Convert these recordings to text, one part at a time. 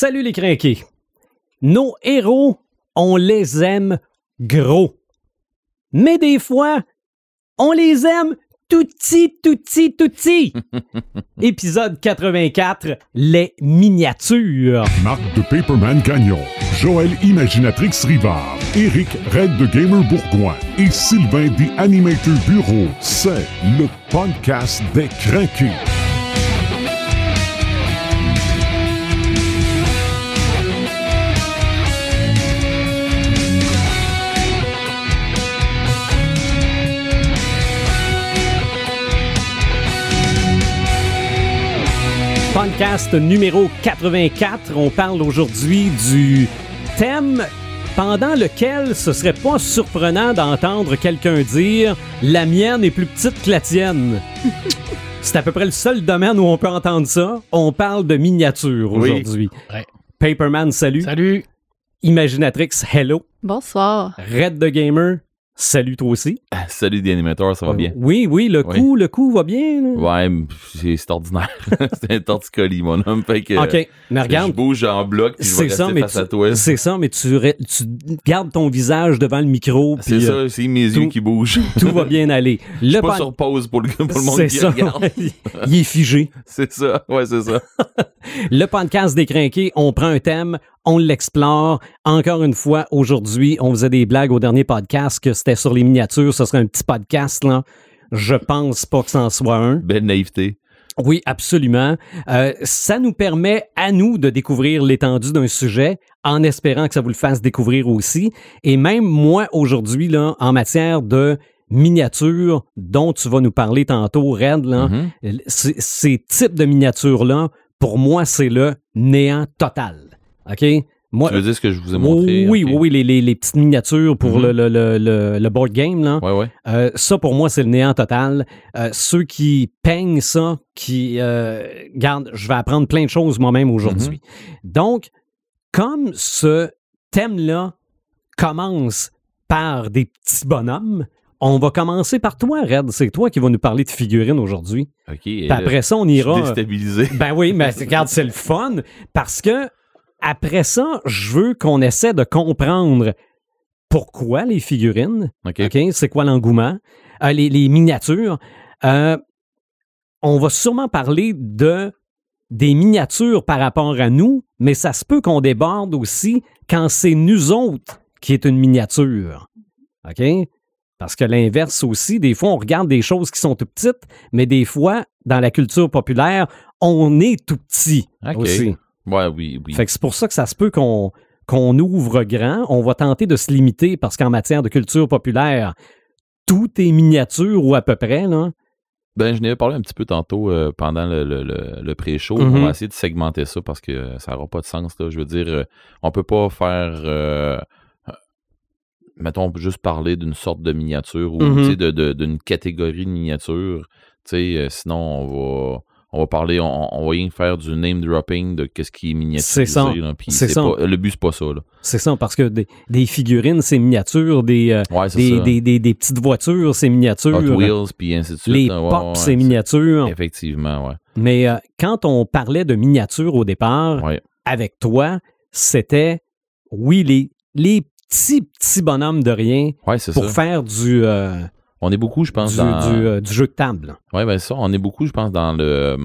Salut les crinqués. Nos héros, on les aime gros. Mais des fois, on les aime tout petit, tout petit, tout petit. Épisode 84, les miniatures. Marc de Paperman Gagnon, Joël Imaginatrix Rivard, Eric Red de Gamer Bourgoin et Sylvain des Animator Bureau. C'est le podcast des craqués. Podcast numéro 84. On parle aujourd'hui du thème pendant lequel ce serait pas surprenant d'entendre quelqu'un dire La mienne est plus petite que la tienne. C'est à peu près le seul domaine où on peut entendre ça. On parle de miniature Oui. aujourd'hui. Ouais. Paperman, salut. Salut. Imaginatrix, hello. Bonsoir. Red the Gamer, salut toi aussi. Salut des animateurs, ça va bien? Oui, oui, le Oui. coup, le coup va bien. là. Ouais, c'est ordinaire. c'est un torticolis, mon homme. Fait que, OK, mais Je regarde, bouge en bloc puis je vais ça, rester face tu, à toi. c'est ça, mais tu, gardes ton visage devant le micro, C'est puis euh, ça, c'est mes tout- yeux qui bougent. tout va bien aller. Je Le suis pas sur pause pour le, pour le monde qui ça. regarde. Il est figé. C'est ça, ouais, c'est ça. Le podcast des crinqués, on prend un thème, on l'explore. Encore une fois, aujourd'hui, on faisait des blagues au dernier podcast que c'était sur les miniatures, ce serait un petit podcast, là. Je pense pas que c'en soit un. Belle naïveté. Oui, absolument. Euh, ça nous permet à nous de découvrir l'étendue d'un sujet en espérant que ça vous le fasse découvrir aussi. Et même moi, aujourd'hui, là, en matière de miniatures dont tu vas nous parler tantôt, Red, là, Mhm. c- ces types de miniatures-là, pour moi, c'est le néant total. OK? Moi, Tu veux dire ce que je vous ai montré? oui, ok. oui, oui, les, les- les petites miniatures pour Mhm. le, le- le- le- le board game, là. Ouais, ouais. Euh, ça, pour moi, c'est le néant total. Euh, ceux qui peignent ça, qui... Euh, garde, je vais apprendre plein de choses moi-même aujourd'hui. Donc, comme ce thème-là commence par des petits bonhommes, on va commencer par toi, Red. C'est toi qui vas nous parler de figurines aujourd'hui. OK. Puis après ça, on ira... déstabilisé. Ben oui, mais regarde, c'est le fun parce que après ça, je veux qu'on essaie de comprendre pourquoi les figurines, OK. C'est quoi l'engouement, Euh, les, les miniatures. Euh, on va sûrement parler de des miniatures par rapport à nous, mais ça se peut qu'on déborde aussi quand c'est nous autres qui est une miniature. OK? Parce que l'inverse aussi, des fois, on regarde des choses qui sont tout petites, mais des fois, dans la culture populaire, on est tout petit aussi. Ouais, oui, oui. Fait que c'est pour ça que ça se peut qu'on qu'on ouvre grand. On va tenter de se limiter parce qu'en matière de culture populaire, tout est miniature ou à peu près, là. Ben, je n'avais parlé un petit peu tantôt euh, pendant le, le, le, le pré-show. Mhm. On va essayer de segmenter ça parce que ça n'aura pas de sens. Là. Je veux dire, euh, on peut pas faire, euh, mettons, juste parler d'une sorte de miniature ou Mhm. sais, de- de- d'une catégorie de miniature. Sinon, on va, on va parler, on, on va rien faire du name dropping de qu'est-ce qui est miniaturisé. C'est ça. là, C'est ça. pas- le but, c'est pas ça. Là. C'est ça, parce que des, des figurines, c'est miniature, des, euh, Ouais, c'est des, ça. des, des- des petites voitures, c'est miniature. Hot Wheels, puis ainsi de suite. Les. Ouais, pops, ouais, c'est miniature. Effectivement, ouais. Mais euh, quand on parlait de miniature au départ, avec toi, c'était, oui, les, les petits, petits bonhommes de rien c'est pour ça. faire du, euh, On est beaucoup, je pense, du, dans... du, euh, du jeu de table. Oui, ben ça, on est beaucoup, je pense, dans le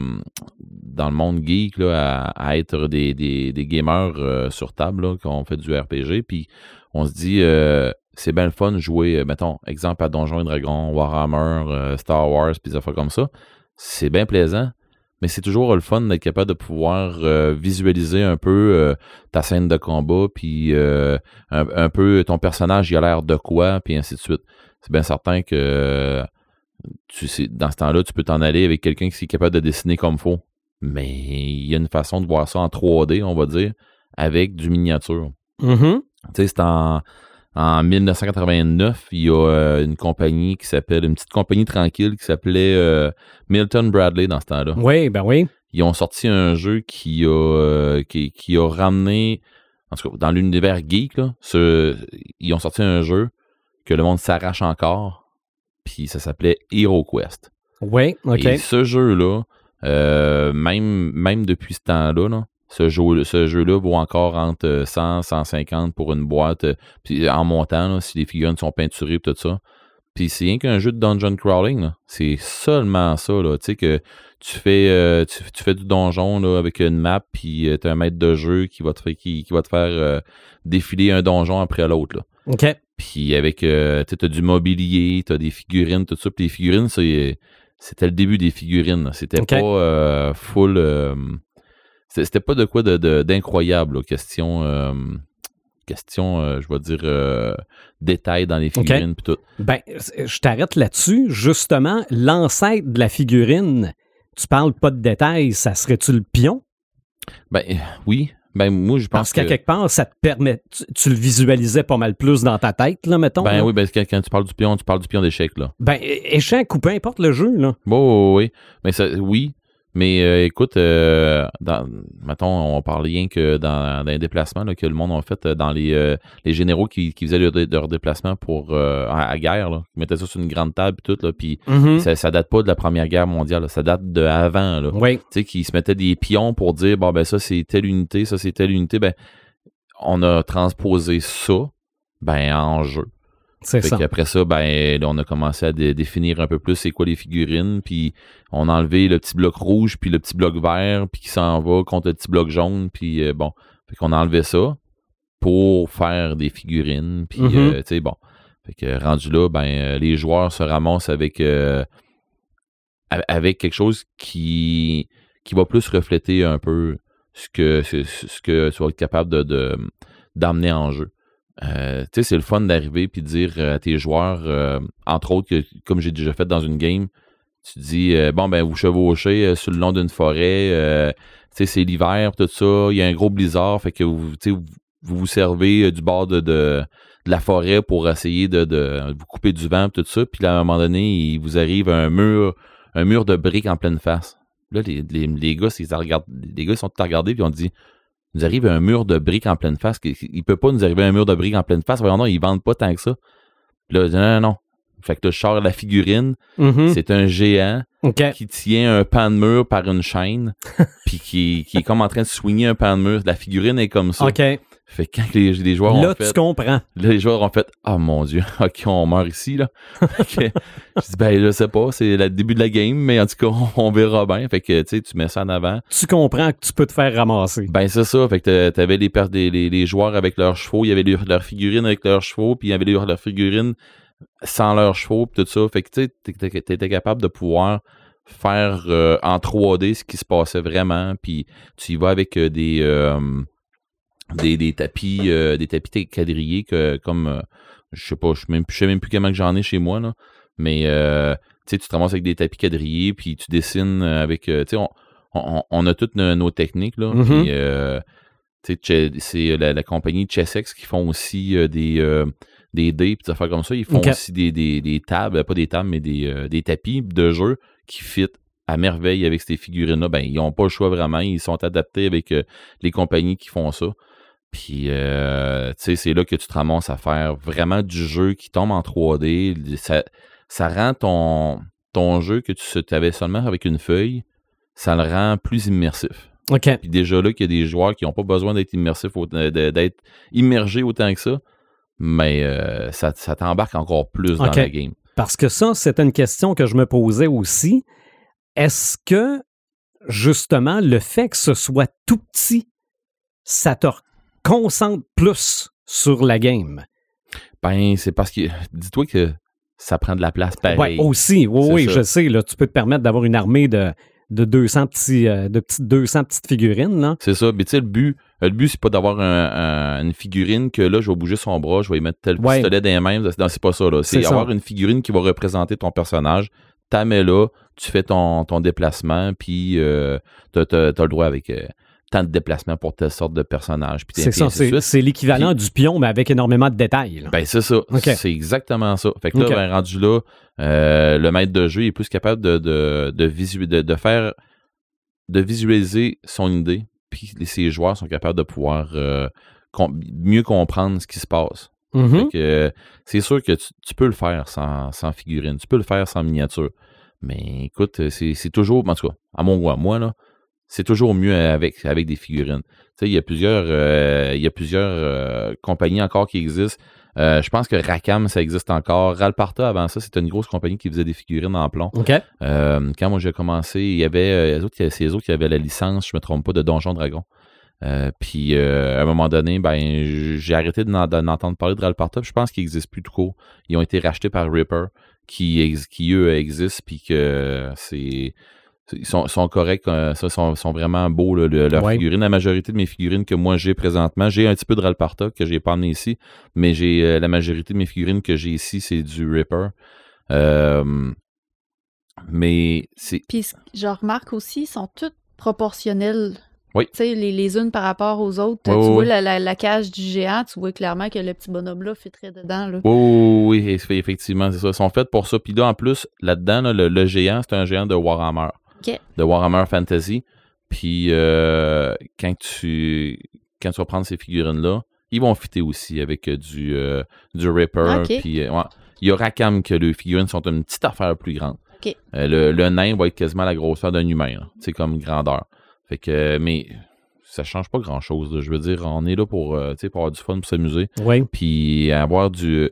dans le monde geek là, à, à être des, des, des gamers euh, sur table, là, quand on fait du RPG, puis on se dit euh, c'est bien le fun de jouer, mettons, exemple à Donjons et Dragons, Warhammer, Star Wars, puis des affaires comme ça. C'est bien plaisant, mais c'est toujours le fun d'être capable de pouvoir euh, visualiser un peu euh, ta scène de combat, puis euh, un, un peu ton personnage, il a l'air de quoi, puis ainsi de suite. C'est bien certain que tu sais, dans ce temps-là, tu peux t'en aller avec quelqu'un qui est capable de dessiner comme faut. Mais il y a une façon de voir ça en 3D, on va dire, avec du miniature. Mhm. Tu sais, c'est en, en 1989, il y a euh, une compagnie qui s'appelle, une petite compagnie tranquille qui s'appelait euh, Milton Bradley dans ce temps-là. Oui, ben oui. Ils ont sorti un jeu qui a, euh, qui, qui a ramené, en tout cas, dans l'univers geek, là, ce- ils ont sorti un jeu que le monde s'arrache encore, puis ça s'appelait Hero Quest. Oui, OK. Et ce jeu-là, euh, même, même depuis ce temps-là, là, ce jeu, ce jeu-là vaut encore entre 100, 150 pour une boîte. euh, Puis en montant, là, si les figurines sont peinturées et tout ça. Puis c'est rien qu'un jeu de dungeon crawling. C'est seulement ça. Là. Tu sais que tu fais, euh, tu, tu fais du donjon là, avec une map, puis tu as un maître de jeu qui va te, faire- qui, qui va te faire euh, défiler un donjon après l'autre. là. OK. Puis avec, euh, tu as du mobilier, tu as des figurines, tout ça. Puis les figurines, c'était le début des figurines. C'était pas euh, full. euh, c'était pas de quoi de- de- d'incroyable. là. question, euh, question je vais dire, détail dans les figurines. puis tout. Ben, je t'arrête là-dessus. Justement, l'ancêtre de la figurine, tu parles pas de détails, ça serait-tu le pion? Ben oui. Ben moi, je pense Parce qu'à que. quelque part, ça te permet, tu, tu le visualisais pas mal plus dans ta tête, là, mettons. Ben là. oui, ben, quand, quand tu parles du pion, tu parles du pion d'échec, là. Ben, échec ou peu importe le jeu, là. Bon, oui, oui. Mais ça, oui. Mais euh, écoute, euh, dans, mettons, on parle rien que dans, dans les déplacements là, que le monde a fait euh, dans les, euh, les généraux qui, qui faisaient leur, leur déplacement pour euh, à, à guerre, là. Ils mettaient ça sur une grande table et tout, là, puis Mhm. ça, ça date pas de la Première Guerre mondiale, là, ça date de avant, là. Oui. Tu sais, qui se mettaient des pions pour dire, bon, ben ça, c'est telle unité, ça, c'est telle unité. Ben, on a transposé ça, ben, en jeu. C'est Fait ça. ben, là, on a commencé à dé- définir un peu plus c'est quoi les figurines, puis on a enlevé le petit bloc rouge, puis le petit bloc vert, puis qui s'en va contre le petit bloc jaune, puis euh, bon, fait qu'on a enlevé ça pour faire des figurines, puis Mhm. euh, tu sais, bon, fait que rendu là, ben, euh, les joueurs se ramassent avec euh, avec quelque chose qui qui va plus refléter un peu ce que ce, ce que tu vas être capable de- de d'emmener en jeu. Euh, tu c'est le fun d'arriver puis de dire à tes joueurs, euh, entre autres, que, comme j'ai déjà fait dans une game, tu dis, euh, bon, ben, vous chevauchez euh, sur le long d'une forêt, euh, tu sais, c'est l'hiver, tout ça, il y a un gros blizzard, fait que vous, vous, servez euh, du bord de, la forêt pour essayer de, vous couper du vent, tout ça, puis à un moment donné, il vous arrive un mur, un mur de briques en pleine face. Là, les, les, les gars, ils regardent, les sont tous à regarder, puis on dit, nous arrive un mur de briques en pleine face. Il peut pas nous arriver un mur de briques en pleine face. Voyons, non, ils vendent pas tant que ça. Puis là, non, non, non. Fait que là, je sors la figurine. Mhm. C'est un géant qui tient un pan de mur par une chaîne, puis qui, qui est comme en train de swinger un pan de mur. La figurine est comme ça. Fait que quand les, les joueurs Là, ont tu fait, comprends. là, les joueurs ont fait, ah mon dieu, ok, on meurt ici là. Je dis ben je sais pas, c'est le début de la game, mais en tout cas, on, verra bien. Fait que tu sais, tu mets ça en avant. Tu comprends que tu peux te faire ramasser. Ben c'est ça, fait que t'a- t'avais les, les, les joueurs avec leurs chevaux, il y avait leurs figurines avec leurs chevaux, puis il y avait leurs figurines sans leurs chevaux, puis tout ça. Fait que tu sais, t'étais- t'étais capable de pouvoir faire euh, en 3D ce qui se passait vraiment, puis tu y vas avec euh, des, euh, des, des tapis euh, des tapis quadrillés que comme euh, je sais pas, je sais même, plus- je sais même plus comment que j'en ai chez moi là, mais euh, tu sais, tu te ramasses avec des tapis quadrillés, puis tu dessines avec, tu sais, on, on, on a toutes nos, nos techniques là, puis Che- c'est la, la compagnie Chessex qui font aussi des des dés et des affaires comme ça. Ils font aussi des, des, des tables, pas des tables, mais des, des tapis de jeu qui fit à merveille avec ces figurines-là. Ben, ils n'ont pas le choix vraiment. Ils sont adaptés avec les compagnies qui font ça. Puis, euh, tu sais, c'est là que tu te ramasses à faire vraiment du jeu qui tombe en 3D. Ça, ça rend ton, ton jeu que tu avais seulement avec une feuille, ça le rend plus immersif. OK. Puis déjà là, qu'il y a des joueurs qui n'ont pas besoin d'être immersifs, d'être immergés autant que ça, mais euh, ça, ça t'embarque encore plus dans la game. Parce que ça, c'est une question que je me posais aussi. Est-ce que, justement, le fait que ce soit tout petit, ça te concentre plus sur la game? Ben, c'est parce que, dis-toi que ça prend de la place pareil. Oui, aussi. Oui, oui, ça. je sais. Là, tu peux te permettre d'avoir une armée de, de 200 petits, euh, de petites 200 petites figurines. C'est ça. Mais tu sais, le but, le but, c'est pas d'avoir un- un- une figurine que là, je vais bouger son bras, je vais y mettre tel Ouais. pistolet dans les mains. Non, c'est pas ça, là. C'est ça. avoir une figurine qui va représenter ton personnage. T'as mets là, tu fais ton, ton déplacement, puis euh, t'as, t'as- t'as le droit avec euh, tant de déplacements pour telle sorte de personnage. C'est ça. l'équivalent du pion, mais avec énormément de détails. là. Ben, c'est ça. C'est exactement ça. Fait que là, ben, rendu là, euh, le maître de jeu est plus capable de, de, de, visu- de, de faire, de visualiser son idée, puis ses joueurs sont capables de pouvoir euh, com- mieux comprendre ce qui se passe. Mhm. Euh, c'est sûr que tu, tu peux le faire sans, sans figurine, tu peux le faire sans miniature. Mais écoute, c'est c'est toujours, en tout cas, à mon goût, à moi, là, c'est toujours mieux avec, avec des figurines. Tu sais, il y a plusieurs, euh, il y a plusieurs euh, compagnies encore qui existent. Euh, je pense que Racam, ça existe encore. Ralparta, avant ça, c'était une grosse compagnie qui faisait des figurines en plomb. Quand moi j'ai commencé, il y avait les autres, c'est les autres qui avaient la licence, je me trompe pas, de Donjon Dragon. Puis à un moment donné, ben j'ai arrêté d'en d'en entendre parler de Ralparta. puis Je pense qu'ils n'existent plus tout court. Ils ont été rachetés par Ripper, qui, qui eux existent, puis que c'est ils sont, sont corrects, euh, ça, sont, sont vraiment beaux, là, le- leurs Ouais. figurines. La majorité de mes figurines que moi j'ai présentement, j'ai un petit peu de Ralparta que j'ai pas amené ici, mais j'ai euh, la majorité de mes figurines que j'ai ici, c'est du Ripper. Euh, mais c'est Puis ce- je remarque aussi, ils sont toutes proportionnelles. Oui. Tu sais, les, les unes par rapport aux autres. Tu oui, vois la, la- la cage du géant, tu vois clairement que le petit bonhomme-là fitterait dedans. Là. Oui, oui, oui, eff- effectivement, c'est ça. Ils sont faits pour ça. Puis là, en plus, là-dedans, là, le, le géant, c'est un géant de Warhammer. OK. De Warhammer Fantasy. Puis euh, quand tu quand tu vas prendre ces figurines-là, ils vont fitter aussi avec euh, du, euh, du Ripper. OK. Puis euh, ouais. il y a Rackham que les figurines sont une petite affaire plus grande. Euh, le, le nain va être quasiment la grosseur d'un humain. C'est comme grandeur. Fait que, mais ça change pas grand-chose. Je veux dire, on est là pour, euh, tu sais, pour avoir du fun, pour s'amuser Oui. puis avoir du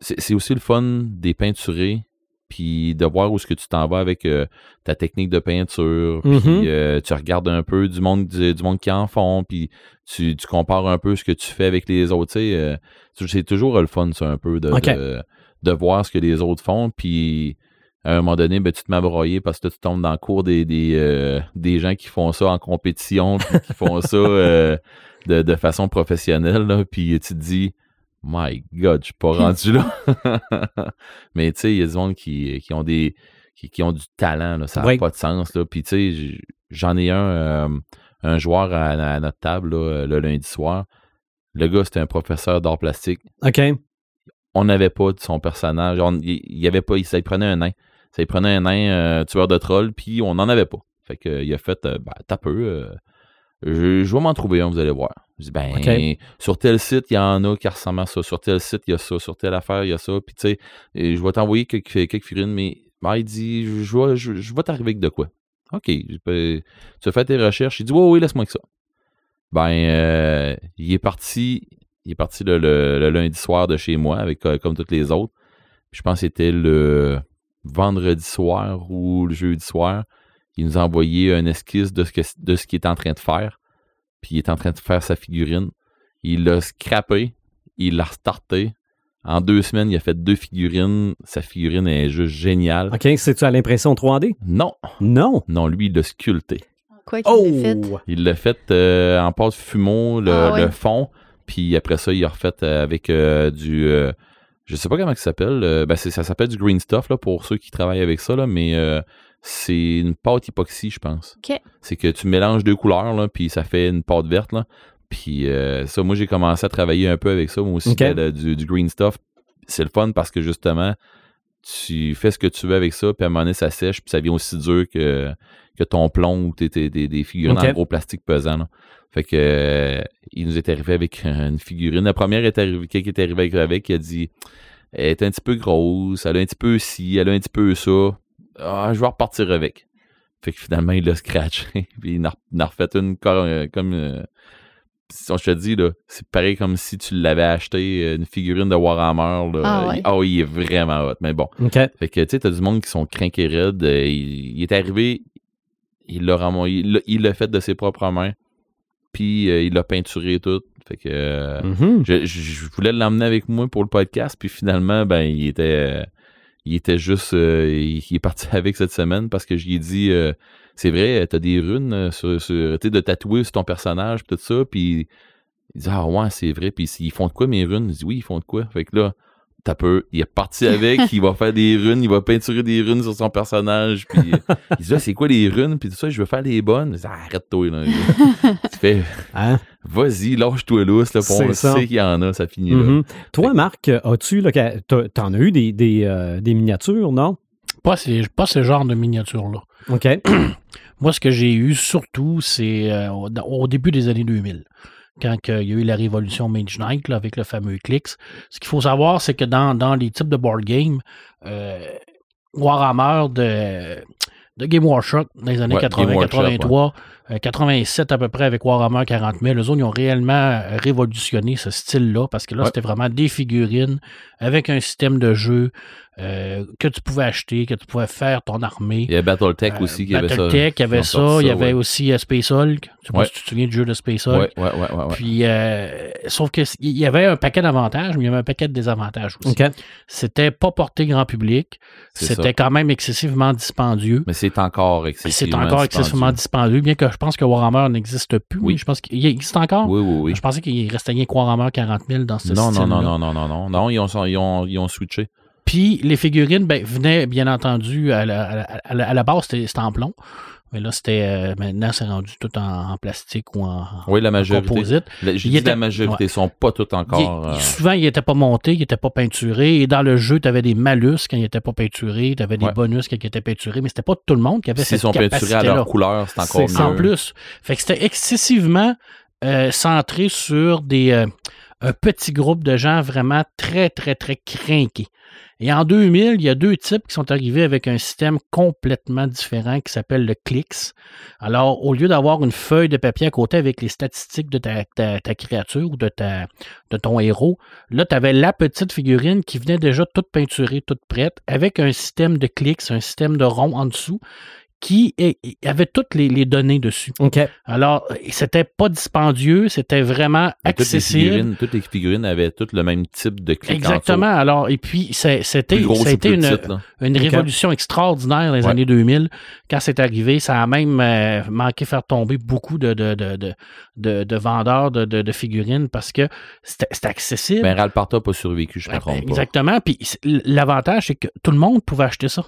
c'est c'est aussi le fun des peinturés puis de voir où est-ce que tu t'en vas avec euh, ta technique de peinture puis Mhm. euh, tu regardes un peu du monde du, du monde qui en font puis tu, tu compares un peu ce que tu fais avec les autres tu sais euh, c'est toujours le fun ça un peu de, de, de voir ce que les autres font puis à un moment donné, ben, tu te broyer parce que tu tombes dans le cours des, des, euh, des gens qui font ça en compétition, puis qui font ça de, de façon professionnelle, là, puis tu te dis, My God, je suis pas rendu là. Mais tu sais, il y a du monde qui, qui ont des qui, qui ont du talent, là, ça n'a Oui. pas de sens. Là. Puis tu sais, j'en ai un, euh, un joueur à, à notre table là, le lundi soir. Le gars, c'était un professeur d'art plastique OK. on n'avait pas de son personnage. On- Il avait pas, il, ça, il prenait un nain. Ça, il prenait un nain euh, tueur de troll, puis on n'en avait pas. Fait que, il a fait, euh, ben, t'as peu. Je, je vais m'en trouver un, vous allez voir. Je dis, ben, sur tel site, il y en a qui ressemblent à ça. Sur tel site, il y a ça. Sur telle affaire, il y a ça. Puis, tu sais, je vais t'envoyer quelques, quelques figurines, mais ben, il dit, je, vais, je, je vais t'arriver avec de quoi. OK. tu as fait tes recherches. Il dit, oui, oui, laisse-moi que ça. Ben, euh, il est parti, il est parti le, le- le lundi soir de chez moi, avec euh, comme toutes les autres. Je pense que c'était le vendredi soir ou le jeudi soir. Il nous a envoyé un esquisse de ce que- de ce qu'il est en train de faire. Puis il est en train de faire sa figurine. Il l'a scrappé, il l'a restarté. En deux semaines, il a fait deux figurines. Sa figurine est juste géniale. OK. C'est-tu à l'impression 3D? Non, Non. non, lui, il l'a sculpté. Quoi qu'il Oh! ait fait. Il l'a fait euh, en pâte fumeau, le, Ah ouais. le fond, puis après ça, il a refait euh, avec euh, du... euh, je sais pas comment ça s'appelle. euh, ben c'est- ça s'appelle du green stuff, là, pour ceux qui travaillent avec ça, là, mais euh, c'est une pâte hypoxie, je pense. OK. C'est que tu mélanges deux couleurs, là, puis ça fait une pâte verte, là. Puis euh, ça, moi, j'ai commencé à travailler un peu avec ça, moi aussi, Ok. de- du, du green stuff. C'est le fun parce que, justement, tu fais ce que tu veux avec ça, puis à un moment donné, ça sèche, puis ça devient aussi dur que, que ton plomb ou tes, tes- tes- des figurines en gros plastique pesant. là. Fait que euh, il nous est arrivé avec une figurine. La première est arrivée, quelqu'un est arrivé avec, avec, il a dit Elle est un petit peu grosse, elle a un petit peu ci, elle a un petit peu ça. Ah, je vais repartir avec. Fait que finalement, il l'a scratché. Puis il en refait une cor- euh, comme. euh, si on je te dis, là, c'est pareil comme si tu l'avais acheté, euh, une figurine de Warhammer. Là. Ah ouais. Il- oh, il est vraiment hot. Mais bon. OK. Fait que, tu sais, t'as du monde qui sont crinqués raides. euh, il, il est arrivé, il l'a il l'a- fait de ses propres mains. Puis euh, il l'a peinturé et tout. Fait que euh, Mhm. je, je- je voulais l'emmener avec moi pour le podcast. Puis finalement, ben, il était, euh, il était juste, euh, il, il est parti avec cette semaine parce que je lui ai dit, euh, c'est vrai, t'as des runes euh, sur, de tatouer sur ton personnage, tout ça. Puis il dit, ah ouais, c'est vrai. Puis ils font de quoi mes runes? Je dis, oui, ils font de quoi? Fait que là, t'as peu. Il est parti avec, il va faire des runes, il va peinturer des runes sur son personnage. Puis il dit, ah, c'est quoi les runes? Puis tout ça, je veux faire les bonnes. Je dis, ah, arrête-toi, là. tu fais, Hein? Vas-y, lâche-toi lousse, là, pour on ça. sait qu'il y en a, ça finit là. Mhm. Toi, Marc, as-tu, là, que- t'as- t'en as eu des, des, euh, des miniatures, non? Pas, ces, pas ce genre de miniature-là. OK. Moi, ce que j'ai eu surtout, c'est euh, au, début des années 2000, quand il y a eu la révolution Mage Knight là, avec le fameux Clix. Ce qu'il faut savoir, c'est que dans, dans les types de board game, euh, Warhammer de, de Game Workshop dans les années Ouais, Game Workshop, 80-83, euh, 87 à peu près avec Warhammer 40 000. Eux autres, ils ont réellement révolutionné ce style-là parce que là, Ouais. c'était vraiment des figurines avec un système de jeu euh, que tu pouvais acheter, que tu pouvais faire ton armée. Il y a Battletech Euh, aussi qui avait ça. Battletech, il y avait ça. Il y avait ouais. aussi euh, Space Hulk. Je sais pas Ouais. si tu te souviens du jeu de Space Hulk. Ouais, ouais, ouais. Puis, euh, sauf que c- il y avait un paquet d'avantages, mais il y avait un paquet de désavantages aussi. C'était pas porté grand public. C'est C'était quand même excessivement dispendieux. Mais c'est encore C'est excessivement encore excessivement dispendieux, bien que je pense que Warhammer n'existe plus. Oui. mais Je pense qu'il existe encore. Oui, oui, oui. Je pensais qu'il restait rien que Warhammer 40 000 dans ce Non, non, non, non, non, non, non. Non, ils ont, ils ont, ils ont switché. Puis les figurines ben, venaient, bien entendu, à la, à la- à la- à la base, c'était en plomb. Mais là, c'était. euh, maintenant, c'est rendu tout en, en plastique ou en, Oui, la majorité. composite. La- dit était- la majorité, sont pas toutes Il- encore. il- euh, souvent, il n'était pas monté, il n'était pas peinturé. Et dans le jeu, tu avais des malus quand il n'était pas peinturé, tu avais des Ouais. bonus quand il était peinturé, mais c'était pas tout le monde qui avait S'ils cette sont peinturés à leur couleur, c'est encore mieux. En plus. Fait que c'était excessivement euh, centré sur des, un petit groupe de gens vraiment très, très, très crinqués. Et en 2000, il y a deux types qui sont arrivés avec un système complètement différent qui s'appelle le Clix. Alors, au lieu d'avoir une feuille de papier à côté avec les statistiques de ta, créature ou de, ton héros, là, tu avais la petite figurine qui venait déjà toute peinturée, toute prête, avec un système de Clix, un système de rond en dessous, qui avait toutes les, les données dessus. OK. Alors, c'était pas dispendieux, c'était vraiment Mais Toutes les, accessible. figurines, toutes les figurines avaient toutes le même type de clic en Exactement. Alors, et puis, c'était une, petite, une révolution extraordinaire dans les Ouais. années 2000. Quand c'est arrivé, ça a même euh, manqué faire tomber beaucoup de, de, de, de, de- de vendeurs de, de- figurines parce que c'était accessible. Ben, Ralparta n'a pas survécu, je ne me Ben, trompe pas. Exactement. Puis l'avantage, c'est que tout le monde pouvait acheter ça.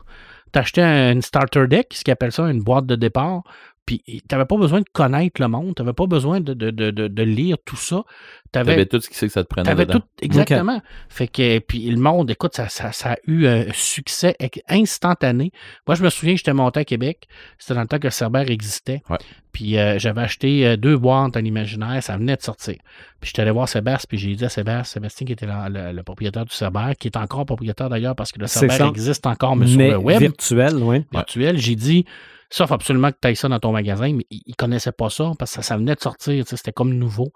Tu achetais une starter deck, ce qu'ils appellent ça une boîte de départ. Puis tu n'avais pas besoin de connaître le monde, tu n'avais pas besoin de, de, de, de- de lire tout ça. Tu T'avais avais, tout ce qui c'est que ça te prenait T'avais dedans. tout, exactement. Fait que, puis le monde, écoute, ça, ça, ça a eu un succès ex- instantané. Moi, je me souviens, j'étais monté à Québec. C'était dans le temps que Cerber existait. Ouais. Puis euh, j'avais acheté euh, deux boîtes à l'imaginaire, ça venait de sortir. Puis j'étais allé voir Sébastien, puis j'ai dit à Sébastien, Sébastien qui était la- le, le propriétaire du Cerber, qui est encore propriétaire d'ailleurs parce que le Cerber existe encore, mais sur le web virtuel, oui. virtuel. J'ai dit, ça, faut absolument que tu ailles ça dans ton magasin, mais il, il connaissait pas ça parce que ça, ça venait de sortir, c'était comme nouveau.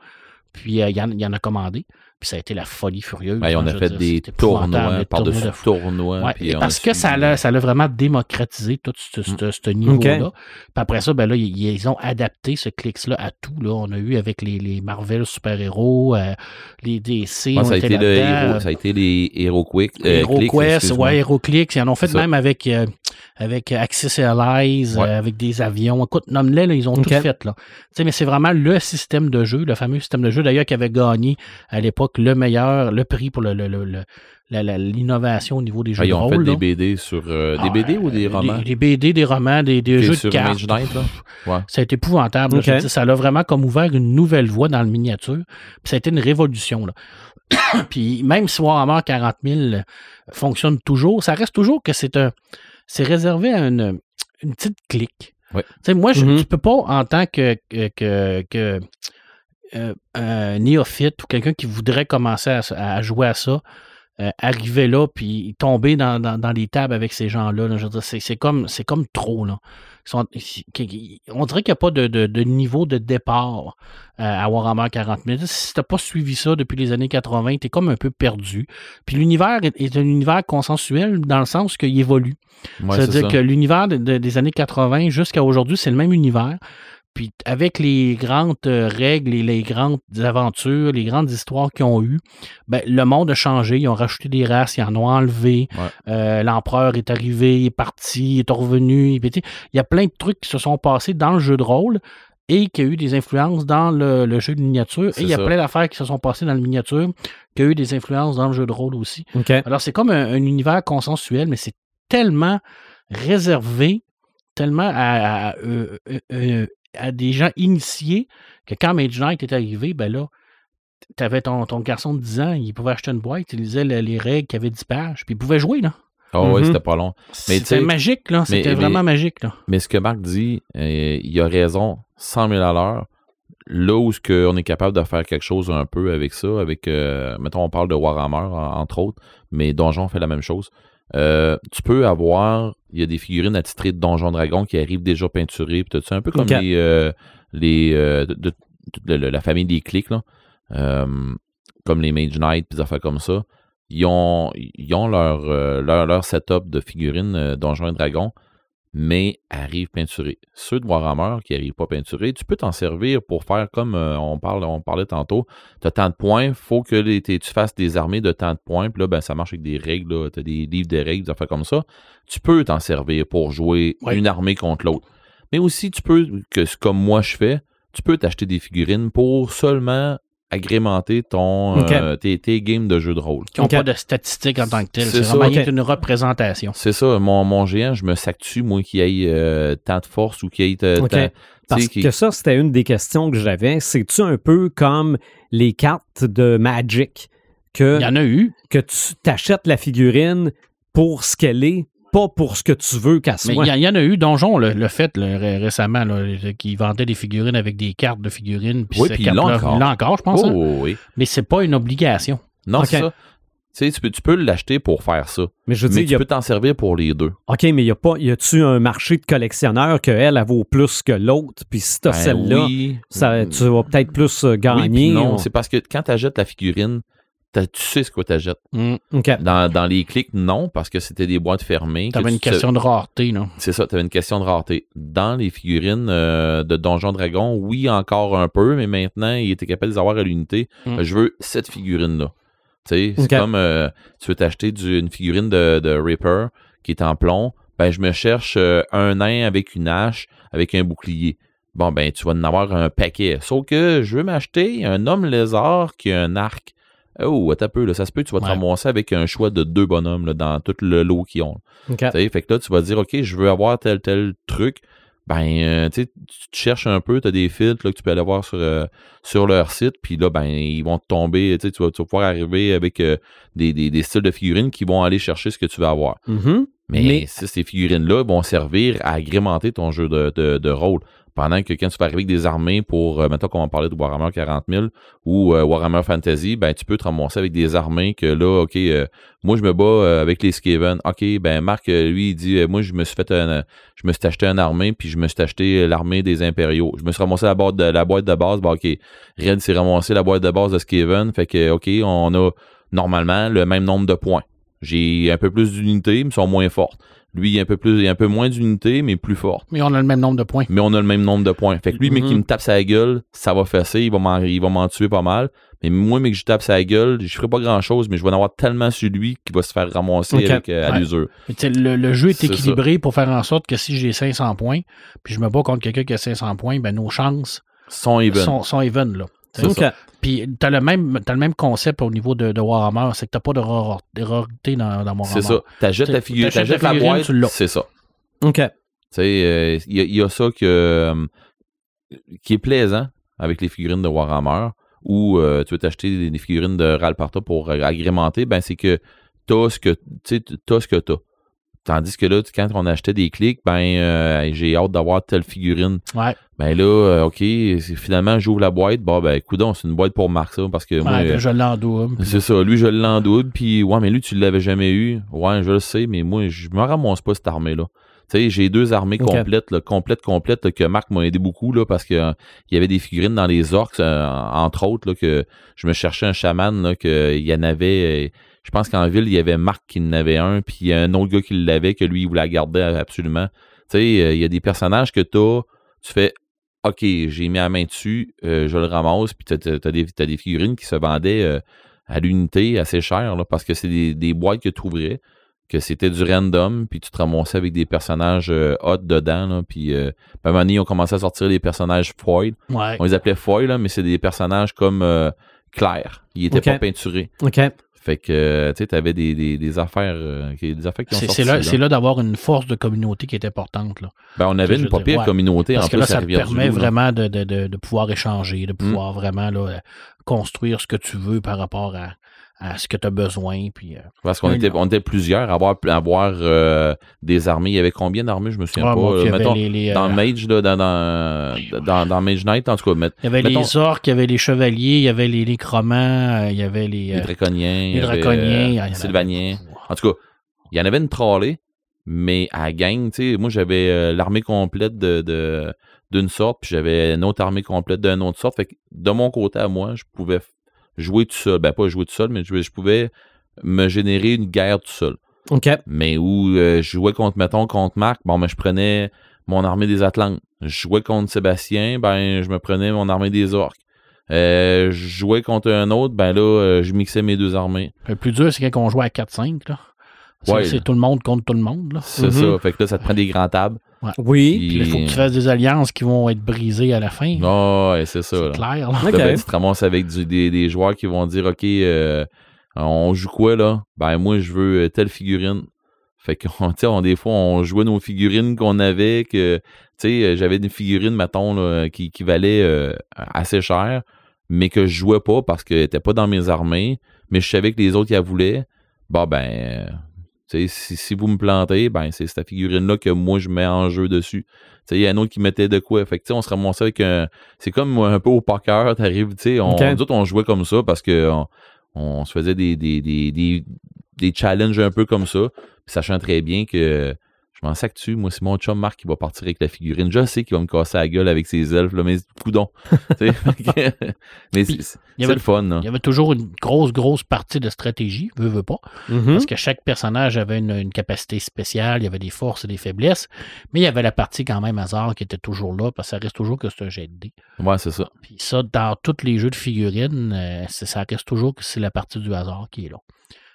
Puis euh, il, en, il en a commandé. Puis ça a été la folie furieuse. Ben, on hein, a fait dire, des tournois des par-dessus de fou. tournois. Ouais, puis et on parce que ça l'a, ça l'a vraiment démocratisé tout ce, ce- ce niveau-là. Puis après ça, ben là, ils, ils ont adapté ce Clix-là à tout. Là. On a eu avec les, les Marvel super-héros, euh, les DC, Ouais, on ça, a été le héros, ça a été les Hero Quick. euh, Hero Quest, ouais, Hero Click, ils en ont fait même avec, euh, avec Axis Allies, Ouais. euh, avec des avions. Écoute, nomme-les, ils ont tout fait. Là. Mais c'est vraiment le système de jeu, le fameux système de jeu d'ailleurs qui avait gagné à l'époque le meilleur, le prix pour le, le- le- le- la- la- l'innovation au niveau des jeux Ah, ils de ont rôle. fait des BD sur. euh, des Ah, BD ou des euh, romans? Des, des BD, des romans, des, des jeux de cartes. Mage Knight, là? Ouais. Ça a été épouvantable. là. Ça a vraiment comme ouvert une nouvelle voie dans le miniature. Puis ça a été une révolution. Là. Puis même si Warhammer 40 000 fonctionne toujours, ça reste toujours que c'est un, c'est réservé à une, une petite clique. Moi, je ne peux pas, en tant que, que, euh, un néophyte ou quelqu'un qui voudrait commencer à, à jouer à ça, euh, arriver là puis tomber dans, dans, dans les tables avec ces gens-là. là. c'est, c'est comme, c'est comme trop. Là. Sont- on dirait qu'il n'y a pas de, de- de niveau de départ euh, à Warhammer 40 000. Si tu n'as pas suivi ça depuis les années 80, tu es comme un peu perdu. Puis l'univers est, est un univers consensuel dans le sens qu'il évolue. Ouais, C'est-à-dire que l'univers de- de- des années 80 jusqu'à aujourd'hui, c'est le même univers. Puis avec les grandes euh, règles et les grandes aventures, les grandes histoires qu'ils ont eues, ben, le monde a changé. Ils ont rajouté des races, ils en ont enlevé. Ouais. Euh, L'empereur est arrivé, il est parti, il est revenu. Il il y a plein de trucs qui se sont passés dans le jeu de rôle et qui a eu des influences dans le, le jeu de miniature. Et il y a ça. plein d'affaires qui se sont passées dans le miniature qui a eu des influences dans le jeu de rôle aussi. Alors, c'est comme un, un univers consensuel, mais c'est tellement réservé, tellement à, à, euh, euh, à des gens initiés que quand Mage Knight est arrivé, ben là, tu avais ton, ton garçon de 10 ans, il pouvait acheter une boîte, il lisait le- les règles qui avaient 10 pages, puis il pouvait jouer, là. Ah ouais, Mhm. c'était pas long. C'était magique, là. C'était mais- vraiment magique, là. Mais ce que Marc dit, euh, il a raison, 100 000 à l'heure. Là où ce que on est capable de faire quelque chose un peu avec ça, avec, euh, mettons, on parle de Warhammer, en- entre autres, mais Donjon fait la même chose. Euh, tu peux avoir, il y a des figurines attitrées de Donjon Dragon qui arrivent déjà peinturées, tout ça, un peu comme les, euh, les euh, de, de- de- de- la famille des clics, là. Comme les Mage Knight, puis des affaires comme ça. Ils ont, ils ont leur, leur, leur setup de figurines Donjons et Dragons, mais arrivent peinturées. Ceux de Warhammer qui n'arrivent pas peinturés, tu peux t'en servir pour faire comme euh, on, parle, on parlait tantôt. Tu as tant de points, faut que les- tu fasses des armées de tant de points, puis là, ben, ça marche avec des règles, tu as des livres de règles, des affaires comme ça. Tu peux t'en servir pour jouer une armée contre l'autre. Mais aussi, tu peux, que comme moi je fais, tu peux t'acheter des figurines pour seulement agrémenter ton, euh, tes, tes games de jeux de rôle. Qui n'ont pas de statistiques en tant que telles. C'est vraiment ok. rien qu'une représentation. C'est ça, mon, mon géant, je me sac dessus, moi, qui ait euh, tant de force ou qui ait euh, tant- Parce qui- que ça, c'était une des questions que j'avais. C'est-tu un peu comme les cartes de Magic que, Il y en a eu, que tu t'achètes la figurine pour ce qu'elle est, pas pour ce que tu veux qu'elle mais soit? il y, en- il y en a eu. Donjon le, le fait là, ré- récemment, là, qui vendait des figurines avec des cartes de figurines. Puis Oui, puis cartes-là, encore. encore, je pense. Oh, hein. oui. Mais c'est pas une obligation. Non, c'est ça. Tu sais, tu peux, tu peux l'acheter pour faire ça. mais je veux dire, tu a- peux t'en servir pour les deux. OK, mais il y a pas, y a-tu un marché de collectionneurs que elle, elle vaut plus que l'autre? Puis si t'as Ben celle-là, oui. tu vas peut-être plus euh, Oui, gagner. puis non, On- c'est parce que quand tu achètes la figurine, tu sais ce que tu achètes. Mm. Dans, dans les clics, non, parce que c'était des boîtes fermées. que T'avais tu une te- question de rareté, là. C'est ça, tu avais une question de rareté. Dans les figurines euh, de Donjon Dragon, oui, encore un peu, mais maintenant, il était capable de les avoir à l'unité. Mm. Je veux cette figurine-là. C'est comme euh, tu veux t'acheter une figurine de, de Ripper qui est en plomb, ben je me cherche euh, un nain avec une hache, avec un bouclier. Bon, ben tu vas en avoir un paquet. Sauf que je veux m'acheter un homme lézard qui a un arc. Oh, attends un peu, là, ça se peut tu vas te Ouais. ramasser avec un choix de deux bonhommes là, dans tout le lot qu'ils ont. OK. Tu sais, fait que là, tu vas dire, OK, je veux avoir tel, tel truc. Ben, euh, tu te cherches un peu, tu as des filtres là, que tu peux aller voir sur, euh, sur leur site, puis là, ben, ils vont te tomber, tu vas, tu vas pouvoir arriver avec euh, des, des, des styles de figurines qui vont aller chercher ce que tu veux avoir. Mhm. Mais, Mais- si ces figurines-là vont servir à agrémenter ton jeu de, de, de rôle. Pendant que quand tu vas arriver avec des armées pour, euh, mettons qu'on va parler de Warhammer 40 000 ou euh, Warhammer Fantasy, ben tu peux te ramasser avec des armées que là, OK, euh, moi je me bats euh, avec les Skaven. OK, ben Marc, euh, lui, il dit, euh, moi je me suis fait un, je me suis acheté une armée, puis je me suis acheté l'armée des impériaux. Je me suis ramassé la boîte de, la boîte de base, ben OK, Red s'est ramassé la boîte de base de Skaven, fait que OK, on a normalement le même nombre de points. J'ai un peu plus d'unités, mais ils sont moins fortes. Lui, il a un peu plus, il a un peu moins d'unités, mais plus fortes. Mais on a le même nombre de points. Mais on a le même nombre de points. Fait que lui, mais qui me tape sa gueule, ça va fesser, il va m'en, il va m'en tuer pas mal. Mais moi, mais que je tape sa gueule, je ferai pas grand chose, mais je vais en avoir tellement sur lui qu'il va se faire ramasser avec, euh, à Ouais. l'usure. Mais tu sais, le, le jeu est, équilibré pour faire en sorte que si j'ai 500 points, puis je me bats contre quelqu'un qui a 500 points, ben nos chances Son even. sont, sont even. Là. Ça. Puis t'as le même t'as le même concept au niveau de, de Warhammer, c'est que t'as pas de rareté dans, dans Warhammer. C'est ça. T'achètes T'sais, la figurine, t'achètes la boîte, tu l'as. c'est ça. OK. Tu sais, euh, il y, a- il y a ça que, euh, qui est plaisant avec les figurines de Warhammer, ou euh, tu veux t'acheter des, figurines de Ralparta pour euh, agrémenter, ben c'est que t'as ce que t'as ce que t'as. Tandis que là, quand on achetait des clics, ben euh, j'ai hâte d'avoir telle figurine. Ouais. Ben là, euh, ok, finalement j'ouvre la boîte, bon ben coudon, c'est une boîte pour Marc ça, parce que moi. Ouais, euh, je l'en double. c'est ça, lui je l'en double, puis ouais, mais lui tu l'avais jamais eu. Ouais, je le sais, mais moi je me ramasse pas cette armée-là. Tu sais, j'ai deux armées complètes, là, complètes, complètes, là, que Marc m'a aidé beaucoup, là, parce que euh, il y avait des figurines dans les orques, entre autres, là, que je me cherchais un chaman, là, que il y en avait, je pense qu'en ville, il y avait Marc qui en avait un, puis il y a un autre gars qui l'avait, que lui, il voulait la garder absolument. Tu sais, euh, il y a des personnages que t'as, tu fais, OK, j'ai mis la main dessus, euh, je le ramasse, puis t'as, t'as- t'as des, figurines qui se vendaient euh, à l'unité assez cher, là, parce que c'est des, des boîtes que tu trouverais, que c'était du random, puis tu te ramassais avec des personnages euh, hot dedans, là, puis à un moment donné, ils ont commencé à sortir des personnages foil. Ouais. On les appelait foil, là, mais c'est des personnages comme clairs. Ils étaient Ok. pas peinturés. OK. Fait que, euh, tu sais, t'avais des, des, des affaires, euh, qui- des affaires qui ont C'est là, là. là d'avoir une force de communauté qui est importante. Là. Ben, on avait une pas pire ouais. communauté Parce en que plus là, ça te permet vraiment de, de, de, pouvoir échanger, de Mm. pouvoir vraiment là, construire ce que tu veux par rapport à, à ce que tu as besoin. Puis, euh, Parce qu'on était, on était plusieurs à avoir, à avoir euh, des armées. Il y avait combien d'armées, je me souviens ah, pas. euh, mettons, les- les, dans euh, le Mage, là, dans, dans, dans, dans Mage Knight, en tout cas, met- il y avait mettons- les orques, il y avait les chevaliers, il y avait les nécromants, euh, il y avait les, les draconiens, les draconiens, avait sylvaniens. En tout cas, il y en avait une trolley, mais à la gang, tu sais, moi, j'avais l'armée complète de, de- d'une sorte, puis j'avais une autre armée complète d'une autre sorte. Fait que de mon côté à moi, je pouvais jouer tout seul. Ben, pas jouer tout seul, mais je, je pouvais me générer une guerre tout seul. OK. Mais où euh, je jouais contre, mettons, contre Marc, bon, ben, je prenais mon armée des Atlantes. Je jouais contre Sébastien, ben, je me prenais mon armée des Orques. Euh, je jouais contre un autre, ben là, euh, je mixais mes deux armées. Le plus dur, c'est quand on joue à 4-5. là. C'est Ouais. c'est tout le monde contre tout le monde. là. C'est Mhm. ça. Fait que là, ça te prend des grands tables. Oui. Puis Il faut que tu fasses des alliances qui vont être brisées à la fin. Oh, ouais, c'est ça. c'est clair. là. OK. Là, ben, tu te ramasses avec du- des, des joueurs qui vont dire OK, euh, on joue quoi là? Ben moi je veux euh, telle figurine. Fait que tu sais, on- des fois, on jouait nos figurines qu'on avait, que tu sais, euh, j'avais une figurine, mettons, là, qui, qui valait euh, assez cher, mais que je jouais pas parce qu'elle était pas dans mes armées, mais je savais que les autres y la voulaient. Bah ben si, si vous me plantez, ben c'est cette figurine-là que moi je mets en jeu dessus. Tu sais, il y a un autre qui mettait de quoi. Fait que on se ramassait avec un. C'est comme un peu au poker, t'arrives, tu sais, on, Ok. nous autres, on jouait comme ça parce que on, on se faisait des, des, des, des, des challenges un peu comme ça, sachant très bien que je m'en sac dessus. Moi, c'est mon chum Marc qui va partir avec la figurine. Je sais qu'il va me casser la gueule avec ses elfes, là, mais coudon. Mais c'est le fun, là. Il y avait toujours une grosse, grosse partie de stratégie, veux, veux pas. Mhm. Parce que chaque personnage avait une, une capacité spéciale, il y avait des forces et des faiblesses, mais il y avait la partie quand même hasard qui était toujours là, parce que ça reste toujours que c'est un jet de dés. Ouais, c'est ça. Puis ça, dans tous les jeux de figurines, euh, ça reste toujours que c'est la partie du hasard qui est là.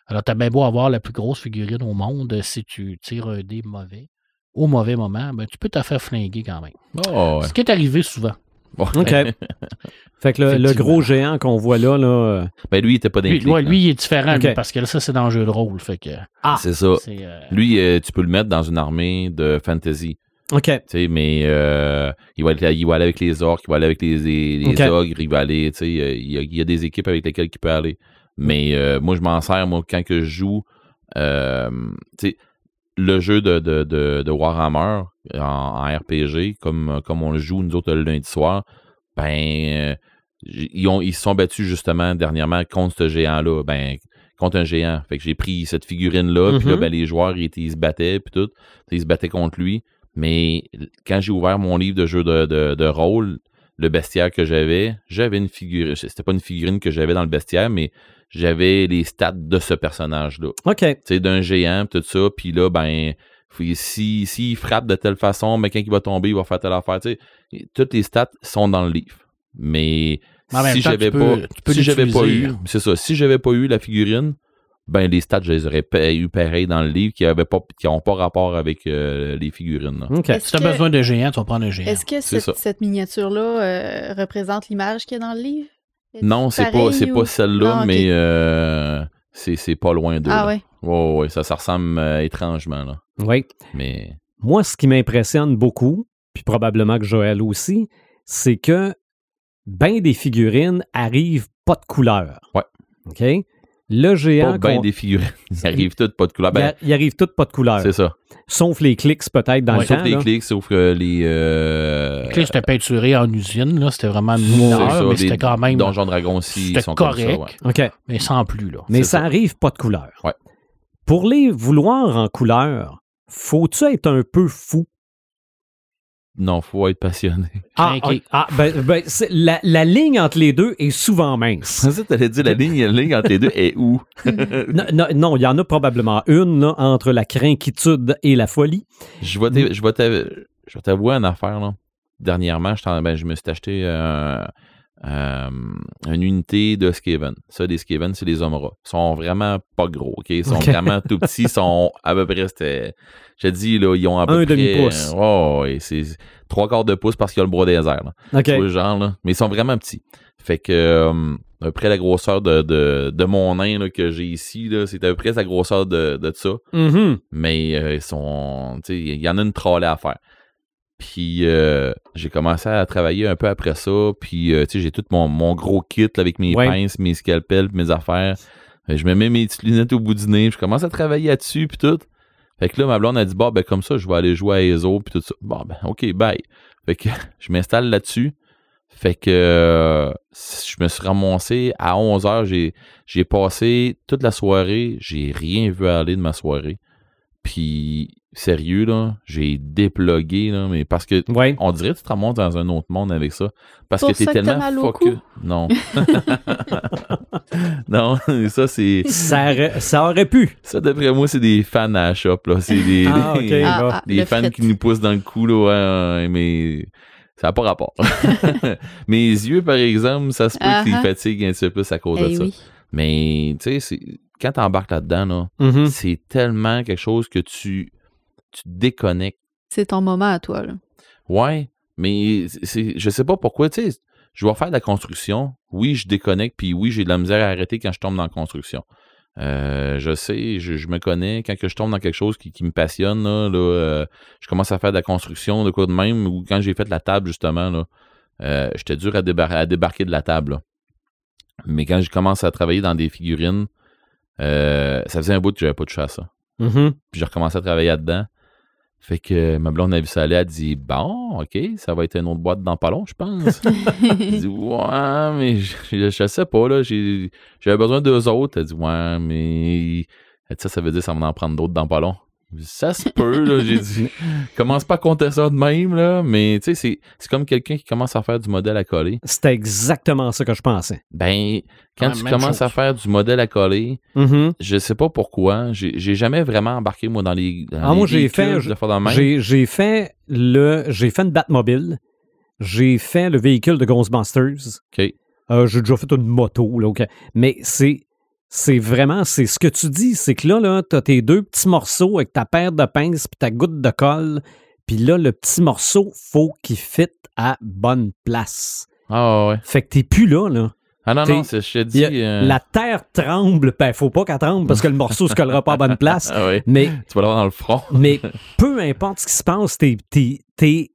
Alors, t'as bien beau avoir la plus grosse figurine au monde, euh, si tu tires un dé mauvais, au mauvais moment, ben, tu peux te faire flinguer quand même. Oh, ouais. Ce qui est arrivé souvent. Bon. OK. Fait que le, gros géant qu'on voit là, là. euh, Ben lui, il était pas Lui, ouais, lui, il est différent, lui, parce que là, ça, c'est dans le jeu de rôle. Fait que Ah. C'est ça. euh, Lui, euh, tu peux le mettre dans une armée de fantasy. OK. Tu sais, mais euh, il, va, aller- il va aller avec les orques, il va aller avec les, les, ogres, il va aller, tu sais, il y, a, il y a des équipes avec lesquelles il peut aller. Mais euh, moi, je m'en sers, moi, quand que je joue, euh, tu sais, le jeu de, de, de, de Warhammer en, en RPG, comme, comme on le joue, nous autres, le lundi soir, ben, euh, ils, ont, ils se sont battus justement dernièrement contre ce géant-là, ben, contre un géant. Fait que j'ai pris cette figurine-là, puis là, Mhm. ben, les joueurs, ils, ils se battaient, puis tout. Ils se battaient contre lui. Mais quand j'ai ouvert mon livre de jeu de, de, de rôle, le bestiaire que j'avais, j'avais une figurine. C'était pas une figurine que j'avais dans le bestiaire, mais j'avais les stats de ce personnage-là. OK. Tu sais, d'un géant, pis tout ça. Puis là, ben, faut- si, s'il frappe de telle façon, mais quand il va tomber, il va faire telle affaire. Tu sais, toutes les stats sont dans le livre. Mais si j'avais pas, tu peux si j'avais pas eu, c'est ça, si j'avais pas eu la figurine, ben les stats, je les aurais eu pareil dans le livre qui n'ont pas, qui ont pas rapport avec euh, les figurines. là. OK. Est-ce Si tu as que- besoin de géant, tu vas prendre un géant. Est-ce que cette, miniature-là euh, représente l'image qu'il y a dans le livre? Non, c'est pas, c'est ou- pas celle-là, Ah, mais euh, c'est, c'est pas loin d'eux. Ah là. ouais. Ouais, ça, ça ressemble euh, étrangement, là. Oui. Mais Moi, ce qui m'impressionne beaucoup, puis probablement que Joël aussi, c'est que ben des figurines arrivent pas de couleur. Ouais. OK? Le géant. pas bien des figurines. Ils arrivent toutes pas de couleur. il, Ben, a- il arrive toutes pas de couleur. c'est ça. Sauf les clics, peut-être, dans Ouais, le sauf temps. les là. clics, sauf que les. Euh, clé, c'était peinturé en usine, là. C'était vraiment mineur, ça, mais c'était quand même. Donjons Dragons aussi, ils sont comme ça, correct. ouais. OK. Mais sans plus, là. Mais ça ça. arrive pas de couleur. Ouais. Pour les vouloir en couleur, faut-tu être un peu fou? Non, faut être passionné. Ah, ah, ben, ben, la, la ligne entre les deux est souvent mince. Ça, t'allais dire la ligne, la ligne entre les deux est où? non, non, non, il y en a probablement une là, entre la crainquitude et la folie. Je vais t'av- je vais t'av- je vais t'avouer une affaire, là. Dernièrement, je, t'en- ben, je me suis acheté euh, euh, une unité de Skaven. Ça, des Skaven, c'est les Omra. Ils sont vraiment pas gros, OK? Ils sont vraiment tout petits. Ils sont à peu près, c'était... Je te dis, là, ils ont à peu Un près... demi-pouce. Oh, c'est trois quarts de pouce parce qu'il y a le bras des airs, là. Le genre, là. Mais ils sont vraiment petits. Fait que, euh, à peu près la grosseur de, de, de mon nain là, que j'ai ici, c'est à peu près la grosseur de, de ça. Mhm. Mais euh, ils sont. Tu sais, il y en a une trollée à faire. Puis euh, j'ai commencé à travailler un peu après ça. Puis euh, tu sais, j'ai tout mon, mon gros kit là, avec mes Ouais. pinces, mes scalpels, mes affaires. Je me mets mes petites lunettes au bout du nez. Je commence à travailler là-dessus, puis tout. Fait que là, ma blonde a dit, bah, ben, comme ça, je vais aller jouer à ESO, puis tout ça. Bon, ben, OK, bye. Fait que je m'installe là-dessus. Fait que euh, je me suis ramassé à 11h. J'ai, j'ai passé toute la soirée. J'ai rien vu aller de ma soirée. Puis, sérieux, là, j'ai déplogué, là, mais parce que Ouais. on dirait que tu te remontes dans un autre monde avec ça. Parce Pour que t'es que tellement mal au focus. cou? Non. non, ça, c'est. Ça aurait, ça aurait pu. Ça, d'après moi, c'est des fans à la shop, là. C'est des, Ah, des, Ah, ah, des fans qui nous poussent dans le cou, là. Mais ça n'a pas rapport. Mes yeux, par exemple, ça se peut qu'ils Ah, ah. fatiguent un petit peu plus à cause de Eh ça. oui. Mais, tu sais, quand t'embarques là-dedans, là, Mhm. c'est tellement quelque chose que tu, tu déconnectes. C'est ton moment à toi, là. Ouais, mais je sais pas pourquoi, tu sais, je vais faire de la construction. Oui, je déconnecte, puis oui, j'ai de la misère à arrêter quand je tombe dans la construction. Euh, je sais, je, je me connais. Quand que je tombe dans quelque chose qui, qui me passionne, là, là, euh, je commence à faire de la construction, de quoi de même, ou quand j'ai fait la table, justement, là, euh, j'étais dur à, débar- à débarquer de la table. là. Mais quand je commence à travailler dans des figurines, euh, ça faisait un bout que j'avais pas touché à ça. Mhm. Puis j'ai recommencé à travailler là-dedans. Fait que ma blonde a vu ça aller, elle a dit Bon, ok, ça va être une autre boîte dans pas long, je pense. J'ai dit Ouais, mais je, je, sais pas, là. J'avais besoin d'eux autres. Elle dit Ouais, mais Elle dit, ça, ça veut dire que ça va en prendre d'autres dans pas long. Ça se peut, là. J'ai dit Commence pas à compter ça de même, là. Mais tu sais, c'est- c'est comme quelqu'un qui commence à faire du modèle à coller. C'était exactement ça que je pensais. Ben, quand tu commences à faire du modèle à coller, Mhm. je sais pas pourquoi. J'ai j'ai jamais vraiment embarqué, moi, dans les. dans Ah, les moi, j'ai fait- de faire de même. J'ai j'ai fait le j'ai fait une Batmobile. J'ai fait le véhicule de Ghostbusters. OK. Euh, j'ai déjà fait une moto, là, OK. Mais c'est. C'est vraiment, c'est ce que tu dis, c'est que là, là, t'as tes deux petits morceaux avec ta paire de pinces puis ta goutte de colle, puis là, le petit morceau, faut qu'il fitte à bonne place. Ah, ouais. Fait que t'es plus là, là. Ah, non, non, c'est- je te dis. euh, La terre tremble, ben faut pas qu'elle tremble parce que le morceau se collera pas à bonne place. Ah, ouais. Mais Tu vas l'avoir dans le front. mais peu importe ce qui se passe, t'es, t'es, t'es,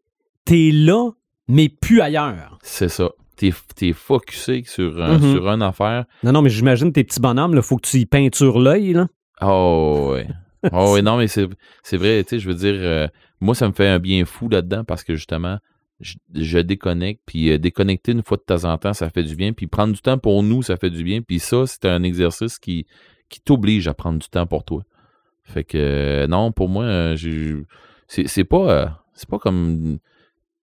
t'es là, mais plus ailleurs. C'est ça. T'es es focusé sur, un- Mhm. sur une affaire. Non, non, mais j'imagine tes petits bonhommes, il faut que tu y peintures l'œil. Là. Oh, ouais. Oh, ouais, non, mais c'est c'est vrai, tu sais, je veux dire, euh, moi, ça me fait un bien fou là-dedans parce que justement, je, je déconnecte, puis euh, déconnecter une fois de temps en temps, ça fait du bien, puis prendre du temps pour nous, ça fait du bien, puis ça, c'est un exercice qui, qui t'oblige à prendre du temps pour toi. Fait que, euh, non, pour moi, euh, c'est c'est pas, euh, c'est pas comme,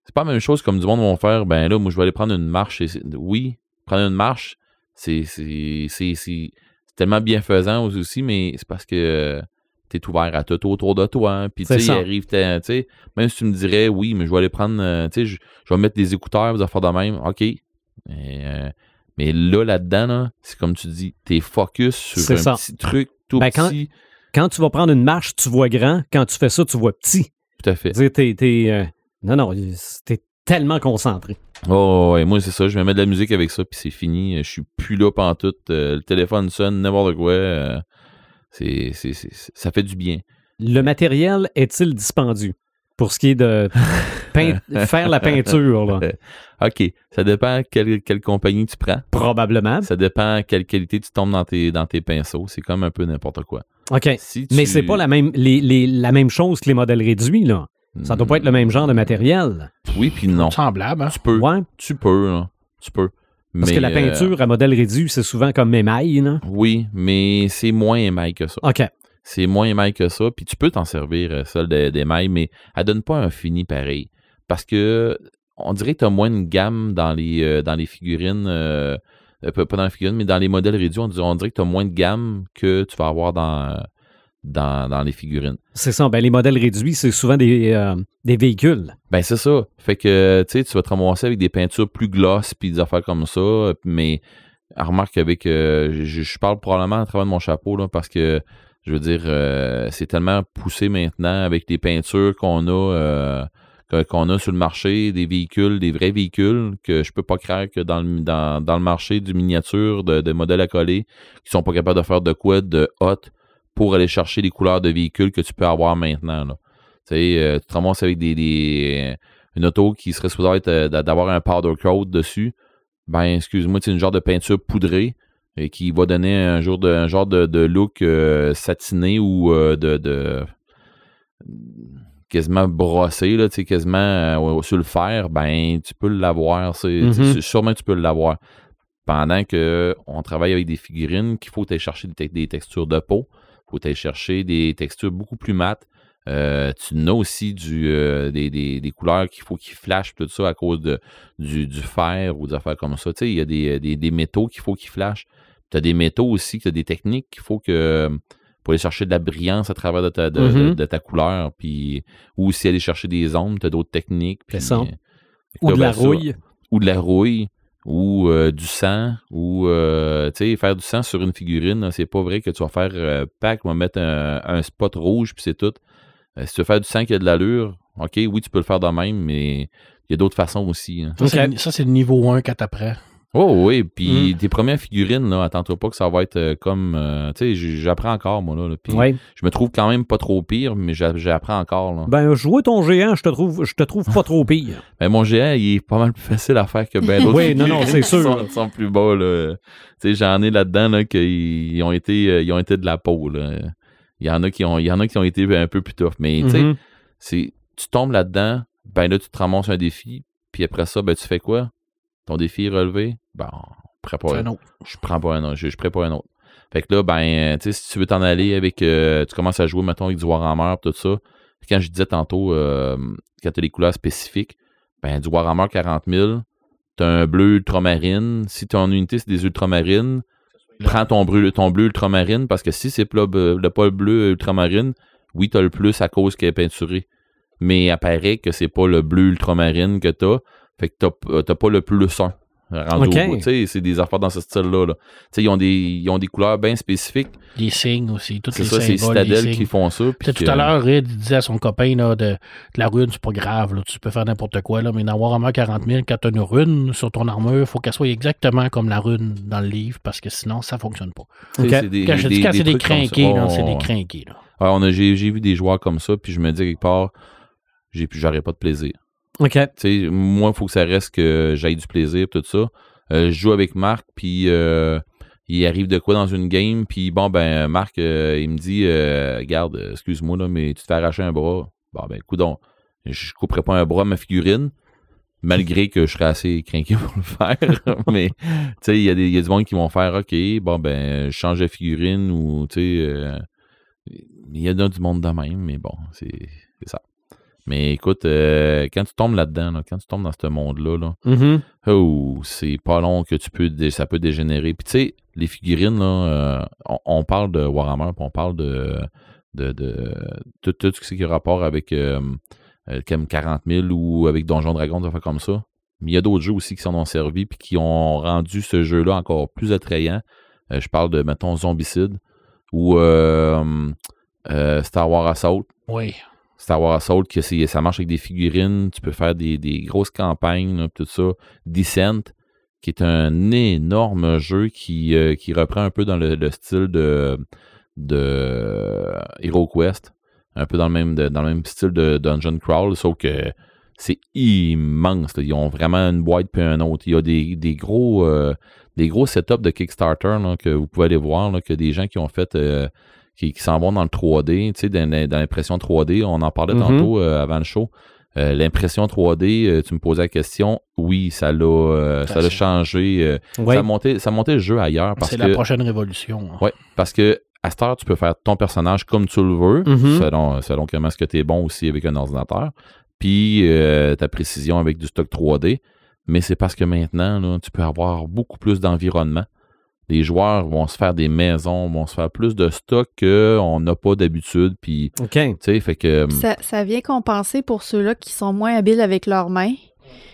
c'est pas la même chose comme du monde vont faire, ben là, moi, je vais aller prendre une marche. et oui, prendre une marche, c'est tellement bienfaisant aussi, mais c'est parce que tu es ouvert à tout autour de toi. Puis, tu sais, arrive, tu sais, même si tu me dirais, oui, mais je vais aller prendre, euh, tu sais, je, je vais mettre des écouteurs, des affaires de même, OK. Mais, euh, mais là, là-dedans, là, c'est comme tu dis, t'es focus sur un ça. petit truc tout Ben, quand- petit. Quand tu vas prendre une marche, tu vois grand. Quand tu fais ça, tu vois petit. Tout à fait. Tu sais, euh, non, non, t'es tellement concentré. Oh, ouais, moi, c'est ça. Je vais mettre de la musique avec ça, puis c'est fini. Je suis plus là pantoute. Euh, le téléphone sonne, n'importe quoi. euh, c'est, c'est, c'est- ça fait du bien. Le matériel est-il dispendieux? Pour ce qui est de peint- faire la peinture? Là? OK. Ça dépend quelle, quelle compagnie tu prends. Probablement. Ça dépend quelle qualité tu tombes dans tes, dans tes pinceaux. C'est comme un peu n'importe quoi. OK. Si Mais tu- c'est pas la même, les, les- la même chose que les modèles réduits. Là. Ça doit pas être le même genre de matériel. Oui, puis non. Semblable, hein? Tu peux. Ouais. Tu peux, là. Tu peux. Parce Mais, que la euh, peinture à modèle réduit, c'est souvent comme émail. Là. oui, mais c'est moins émail que ça. OK. C'est moins émail que ça. Puis tu peux t'en servir, euh, celle de- d'émail, mais elle donne pas un fini pareil. Parce que on dirait que tu as moins de gamme dans les, euh, dans les figurines. euh, euh, pas dans les figurines, mais dans les modèles réduits, on dirait, on dirait que tu as moins de gamme que tu vas avoir dans, euh, dans, dans les figurines. C'est ça. Ben, les modèles réduits, c'est souvent des, euh, des véhicules. Ben, c'est ça. Fait que, tu vas te ramasser avec des peintures plus gloss puis des affaires comme ça. Mais, remarque qu'avec, euh, je, je parle probablement à travers de mon chapeau, là, parce que, je veux dire, euh, c'est tellement poussé maintenant avec les peintures qu'on a, qu'on a sur le marché, des véhicules, des vrais véhicules, que je peux pas croire que dans le, dans, dans le marché du miniature, de, de modèles à coller, qui sont pas capables de faire de quoi de hot pour aller chercher les couleurs de véhicules que tu peux avoir maintenant, là. Tu sais, euh, tu te ramasses avec des, des- une auto qui serait supposée être, euh, d'avoir un powder coat dessus. Ben, excuse-moi, c'est une genre de peinture poudrée et qui va donner un, jour de, un genre de, de look euh, satiné ou euh, de, de- quasiment brossé, là, tu sais, quasiment euh, sur le fer. Ben, tu peux l'avoir. Mhm. c'est- Sûrement tu peux l'avoir. Pendant que on travaille avec des figurines qu'il faut aller chercher des, te- des textures de peau. Faut aller chercher des textures beaucoup plus mates. Euh, tu n'as aussi du, euh, des, des, des couleurs qu'il faut qu'ils flashent, tout ça, à cause de, du, du fer ou des affaires comme ça. Tu sais, il y a des, des, des métaux qu'il faut qu'ils flashent. Tu as des métaux aussi, tu as des techniques qu'il faut que. pour aller chercher de la brillance à travers de ta, de, de- Mhm. de ta couleur. Puis, ou aussi aller chercher des ombres, tu as d'autres techniques. puis, ça. euh, Ou de ben, la ça, rouille. ou de la rouille, ou euh, du sang, ou euh, tu sais, faire du sang sur une figurine, c'est pas vrai que tu vas faire euh, pack, on va mettre un, un spot rouge, puis c'est tout. Euh, si tu veux faire du sang qui a de l'allure, ok, oui, tu peux le faire de même, mais il y a d'autres façons aussi. hein. Ça, c'est le- ça, c'est le niveau 1 quand t'apprends. Oh oui, puis Mm. tes premières figurines, là, attends-toi pas que ça va être euh, comme, euh, tu sais, j'apprends encore, moi, là, là, puis Ouais. je me trouve quand même pas trop pire, mais j'a- j'apprends encore, là. Ben, jouer ton géant, je te trouve, je te trouve pas trop pire. Ben, mon géant, il est pas mal plus facile à faire que ben d'autres. Oui, non, non, c'est sûr. Sont, sont plus bas, là. Tu sais, j'en ai là-dedans, là, qu'ils ont été, euh, ils ont été de la peau, là. Il y en a qui ont, il y en a qui ont été un peu plus tough. Mais, tu sais, Mhm. c'est, tu tombes là-dedans, ben là, tu te ramasses un défi, puis après ça, ben, tu fais quoi? Ton défi est relevé? Ben, C'est un autre. je prends pas un autre, je, je pas un autre. Fait que là, ben, euh, tu sais, si tu veux t'en aller avec, euh, tu commences à jouer, mettons, avec du Warhammer, tout ça. Quand je disais tantôt, euh, quand tu as les couleurs spécifiques, ben, du Warhammer 40 000, tu as un bleu ultramarine. Si ton unité, c'est des ultramarines, prends ton bleu, ton bleu ultramarine, parce que si c'est pas le, le- pas bleu ultramarine, oui, tu as le plus à cause qu'il est peinturé. Mais apparaît que c'est pas le bleu ultramarine que tu as. Fait que t'as t'as pas le plus 1 rendu Ok. au bout. Tu sais, c'est des affaires dans ce style-là. là. Ils ont des, ils ont des couleurs bien spécifiques. Les signes aussi, C'est ça, c'est Citadel qui font ça. Puis tout à l'heure, Red disait à son copain là, de, de la rune, c'est pas grave, là, tu peux faire n'importe quoi, là, mais dans Warhammer 40 000, quand tu as une rune sur ton armure, il faut qu'elle soit exactement comme la rune dans le livre, parce que sinon, ça fonctionne pas. des- Quand je dis quand c'est des crinqués, c'est des crinqués. J'ai, vu des joueurs comme ça, puis je me dis quelque part, j'aurais pas de plaisir. OK. Tu sais, moi, il faut que ça reste que j'aille du plaisir, tout ça. Euh, je joue avec Marc, puis euh, il arrive de quoi dans une game, puis bon, ben, Marc, euh, il me dit, regarde, excuse-moi, là, mais tu te fais arracher un bras. Bon, ben, coudon, je couperai pas un bras à ma figurine, malgré que je serais assez craqué pour le faire. mais, tu sais, il y, a des- y a du monde qui vont faire, OK, bon, ben, je change de figurine, ou, tu sais, il y a du monde de même, mais bon, c'est ça. Mais écoute, euh, quand tu tombes là-dedans, là, quand tu tombes dans ce monde-là, là, Mhm. oh, c'est pas long que tu peux ça peut dégénérer. Puis tu sais, les figurines, là, euh, on, on parle de Warhammer, puis on parle de, de, de tout, tout ce qui a rapport avec euh, euh, comme 40 000 ou avec Donjon Dragon, des affaires comme ça. Mais il y a d'autres jeux aussi qui s'en ont servi puis qui ont rendu ce jeu-là encore plus attrayant. Euh, je parle de, mettons, Zombicide ou Star Wars Assault. Oui. Star Wars Assault, que ça marche avec des figurines, tu peux faire des, grosses campagnes, tout ça. Descent, qui est un énorme jeu qui, euh, qui reprend un peu dans le, le style de, de Hero Quest, un peu dans le même, dans le même style de Dungeon Crawl, sauf que c'est immense. Ils ont vraiment une boîte puis un autre. Il y a des, gros euh, des gros setups de Kickstarter que vous pouvez aller voir, que des gens qui ont fait euh, qui, qui s'en vont dans le 3D, tu sais, dans, l'impression 3D. On en parlait Mhm. tantôt euh, avant le show. Euh, l'impression 3D, euh, tu me posais la question. Oui, ça l'a euh, ça l'a changé. ça, a monté, ça a monté le jeu ailleurs C'est la prochaine révolution. hein. Ouais, parce que à cette heure, tu peux faire ton personnage comme tu le veux, Mhm. selon, selon comment est-ce que tu es bon aussi avec un ordinateur, puis ta précision avec du stock 3D. Mais c'est parce que maintenant, là, tu peux avoir beaucoup plus d'environnement. Les joueurs vont se faire des maisons, vont se faire plus de stock qu'on n'a pas d'habitude. Puis, OK. tu sais, fait que. Ça, ça vient compenser pour ceux-là qui sont moins habiles avec leurs mains.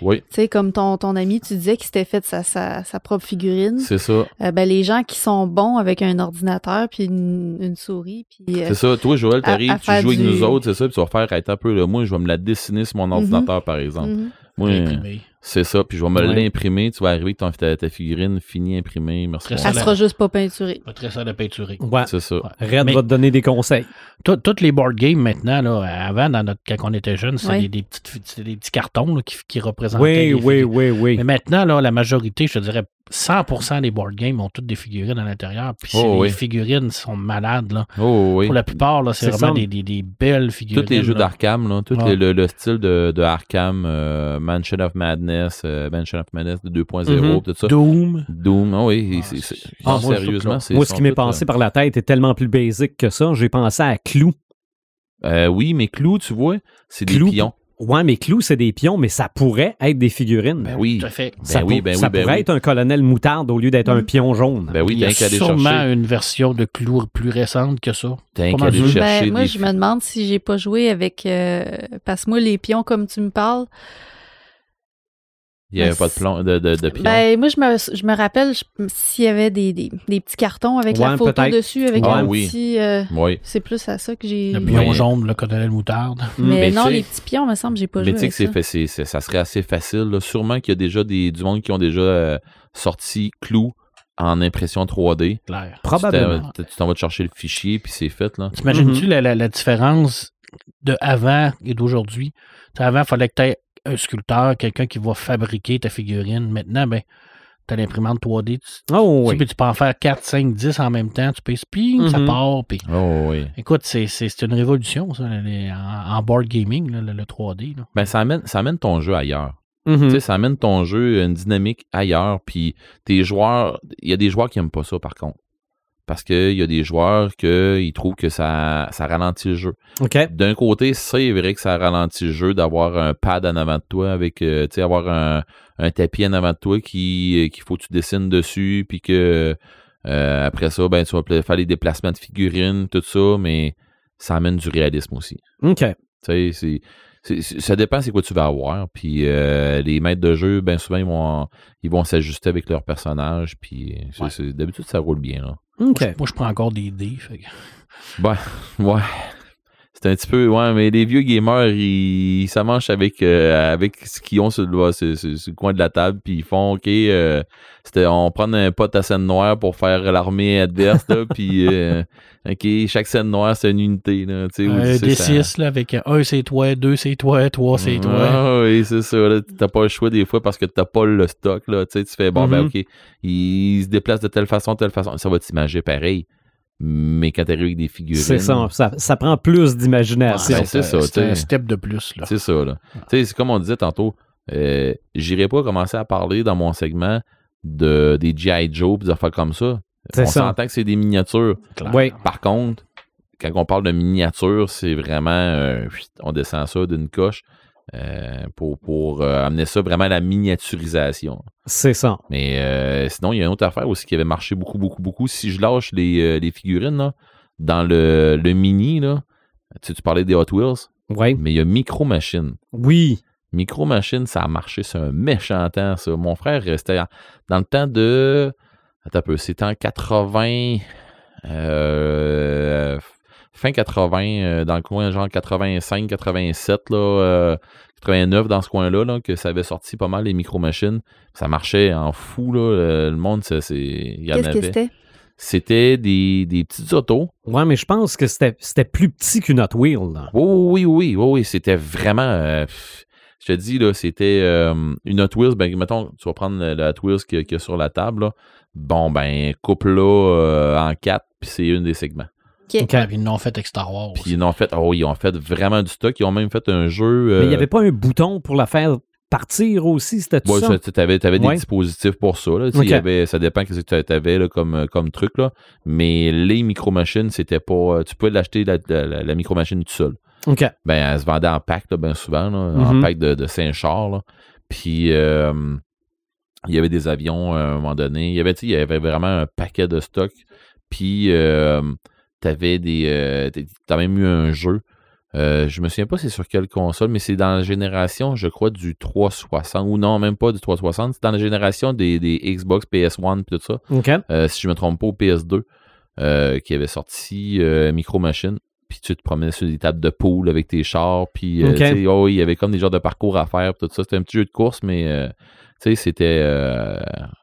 Oui, Tu sais, comme ton, ton ami, tu disais qu'il s'était fait sa, sa, sa propre figurine. c'est ça. Euh, ben, les gens qui sont bons avec un ordinateur puis une, une souris, puis euh, C'est ça. Toi, Joël, à- t'arrives, tu joues avec du- nous autres, c'est ça, puis tu vas faire être un peu, là, moi, je vais me la dessiner sur mon ordinateur, par exemple. mhm. Moi, Imprimé. C'est ça, puis je vais me Ouais. l'imprimer. Tu vas arriver avec ta, ta figurine finie, imprimée. Merci. Elle ça, sera juste pas peinturée. Pas très ça de peinturer. Ouais. C'est ça. Red Mais- va te donner des conseils. Tout- Toutes les board games maintenant, là, avant, dans notre, quand on était jeune, c'était Ouais. des, des petites- c'était des petits cartons là, qui, qui représentaient. Oui, les oui, oui, oui. Mais maintenant, là, la majorité, je te dirais 100% des board games ont toutes des figurines à l'intérieur. Puis Oh, les figurines sont malades. Là. Oh, oui. Pour la plupart, là, c'est vraiment des, des- des belles figurines. Tous les jeux d'Arkham, là, tout Ouais. le, le style de, de Arkham, euh, Mansion of Madness, euh, Mansion of Madness de 2.0, Mhm. tout ça. Doom. Doom, ah oui, Ah, ah, non, moi, sérieusement, c'est Moi, ce qui m'est toutes, passé par la tête est tellement plus basique que ça. J'ai pensé à Clou. euh, oui, mais Clou, tu vois, c'est des pions. Ouais, mais Clou, c'est des pions, mais ça pourrait être des figurines. Ben oui. Tout à fait. ça Ben oui, ben ça oui, ben pourrait oui. être un colonel moutarde au lieu d'être un pion jaune. Ben oui, Il y a sûrement chercher. une version de Clou plus récente que ça. T'as pas qu'à aller chercher Ben, moi, des je me demande si j'ai pas joué avec. euh, parce que moi, les pions, comme tu me parles, Il n'y avait Ben, pas de, plomb, de, de, de pions. ben, moi, je me, je me rappelle s'il y avait des, des, des petits cartons avec Ouais, la photo dessus, avec Ah un oui. petit. euh, oui. c'est plus à ça que j'ai. Le pion Ouais. jaune, le colonel moutarde. Mais, Mais non, les petits pions, me semble, j'ai pas Mais joué tu sais que c'est ça. serait assez facile. là. Sûrement qu'il y a déjà des, du monde qui ont déjà euh, sorti Clou en impression 3D. Clair. Probablement. Tu t'en- vas te chercher le fichier, puis c'est fait. là. T'imagines-tu la, la- la différence de avant et d'aujourd'hui? Avant, il fallait que tu aies un sculpteur, quelqu'un qui va fabriquer ta figurine. Maintenant, ben, tu as l'imprimante 3D. Tu, Oh tu oui. puis tu peux en faire 4, 5, 10 en même temps. Tu peux spin, ça Mhm. part. Puis, Oh oui. écoute, c'est, une révolution, ça, les- en, en board gaming, là, le, le 3D. là. Ben, ça amène, ça amène ton jeu ailleurs. Mhm. Tu sais, ça amène ton jeu une dynamique ailleurs. Puis tes joueurs, il y a des joueurs qui n'aiment pas ça par contre. Parce qu'il y a des joueurs qui trouvent que ça, ça ralentit le jeu. D'un côté, c'est vrai que ça ralentit le jeu d'avoir un pad en avant de toi avec, euh, tu sais, avoir un, un tapis en avant de toi qui qu'il faut que tu dessines dessus, puis que euh, après ça, ben, tu vas faire les déplacements de figurines, tout ça, mais ça amène du réalisme aussi. OK. Tu sais, ça dépend c'est quoi tu vas avoir. Puis euh, les maîtres de jeu, ben souvent, ils vont, ils vont s'ajuster avec leur personnage. Puis Ouais. d'habitude, ça roule bien. Là. Moi, je prends encore des dés. fait Ouais, ouais. C'est un petit peu, ouais, mais les vieux gamers, ils, ils s'amanchent avec, euh, avec ce qu'ils ont sur le, sur- sur- sur le coin de la table, puis ils font, OK, euh, c'était, on prend un pot à scène noire pour faire l'armée adverse, là, puis, euh, OK, chaque scène noire, c'est une unité, là, tu sais. des ça- 6 là, avec un c'est toi, deux c'est toi, trois c'est toi. Ah oui, c'est ça. là. T'as pas le choix des fois parce que t'as pas le stock. Là. Tu sais, tu fais, bon, ben Mhm. OK, il se déplace de telle façon, telle façon. Ça va t'imager pareil. Mais quand t'arrives avec des figurines. C'est ça, ça. Ça prend plus d'imagination. Ben, c'est ça, C'est un step de plus. Là. C'est ça, là. Tu sais, c'est comme on disait tantôt, euh, j'irai pas commencer à parler dans mon segment de, des G.I. Joe pis des affaires comme ça. C'est on s'entend que c'est des miniatures. Oui. Par contre, quand on parle de miniature, c'est vraiment, euh, on descend ça d'une coche euh, pour, pour euh, amener ça vraiment à la miniaturisation. C'est ça. Mais euh, sinon, il y a une autre affaire aussi qui avait marché beaucoup, beaucoup, beaucoup. Si je lâche les, les figurines là, dans le, le mini, là, tu, sais, tu parlais des Hot Wheels, Oui. mais il y a Micro Machine. Oui. Micro Machine, ça a marché, c'est un méchant temps, ça. Mon frère restait dans le temps de. Attends un peu, c'était en 80. Euh, fin 80, euh, dans le coin, genre 85, 87, là, euh, 89, dans ce coin-là, là, que ça avait sorti pas mal les micro-machines. Ça marchait en fou, là. Le, le monde, c'est. Il y en Qu'est-ce que avait. c'était? C'était des, des petites autos. Ouais, mais je pense que c'était c'était plus petit qu'une Hot Wheel. là. Oui, oui, oui, oui, oui, c'était vraiment. euh, je te dis, là, c'était euh, une Hot Wheels. Ben, mettons, tu vas prendre le Hot Wheels qu'il y, a- qu'il y a sur la table. là. Bon, ben, coupe-la euh, en quatre, puis c'est une des segments. OK. Puis ils l'ont fait avec Star Wars. Puis ils ont fait, oh, ils ont fait vraiment du stock. Ils ont même fait un jeu. Mais il n'y euh, avait pas un bouton pour la faire partir aussi, c'était tout Ouais, ça? ça, tu avais, des Ouais. dispositifs pour ça. Là. Tu sais, il y avait- ça dépend ce que tu avais comme, euh, comme truc. Là. Mais les micro-machines, c'était pas. euh, Tu pouvais l'acheter la, la, la- la micro-machine tout seul. OK. Ben, elle se vendait en pack, là, bien souvent, là, en Mhm. pack de, de 5 chars. là. Puis, euh, il y avait des avions euh, à un moment donné. Il y avait, tu sais, il y avait vraiment un paquet de stock. Puis, euh, t'avais des. euh, t'as même eu un jeu. Euh, je me souviens pas c'est sur quelle console, mais c'est dans la génération, je crois, du 360. Ou non, même pas du 360. C'est dans la génération des, des Xbox, PS1 et tout ça. Euh, si je me trompe pas, au PS2, euh, qui avait sorti euh, Micro Machine. Puis tu te promenais sur des tables de pool avec tes chars. Puis oh, il y avait comme des genres de parcours à faire. puis Tout ça. C'était un petit jeu de course, mais tu sais, c'était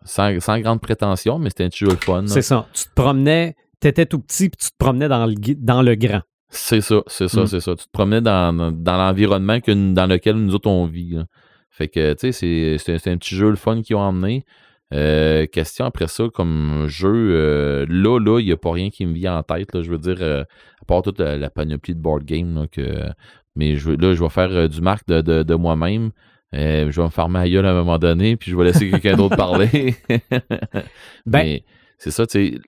sans, sans grande prétention, mais c'était un petit jeu de fun. C'est ça. Tu te promenais, t'étais tout petit, puis tu te promenais dans le, dans le grand. C'est ça, c'est ça, Mm. c'est ça. Tu te promenais dans, dans l'environnement que- dans lequel nous autres on vit. là. Fait que, tu sais, c'est- un petit jeu le fun qu'ils ont emmené. Euh, question après ça, comme jeu, euh, là, là, il n'y a pas rien qui me vient en tête. Là, je veux dire, euh, à part toute la, la panoplie de board game. Là, que, mais je, là, je vais faire du marque de, de, de moi-même. Je vais me faire ma gueule à un moment donné, puis je vais laisser quelqu'un d'autre parler. Ben- mais c'est ça, tu sais,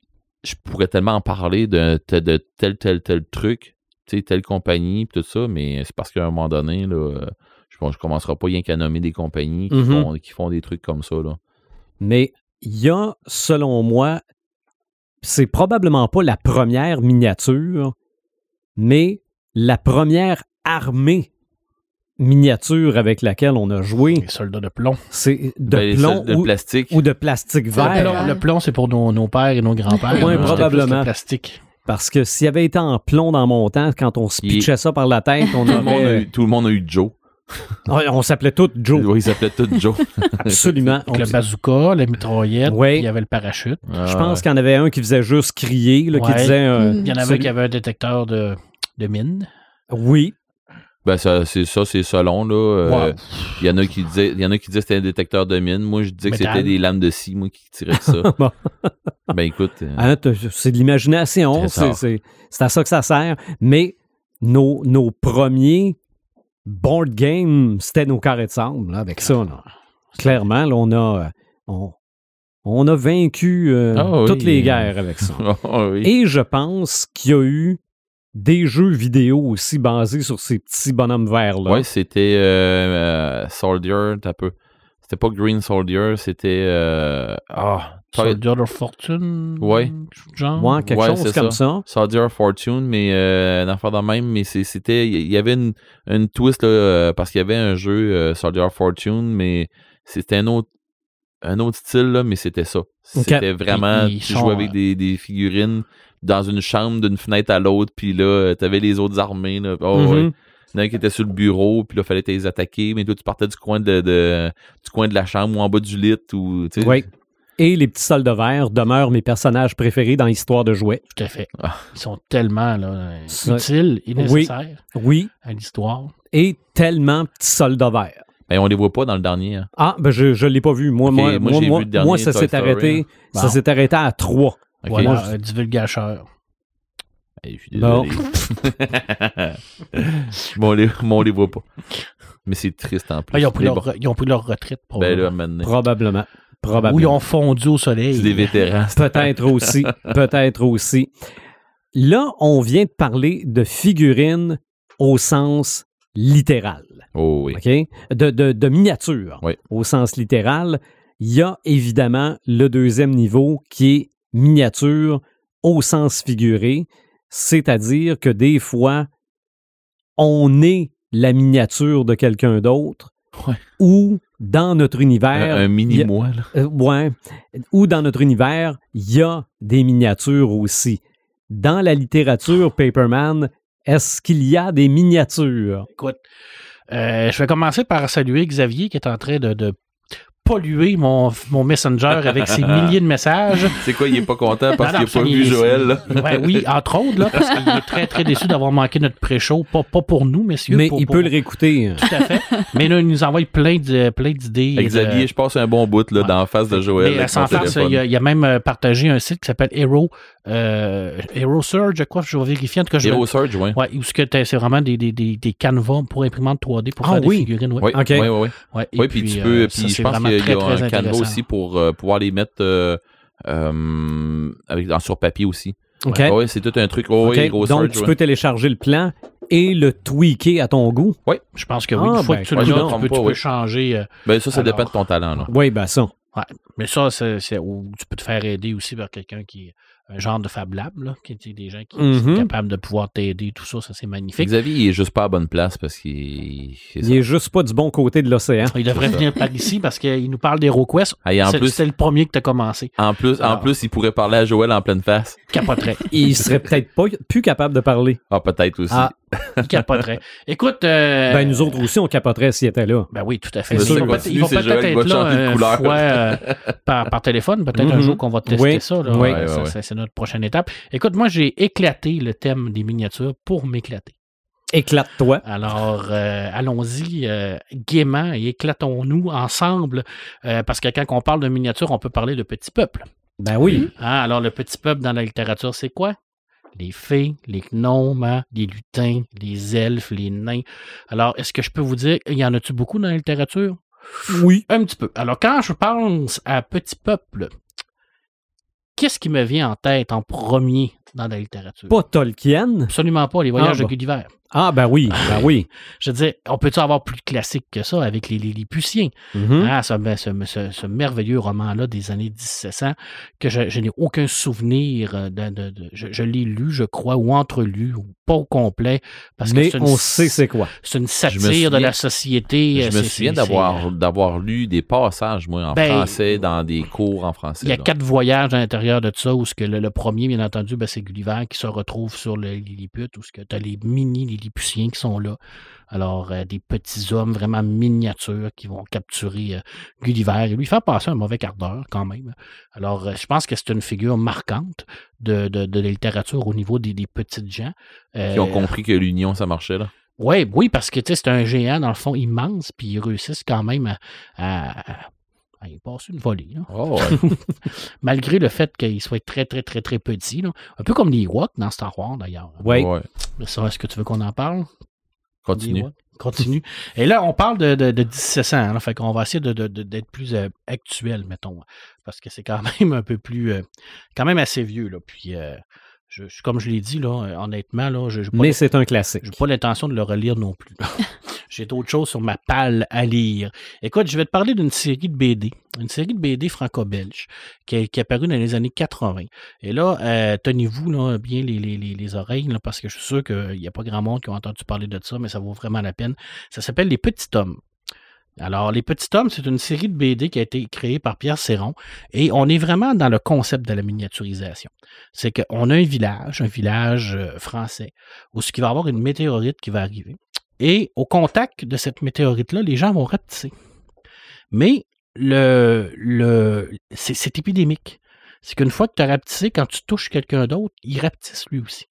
je pourrais tellement en parler de, de, tel, tel, tel truc, telle compagnie, tout ça, mais c'est parce qu'à un moment donné, là, je pense je commencerai pas rien qu'à nommer des compagnies qui, Mhm. font, qui font des trucs comme ça, là. Mais il y a, selon moi, c'est probablement pas la première miniature, mais la première armée miniature avec laquelle on a joué. Les soldats de plomb. C'est de Ben, plomb soldes de ou, plastique. ou de plastique Le vert. plomb, le plomb, c'est pour nos, nos pères et nos grands-pères. C'était probablement. plastique. Parce que s'il avait été en plomb dans mon temps, quand on se Il- pitchait ça par la tête, on Tout le, monde a aurait... eu, tout le monde a eu Joe. Ouais, on s'appelait tous Joe. Oui, il s'appelait tout Joe. Absolument. Donc, le bazooka, la mitraillette, puis il y avait le parachute. Je pense qu'il y en avait un qui faisait juste crier, là, qui disait... euh. Il y en avait celui- qui avait un détecteur de, de mine. Oui. Ben, ça, c'est ça, c'est selon, là. Euh, Wow. Il y en a qui disaient, il y en a qui disaient que c'était un détecteur de mine. Moi, je disais que c'était des lames de scie, moi, qui tiraient ça. Bon. ben, écoute. euh, t'as- c'est de l'imagination, C'est à ça que ça sert. Mais nos, nos premiers board games, c'était nos carrés de sable, là, avec ça. là. Clairement, là, on a, euh, on, on a vaincu euh, Ah oui. toutes les guerres avec ça. ah oui. Et je pense qu'il y a eu des jeux vidéo aussi basés sur ces petits bonhommes verts-là. Ouais, c'était euh, euh, Soldier, t'as peu. C'était pas Green Soldier, c'était. euh, Ah, Soldier of Fortune. Ouais. Genre? Ouais, quelque Ouais, chose comme ça. Soldier Fortune, mais euh, une affaire de même, mais c'était. Il y avait une, une twist là, euh, parce qu'il y avait un jeu euh, Soldier Fortune, mais c'était un autre. Un autre style, là, mais c'était ça. C'était vraiment. Ils- tu jouais avec des, des figurines dans une chambre d'une fenêtre à l'autre, puis là, euh, t'avais les autres armées. Là. Oh, Mhm. ouais. Il y en a un qui était sur le bureau, puis là, fallait les attaquer, mais toi, tu partais du coin de, de- du coin de la chambre ou en bas du lit. Ou, tu sais. Oui. Et les petits soldats verts demeurent mes personnages préférés dans l'histoire de jouets. Tout à fait. Ah. Ils sont tellement là, Ça- utiles et nécessaires Oui, à l'histoire. et tellement petits soldats verts. Ben, on les voit pas dans le dernier. hein. Ah, ben je ne l'ai pas vu. Moi, moi, moi, moi, j'ai moi, vu le dernier moi, ça s'est arrêté. Ça Bon. s'est arrêté à 3. Ok. Voilà, Moi, je- un divulgacheur. Hey, je suis Bon. désolé. bon, on les, bon, on les voit pas. Mais c'est triste en plus. Ah, ils, ont pris leur, bon, ils ont pris leur retraite. ben probablement. là, maintenant, Probablement. Ou ils ont fondu au soleil. c'est des vétérans. Peut-être aussi. Peut-être aussi. Là, on vient de parler de figurines au sens littéral. Oh oui. OK? De, de, de miniature Oui. au sens littéral. Il y a évidemment le deuxième niveau qui est miniature au sens figuré, c'est-à-dire que des fois, on est la miniature de quelqu'un d'autre Ouais. ou dans notre univers. Un, un il y mini a- moi, là. euh, ouais. Ou dans notre univers, il y a des miniatures aussi. Dans la littérature Paperman, est-ce qu'il y a des miniatures? Écoute, euh, je vais commencer par saluer Xavier qui est en train de, de polluer mon, mon Messenger avec ses milliers de messages. C'est quoi, il est pas content parce qu'il a pas vu Joël, là? Oui, entre autres, là, parce qu'il est très, très déçu d'avoir manqué notre pré-show. Pas, pas pour nous, messieurs. Mais pour- il pour- peut le réécouter. Tout à fait. Mais là, il nous envoie plein de- plein d'idées. de- Xavier, je passe un bon bout, là, Ouais. dans la face de Joël. Mais sans farce, il a, il a même euh, partagé un site qui s'appelle Hero, euh, Hero Surge, je crois, je vais vérifier. En tout cas, je vais- Hero Surge, ouais. Ouais, où ce que t'as- c'est vraiment des, des, des, des canevas pour imprimante 3D pour Ah faire oui. des figurines. Oui, oui, oui, oui. Ouais, et Oui, puis tu euh, peux, puis je c'est pense vraiment qu'il y a, très, il y a un canevas aussi pour euh, pouvoir les mettre euh, euh, avec, en sur papier aussi. OK? Ouais, c'est tout un truc. Oh, oui, Donc, tu ouais. peux télécharger le plan et le tweaker à ton goût? Je pense que oui. Ah, Une fois ben, que tu ouais, me tu peux, pas, tu peux oui. changer. euh, Ben, ça, ça Alors. dépend de ton talent, là. Oui, ben ça. mais ça, c'est, tu peux te faire aider aussi par quelqu'un qui un genre de Fab Lab, là, qui est des gens qui sont capables de pouvoir t'aider, tout ça, ça c'est magnifique. Xavier, il est juste pas à bonne place parce qu'il. Il ça. est juste pas du bon côté de l'océan. Il devrait venir par ici parce qu'il nous parle d'HeroQuest. Et en C'est, plus, c'est le premier que tu as commencé. en plus, en plus, il pourrait parler à Joël en pleine face. Capoterait. Il serait peut-être pas plus capable de parler. Ah, peut-être aussi. Ah. Il capoterait. Écoute. euh, Ben, nous autres aussi, on capoterait s'il était là. Ben oui, tout à fait. C'est Mais sûr, il va, continue, peut- il va c'est peut-être être là couleur. fois euh, par, par téléphone. Peut-être un Mhm. jour qu'on va tester Oui, ça. Là. oui. Euh, Ouais, ça, C'est notre prochaine étape. Écoute, moi, j'ai éclaté le thème des miniatures pour m'éclater. Éclate-toi. Alors, euh, allons-y euh, gaiement et éclatons-nous ensemble, euh, parce que quand on parle de miniature, on peut parler de petit peuple. Ben oui. Hein, alors, le petit peuple dans la littérature, c'est quoi? Les fées, les gnomes, hein, les lutins, les elfes, les nains. Alors, est-ce que je peux vous dire, il y en a-tu beaucoup dans la littérature? Oui. Un petit peu. Alors, quand je pense à petit peuple, qu'est-ce qui me vient en tête en premier? Dans la littérature? Pas Tolkien? Absolument pas, les voyages Ah, bon. de Gulliver. Ah, ben oui. Ben oui. Je veux dire, on peut-tu avoir plus classique que ça avec les Lilliputiens? Mhm. Ah, ce, ce- ce- ce merveilleux roman-là des années 1700 que je, je n'ai aucun souvenir euh, de... de- de- je je l'ai lu, je crois, ou entrelu, ou pas au complet. Parce que Mais c'est une, on sait c'est quoi. c'est une satire de la société. Je euh, me souviens d'avoir, euh, d'avoir lu des passages, moi, en Ben, français, dans des cours en français. Il y a quatre voyages à l'intérieur de ça, où ce que le, le premier, bien entendu, ben, c'est Gulliver qui se retrouve sur le Lilliput, où tu as les mini Lilliputiens qui sont là. Alors, euh, des petits hommes vraiment miniatures qui vont capturer euh, Gulliver et lui faire passer un mauvais quart d'heure quand même. Alors, euh, je pense que c'est une figure marquante de, de, de la littérature au niveau des, des petites gens. Qui ont Euh, compris que l'union, ça marchait, là. Ouais, oui, parce que c'est un géant, dans le fond, immense, puis ils réussissent quand même à, à, à y passer une volée. là. Oh, ouais. Malgré le fait qu'ils soient très, très, très, très petits. là. Un peu comme les Ewoks dans Star Wars, d'ailleurs. Oui. Ouais. Mais ça, est-ce que tu veux qu'on en parle? Continue. Continue. Et là, on parle de, de, de 1700. hein, fait qu'on va essayer de- de- de- d'être plus euh, actuel, mettons. Parce que c'est quand même un peu plus... euh, quand même assez vieux, là. Puis, euh, je, je- comme je l'ai dit, là, honnêtement, là, je n'ai pas, Mais c'est un classique. j'ai pas l'intention de le relire non plus. J'ai d'autres choses sur ma palle à lire. Écoute, je vais te parler d'une série de BD, une série de BD franco-belge qui, est- apparue dans les années 80. Et là, euh, tenez-vous bien les, les- les- les oreilles, parce que je suis sûr qu'il n'y a pas grand monde qui a entendu parler de ça, mais ça vaut vraiment la peine. Ça s'appelle Les Petits Hommes. Alors, Les Petits Hommes, c'est une série de BD qui a été créée par Pierre Serron et on est vraiment dans le concept de la miniaturisation. C'est qu'on a un village, un village euh, français, où ce qui va avoir une météorite qui va arriver. Et au contact de cette météorite-là, les gens vont rapetisser. Mais c'est épidémique. C'est qu'une fois que tu as rapetissé, quand tu touches quelqu'un d'autre, il rapetisse lui aussi.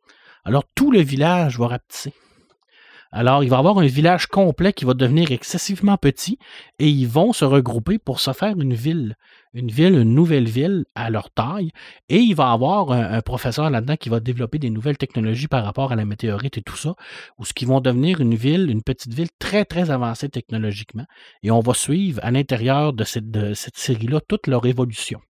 Alors tout le village va rapetisser. Alors, il va y avoir un village complet qui va devenir excessivement petit et ils vont se regrouper pour se faire une ville. Une ville, une nouvelle ville à leur taille. Et il va avoir un, professeur là-dedans qui va développer des nouvelles technologies par rapport à la météorite et tout ça, où ce qui vont devenir une ville, une petite ville très, très avancée technologiquement. Et on va suivre à l'intérieur de cette série-là toute leur évolution.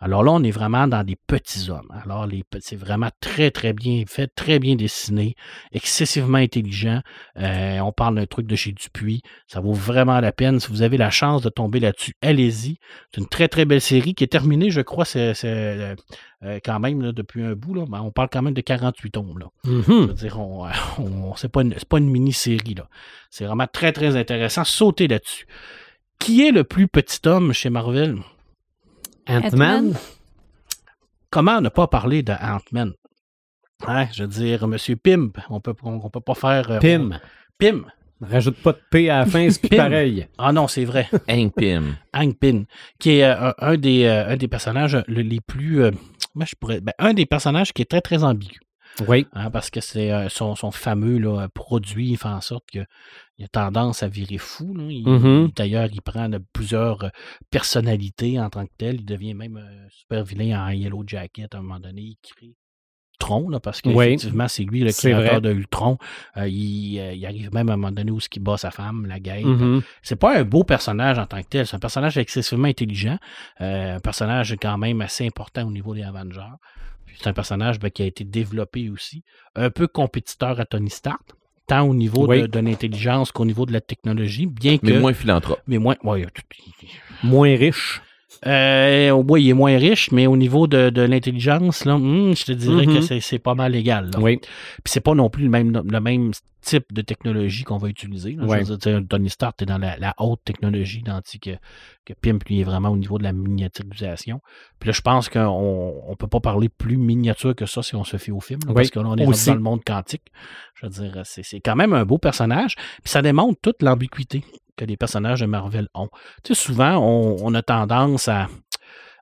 Alors là, on est vraiment dans des petits hommes. Alors, c'est vraiment très, très bien fait, très bien dessiné, excessivement intelligent. Euh, on parle d'un truc de chez Dupuis. Ça vaut vraiment la peine. Si vous avez la chance de tomber là-dessus, allez-y. C'est une très, très belle série qui est terminée, je crois, c'est, euh, euh, quand même là, depuis un bout. Là, Ben, on parle quand même de 48 tomes. Là. Je veux dire, on, on- c'est pas une, c'est pas une mini-série. là. C'est vraiment très, très intéressant. Sautez là-dessus. Qui est le plus petit homme chez Marvel? Ant-Man. Comment ne pas parler de Ant-Man? Hein, je veux dire, Monsieur Pim, on peut, on, on peut pas faire. euh, Pim. on- Pim. Rajoute pas de P à la fin, c'est pareil. Ah non, c'est vrai. Hank Pym. Hank Pym, qui est euh, un, des, euh, un des personnages le- les plus. euh, moi, je pourrais, ben, un des personnages qui est très, très ambigu. Oui. hein, parce que c'est euh, son, son fameux là, produit, il fait en sorte qu'il a tendance à virer fou. Mhm. il- D'ailleurs, il prend de plusieurs euh, personnalités en tant que tel. Il devient même euh, super vilain en Yellow Jacket à un moment donné. Il crée Ultron, là, parce Oui. qu'effectivement, c'est lui le créateur de Ultron. Euh, il, euh, il arrive même à un moment donné où il bat sa femme, la guerre. Mhm. C'est pas un beau personnage en tant que tel. C'est un personnage excessivement intelligent. euh, un personnage quand même assez important au niveau des Avengers. C'est un personnage ben, qui a été développé aussi. Un peu compétiteur à Tony Stark. Tant au niveau Oui. de, de l'intelligence qu'au niveau de la technologie. Bien que. Mais moins philanthrope. mais moins. ouais, tout- Moins riche. Euh, il est moins riche, mais au niveau de, de l'intelligence, là, hum, je te dirais Mhm. que c'est- c'est pas mal égal. là. Oui. Puis c'est pas non plus le même, le même type de technologie qu'on va utiliser. là. Je veux dire, Tony Stark, t'es dans la, la haute technologie, tandis que, que Pimp, lui, est vraiment au niveau de la miniaturisation. Puis là, je pense qu'on on peut pas parler plus miniature que ça si on se fait au film, là, Oui, parce est aussi. dans le monde quantique. Je veux dire, c'est quand même un beau personnage. Puis ça démontre toute l'ambiguïté que les personnages de Marvel ont. Tu sais, souvent, on, a tendance à,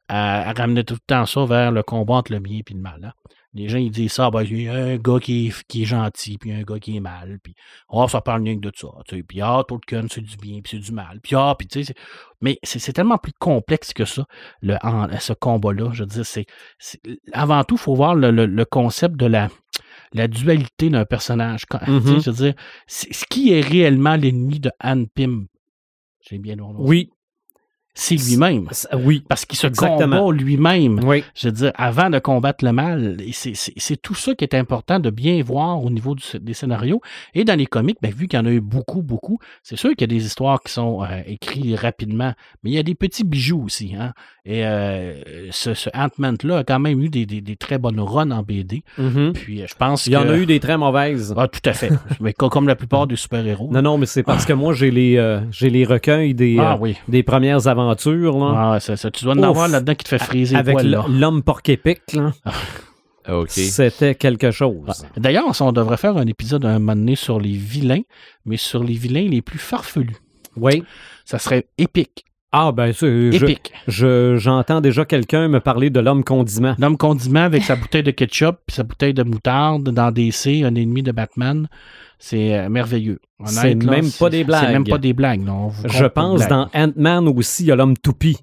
à, ramener tout le temps ça vers le combat entre le bien et le mal. hein. Les gens, ils disent ça, ben, il y a un gars qui est, qui est gentil, puis un gars qui est mal, puis oh, ça parle rien que de ça. tu sais. Puis ah, Tolkien, c'est du bien, puis c'est du mal. Puis ah, puis tu sais, mais c'est tellement plus complexe que ça, le, ce combat-là. Je veux dire, c'est avant tout, il faut voir le, le- le concept de la, la dualité d'un personnage. Mhm. Je veux dire, c'est- ce qui est réellement l'ennemi de Han Pym, j'ai bien nommé, Oui. C'est lui-même. Oui. Parce qu'il se Exactement. combat lui-même. Oui. Je veux dire, avant de combattre le mal, c'est- tout ça qui est important de bien voir au niveau du- des scénarios. Et dans les comics, ben, vu qu'il y en a eu beaucoup, beaucoup, c'est sûr qu'il y a des histoires qui sont euh, écrites rapidement, mais il y a des petits bijoux aussi. Hein? Et euh, ce, ce Ant-Man-là a quand même eu des, des- des très bonnes runs en BD. Mhm. Puis euh, je pense Il y en a eu des très mauvaises. Ah, tout à fait. mais co- comme la plupart des super-héros. Non, non, mais c'est parce que moi, j'ai les, euh, j'ai les recueils des, Ah oui. des premières aventures. Là, Ah, ça, ça, tu dois en Ouf. avoir là-dedans qui te fait friser les avec poils, là. l- l'homme porc épic. là. Ah, OK. C'était quelque chose. Ouais. D'ailleurs, on devrait faire un épisode un moment donné sur les vilains, mais sur les vilains les plus farfelus. Oui. Ça serait épique. Ah, ben, c'est- je- Épique. je- j'entends déjà quelqu'un me parler de l'homme condiment. L'homme condiment avec sa bouteille de ketchup puis sa bouteille de moutarde dans DC, un ennemi de Batman. C'est euh, merveilleux. C'est même pas c'est- des C'est blagues. même pas des blagues. non. Je pense dans Ant-Man aussi, il y a l'homme toupie.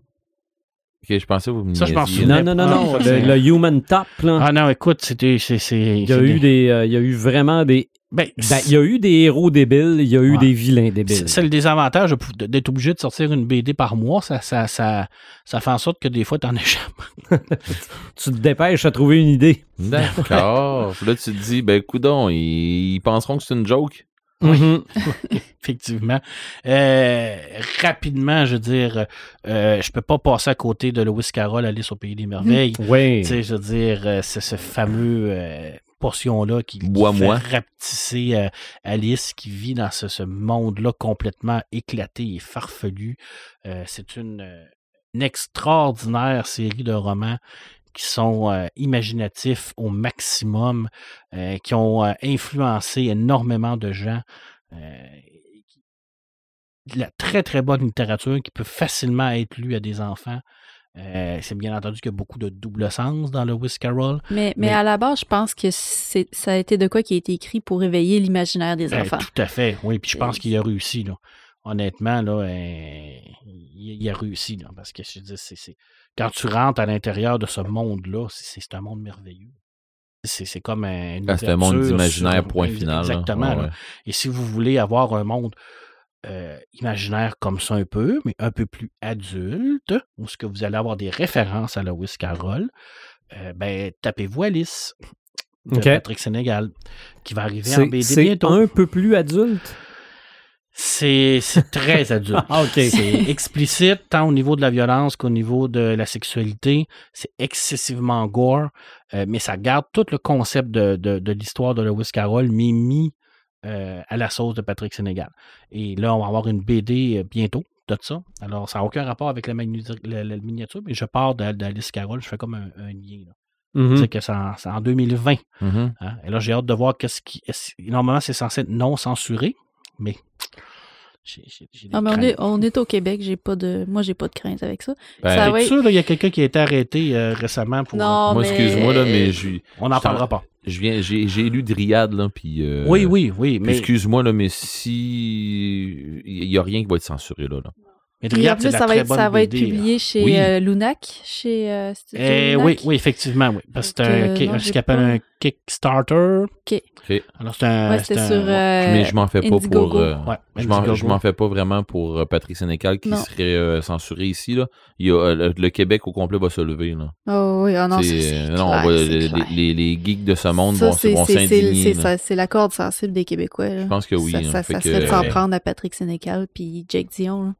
OK, je pensais que vous me Ça, je souviens. Non, non, non, non. Ah, le, c'est- le Human Top, là. Ah non, écoute, c'était. c'est- c'est- il y a c'est eu des- des, euh, il y a eu vraiment des. Ben, ben, il y a eu des héros débiles, il y a eu Ouais. des vilains débiles. c'est le désavantage d'être obligé de sortir une BD par mois. Ça, ça, ça, ça fait en sorte que des fois, tu en échappes. Tu te dépêches à trouver une idée. D'accord. Là, tu te dis, ben, coudon, ils, ils penseront que c'est une joke. Mhm. Effectivement. Euh, rapidement, je veux dire, euh, je peux pas passer à côté de Lewis Carroll, Alice au Pays des Merveilles. Oui. Tu sais, je veux dire, euh, c'est ce fameux euh, portion-là qui, qui Bois-moi. fait rapetisser euh, Alice qui vit dans ce, ce monde-là complètement éclaté et farfelu. Euh, c'est une, euh, une extraordinaire série de romans qui sont euh, imaginatifs au maximum, qui ont influencé énormément de gens. de la très très bonne littérature qui peut facilement être lue à des enfants. Euh, c'est bien entendu qu'il y a beaucoup de double sens dans le Lewis Carroll. Mais, mais Mais- à la base, je pense que c'est, ça a été de quoi qui a été écrit pour éveiller l'imaginaire des Euh, enfants. tout à fait, oui. Puis je pense qu'il a réussi, là. Honnêtement, là, euh, il, il a réussi, là, parce que je dis, c'est, c'est- quand tu rentres à l'intérieur de ce monde-là, c'est, c'est un monde merveilleux. C'est, c'est comme un, une Ah, c'est un monde ouverture d'imaginaire, sur- point final. là. Exactement. Ouais, là. ouais. Et si vous voulez avoir un monde euh, imaginaire comme ça un peu, mais un peu plus adulte, où ce que vous allez avoir des références à Lewis Carroll, euh, ben, tapez-vous Alice de. Patrick Sénégal, qui va arriver en BD c'est bientôt. un peu plus adulte? C'est très adulte. Ah, OK. C'est explicite tant au niveau de la violence qu'au niveau de la sexualité. C'est excessivement gore, euh, mais ça garde tout le concept de, de, de l'histoire de Lewis Carroll, mais mis euh, à la sauce de Patrick Sénégal. Et là, on va avoir une BD euh, bientôt de ça. Alors, ça n'a aucun rapport avec la, magni- la- la miniature, mais je pars d'Al- d'Alice Carroll, je fais comme un, un lien. Mhm. C'est que c'est en, c'est en 2020. Mhm. hein. Et là, j'ai hâte de voir qu'est-ce qui. Normalement, c'est censé être non censuré, mais. J'ai- j'ai- j'ai des Non, mais on est, on est au Québec, j'ai pas de. Moi, j'ai pas de crainte avec ça. Ben, Ça T'es va être- sûr, là, il y a quelqu'un qui a été arrêté euh, récemment pour. Non, Moi, mais- excuse-moi, là, mais je On n'en parlera pas. je viens, j'ai, j'ai lu Dryade, là, puis... euh, oui, oui, oui. Mais, Excuse-moi, là, mais si... Il n'y a rien qui va être censuré, là. là. mais c'est plus, ça va, très être, bonne ça va être là. publié chez Oui. euh, Lunac, chez euh, Eh, Lunac. oui, oui, effectivement, oui. Parce que c'est un, euh, ce qu'on appelle pas- un Kickstarter. OK. Alors, c'est un. Ouais, c'est c'était un- sur. euh, mais je m'en fais pas Indiegogo. pour... euh, Ouais, je, m'en, fais pas vraiment pour euh, Patrick Sénécal qui Non. serait euh, censuré ici, là. Il y a, euh, le, le Québec au complet va se lever, là. Oh oui, ah non, C'est- on va- les, clair. les- les geeks de ce monde Ça, vont, s'indigner. c'est là. ça, C'est la corde sensible des Québécois. là. Je pense que oui. Ça, hein. ça, Fait ça que, serait de s'en prendre à Patrick Sénécal puis Jake Dion. là.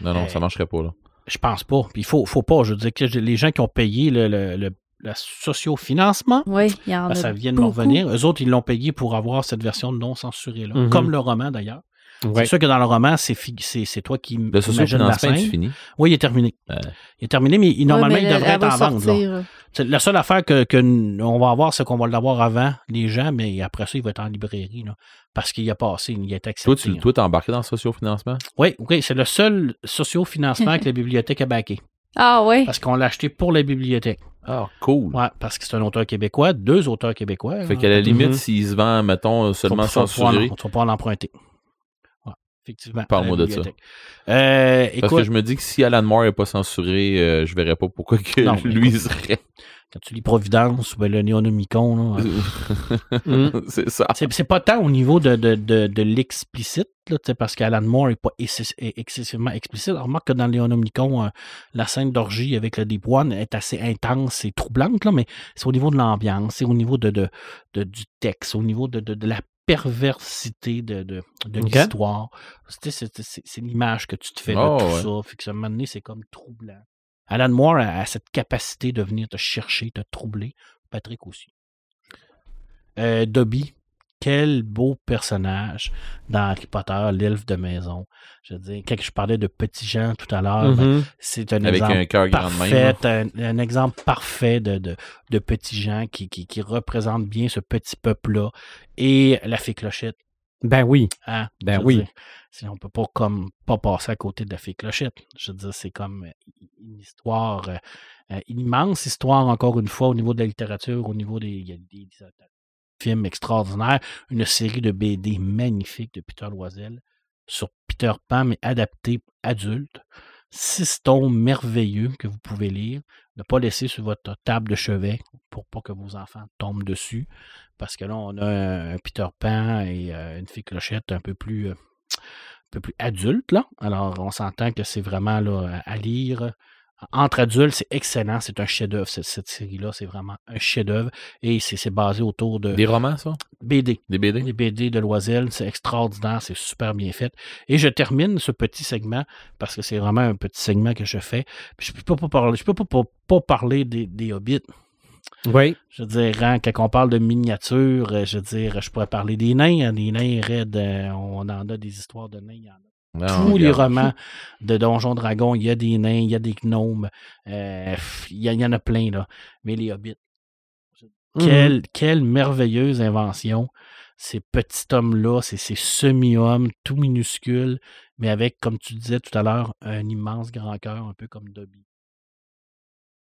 Non, non, ça marcherait pas, là. Je pense pas. Puis il faut, faut pas. Je veux dire que les gens qui ont payé le, le, le- le sociofinancement, Oui, il y en ben, a. ça vient de me revenir. Eux autres, ils l'ont payé pour avoir cette version non censurée-là. Mhm. Comme le roman, d'ailleurs. Ouais. C'est sûr que dans le roman, c'est toi qui Le imagines la sociofinancement, scène. fini. Oui, il est terminé. Il est terminé, mais il- Ouais, normalement, mais il devrait être en vente. la seule affaire que, on va avoir, c'est qu'on va l'avoir avant les gens, mais après ça, il va être en librairie. là, parce qu'il a passé, il a été accepté. Toi, tu toi, t'es embarqué dans le sociofinancement? Oui, oui, c'est le seul sociofinancement que la bibliothèque a baqué. Ah ouais. Parce qu'on l'a acheté pour la bibliothèque. Ah, cool. Ouais, parce que c'est un auteur québécois, deux auteurs québécois. Fait qu'à la limite, Mhm. s'il se vend, mettons, seulement censuré. Tu vas pouvoir l'emprunter. Effectivement. Parle-moi de ça. Euh, Parce écoute, que je me dis que si Alan Moore n'est pas censuré, euh, je verrais pas pourquoi que Non, lui écoute. serait. quand tu lis Providence ou ben, le Néonomicon, là, Mm. c'est ça. c'est c'est pas tant au niveau de, de, de, de l'explicite, là, tu sais, parce qu'Alan Moore n'est pas excess- est excessivement explicite. Alors, remarque que dans Léonomicon, euh, la scène d'orgie avec le Deep One est assez intense et troublante, là, mais c'est au niveau de l'ambiance, c'est au niveau de, de, de- du texte, au niveau de, de, de la perversité de, de, l'histoire. C'est l'image que tu te fais de Oh, tout ouais. ça. Fait que ça, à un moment donné, c'est comme troublant. Alan Moore a, a cette capacité de venir te chercher, te troubler. Patrick aussi. Euh, Dobby, quel beau personnage dans Harry Potter, l'elfe de maison. Je veux dire, quand je parlais de petits gens tout à l'heure, ben, Mhm. c'est un Avec exemple un parfait, un, un exemple parfait de, de, de petits gens qui, qui, qui représentent bien ce petit peuple-là. Et la fée Clochette. Ben oui. Hein? Ben oui. dire, on peut pas comme pas passer à côté de la fée Clochette. Je veux dire, c'est comme euh, une histoire, euh, euh, une immense histoire, encore une fois, au niveau de la littérature, au niveau des, il y a des- des films extraordinaires, une série de BD magnifiques de Peter Loisel sur Peter Pan, mais adapté adulte. Six tomes merveilleux que vous pouvez lire. Ne pas laisser sur votre table de chevet pour pas que vos enfants tombent dessus. Parce que là, on a un, Peter Pan et euh, une fille clochette un peu plus, euh, un peu plus adulte. Alors, on s'entend que c'est vraiment à lire. Entre adultes, c'est excellent. C'est un chef-d'œuvre. Cette, cette série-là, c'est vraiment un chef-d'œuvre. Et c'est c'est basé autour de Des romans, ça? BD. Des BD? Les BD de Loisel, c'est extraordinaire, c'est super bien fait. Et je termine ce petit segment parce que c'est vraiment un petit segment que je fais. Je peux pas parler, je peux pas, pas, pas parler des, des hobbits. Oui. Je veux dire, hein, quand on parle de miniatures, euh, je veux dire, je pourrais parler des nains, hein, des nains raides, euh, on en a des histoires de nains, il y en a. Non, Tous les romans de Donjons Dragons, il y a des nains, il y a des gnomes, euh, il y, a- il y en a plein, là. Mais les hobbits, quelle, quelle merveilleuse invention. Ces petits hommes-là, ces, ces semi-hommes, tout minuscules, mais avec, comme tu disais tout à l'heure, un immense grand cœur, un peu comme Dobby.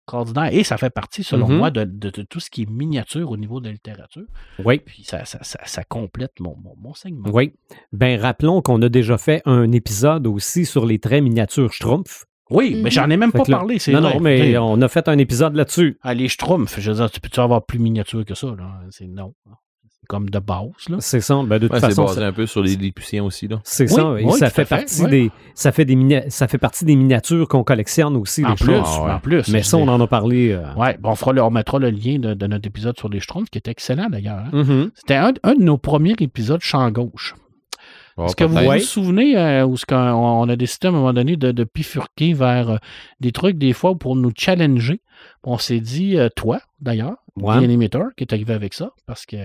Extraordinaire. Et ça fait partie, selon Mhm. moi, de, de- de tout ce qui est miniature au niveau de la littérature. Oui. Puis ça, ça, ça- ça complète mon, mon, mon segment. Oui. Ben, rappelons qu'on a déjà fait un épisode aussi sur les traits miniatures Schtroumpf. Oui, mais Mhm. j'en ai même Fait pas là- parlé. c'est Non, vrai. non, mais on a fait un épisode là-dessus. Ah, les Schtroumpfs, je veux dire, tu peux-tu avoir plus miniature que ça? Là? C'est non. C'est comme de base. Là. C'est ça. Ben, de toute Ouais, c'est façon, basé ça- un peu sur les Lilliputiens aussi, là. c'est Oui, ça. Et oui, ça fait partie ouais. des, ça fait des mini- ça fait partie des miniatures qu'on collectionne aussi. En les plus. Ah ouais. en plus. Mais ça, on en a parlé. euh, Ouais, bon, on, fera le- on mettra le lien de, de notre épisode sur les Schtroumpfs, qui était excellent d'ailleurs. hein. mhm. C'était un, un de nos premiers épisodes champ gauche. Oh, Est-ce que vous vous souvenez euh, où ce on a décidé à un moment donné de, de bifurquer vers euh, des trucs des fois pour nous challenger? On s'est dit, euh, toi d'ailleurs, Ouais. The Animator, qui est arrivé avec ça, parce que